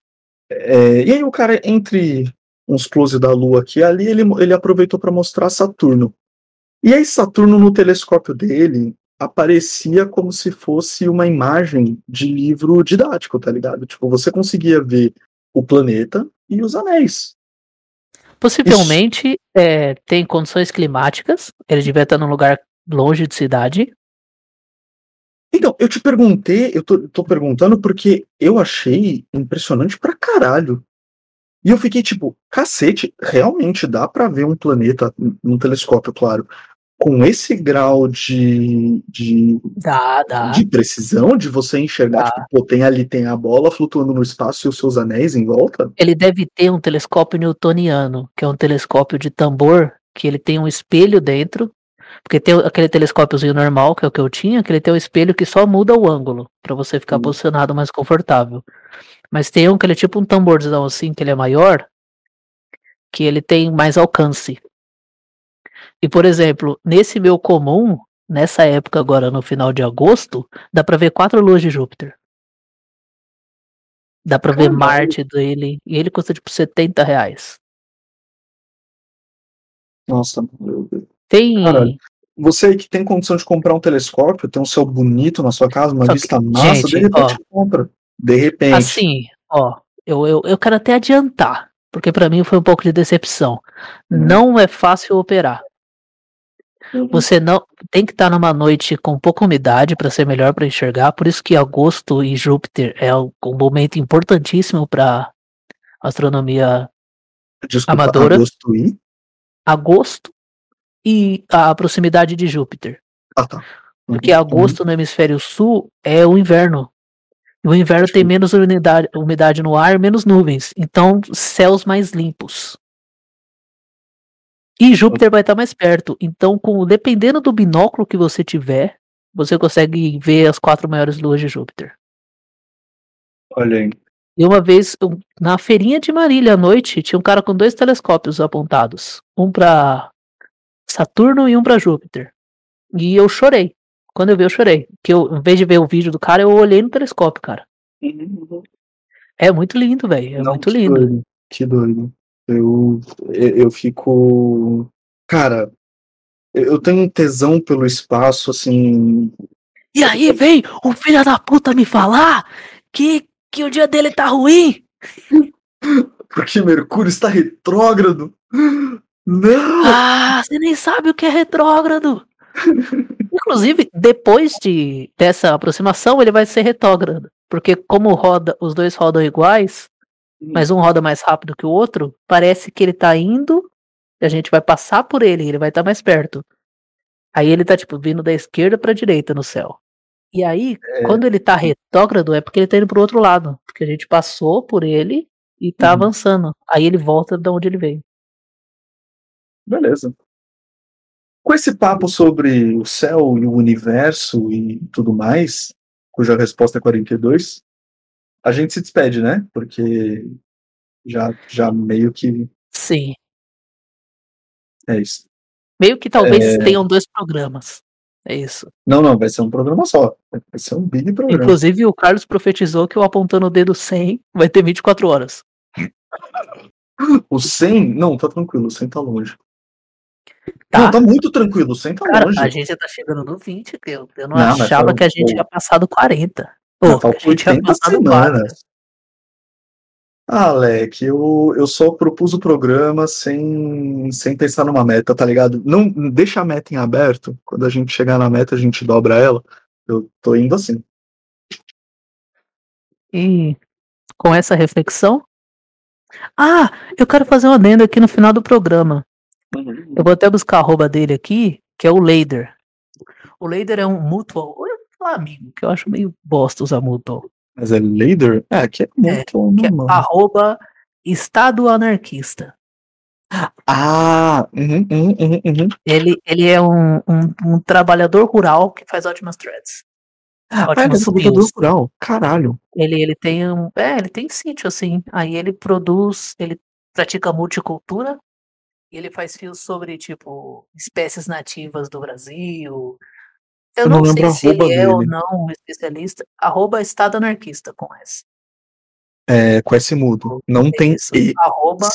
É, e aí o cara, entre uns close da lua aqui e ali, ele, ele aproveitou pra mostrar Saturno. E aí Saturno no telescópio dele aparecia como se fosse uma imagem de livro didático, tá ligado? Tipo, você conseguia ver o planeta e os anéis. Possivelmente é, tem condições climáticas. Ele devia estar num lugar longe de cidade. Então, eu te perguntei, eu tô, tô perguntando porque eu achei impressionante pra caralho. E eu fiquei tipo, cacete, realmente dá pra ver um planeta num telescópio, claro, com esse grau de, de, Dá, dá. de precisão, de você enxergar, Dá. tipo, pô, tem ali, tem a bola flutuando no espaço e os seus anéis em volta? Ele deve ter um telescópio newtoniano, que é um telescópio de tambor, que ele tem um espelho dentro. Porque tem aquele telescópiozinho normal, que é o que eu tinha, que ele tem um espelho que só muda o ângulo, pra você ficar Hum. posicionado mais confortável. Mas tem um que ele é tipo um tamborzão assim, que ele é maior, que ele tem mais alcance. E, por exemplo, nesse meu comum, nessa época agora, no final de agosto, dá pra ver quatro luas de Júpiter. Dá pra ver Caralho. Marte dele, e ele custa tipo 70 reais. Nossa, meu Deus. Tem. Caralho. Você aí que tem condição de comprar um telescópio, tem um céu bonito na sua casa, uma Só que, vista massa, gente, de repente compra. De repente. Assim, ó, eu, eu, eu quero até adiantar, porque pra mim foi um pouco de decepção. Hum. Não é fácil operar. Uhum. Você não tem que estar numa noite com pouca umidade para ser melhor para enxergar. Por isso que agosto e Júpiter é um, um momento importantíssimo para astronomia. Desculpa, amadora. agosto e? Agosto e a proximidade de Júpiter, Ah, tá. porque Uhum. agosto no hemisfério sul é o inverno. E o inverno tem Sim. menos umidade, umidade no ar, menos nuvens. Então, céus mais limpos. E Júpiter vai estar mais perto. Então, com, dependendo do binóculo que você tiver, você consegue ver as quatro maiores luas de Júpiter. Olha aí. E uma vez, na feirinha de Marília à noite, tinha um cara com dois telescópios apontados. Um para Saturno e um para Júpiter. E eu chorei. Quando eu vi, eu chorei. Que eu, em vez de ver o vídeo do cara, eu olhei no telescópio, cara. É muito lindo, velho. É Não, muito lindo. doido, que doido. Eu, eu fico. Cara, eu eu tenho um tesão pelo espaço, assim. E aí vem o filho da puta me falar que, que o dia dele tá ruim. Porque Mercúrio está retrógrado. Não! Ah, você nem sabe o que é retrógrado. Inclusive, depois de dessa aproximação, ele vai ser retrógrado. Porque como roda, os dois rodam iguais, mas um roda mais rápido que o outro, parece que ele tá indo e a gente vai passar por ele, ele vai estar mais perto. Aí ele tá, tipo, vindo da esquerda pra direita no céu. E aí, É. quando ele tá retrógrado, é porque ele tá indo pro outro lado. Porque a gente passou por ele e tá Uhum. avançando. Aí ele volta de onde ele veio. Beleza. Com esse papo sobre o céu e o universo e tudo mais, cuja resposta é 42, a gente se despede, né? Porque já, já meio que Sim. é isso. Meio que talvez É. tenham dois programas. É isso. Não, não, vai ser um programa só. Vai ser um big programa. Inclusive, o Carlos profetizou que o apontando o dedo 100 vai ter 24 horas. O 100, não, tá tranquilo, o 100 tá longe. Tá? Não, tá muito tranquilo, 100 tá Cara, longe. a gente tá chegando no 20, que eu, eu não, Não, achava foram- que a gente pô. ia passar do 40. Não, Pô, a gente ia 80 passar do 4. semanas. Ah, Alec, eu, eu só propus o programa sem, sem pensar numa meta, tá ligado? Não deixa a meta em aberto. Quando a gente chegar na meta, a gente dobra ela. Eu tô indo assim. E com essa reflexão. Ah, eu quero fazer um adendo aqui no final do programa. Eu vou até buscar a arroba dele aqui, que é o Leider. O Leider é um mutual. Eu vou falar amigo, que eu acho meio bosta usar mutual. Mas é Lader? É, que é Que é normal. arroba Estado Anarquista. Ah, uhum, uhum, uhum, uhum. Ele, ele é um, um, um trabalhador rural que faz ótimas threads. Ah, é Ótimos trabalhador rural. Caralho. Ele, ele tem um. É, ele tem sítio, assim. Aí ele produz, ele pratica multicultura. E ele faz fios sobre, tipo, espécies nativas do Brasil. Eu, Eu não não, sei se ele é ou dele. não um especialista. Arroba Estado Anarquista com S. É, com esse mudo. Não tem Isso. E. Arroba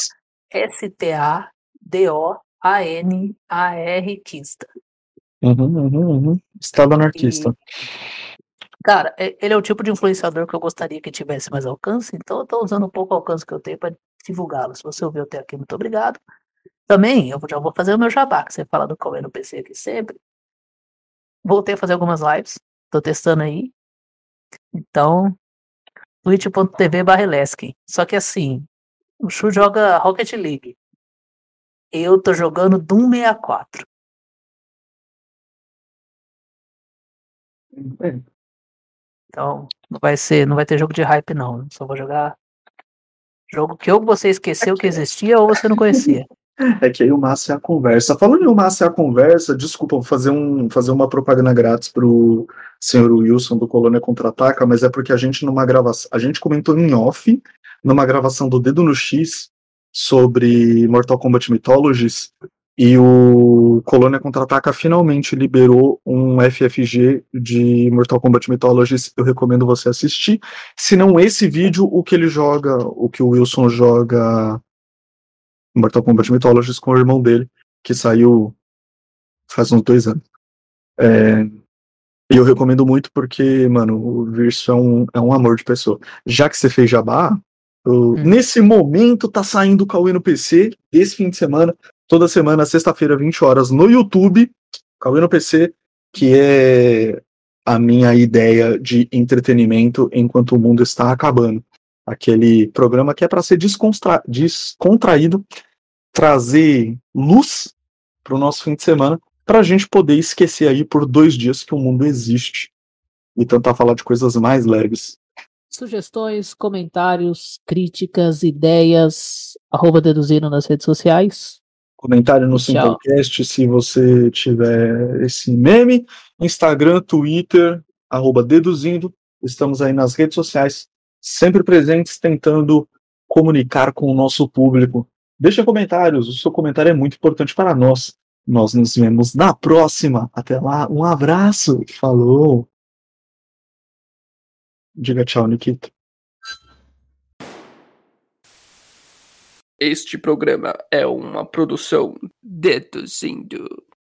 S-T-A-D-O-A-N-A-R Quista. Uhum, uhum, uhum. Estado anarquista. Cara, e- ele é o tipo de influenciador que eu gostaria que tivesse mais alcance, então eu tô usando um pouco o alcance que eu tenho para divulgá-lo. Se você ouviu até aqui, muito obrigado. Também, eu já vou fazer o meu jabá, que você fala do Cauê no PC aqui sempre. Voltei a fazer algumas lives, tô testando aí. Então, twitch.tv barrelesque. Só que assim, o Chu joga Rocket League. Eu tô jogando Doom 64. É, Então, não vai ser, não vai ter jogo de hype não. Só vou jogar jogo que ou você esqueceu que existia ou você não conhecia. É que aí o Massa é a conversa. Falando em o Massa é a conversa, desculpa, vou fazer, um, fazer uma propaganda grátis pro senhor Wilson do Colônia Contra-Ataca, mas é porque a gente numa gravação, a gente comentou em off, numa gravação do Dedo no X, sobre Mortal Kombat Mythologies, e o Colônia Contra-Ataca finalmente liberou um FFG de Mortal Kombat Mythologies, eu recomendo você assistir. Se não esse vídeo, o que ele joga, o que o Wilson joga Mortal Kombat Mythologies com o irmão dele, que saiu faz uns dois anos. É, e eu recomendo muito porque, mano, o Virso é um, é um amor de pessoa. Já que você fez jabá, eu- nesse momento tá saindo o Cauê no PC, esse fim de semana, toda semana, sexta-feira, 20 horas, no YouTube, Cauê no PC, que é a minha ideia de entretenimento enquanto o mundo está acabando. Aquele programa que é para ser descontra- descontraído, trazer luz para o nosso fim de semana, para a gente poder esquecer aí por dois dias que o mundo existe e tentar falar de coisas mais leves. Sugestões, comentários, críticas, ideias, arroba deduzindo nas redes sociais. Comentário no. Simplecast se você tiver esse meme. Instagram, Twitter, arroba deduzindo. Estamos aí nas redes sociais, sempre presentes tentando comunicar com o nosso público. Deixa comentários, o seu comentário é muito importante para nós. Nós nos vemos na próxima. Até lá, um abraço. Falou. Diga tchau, Nikito. Este programa é uma produção deduzindo.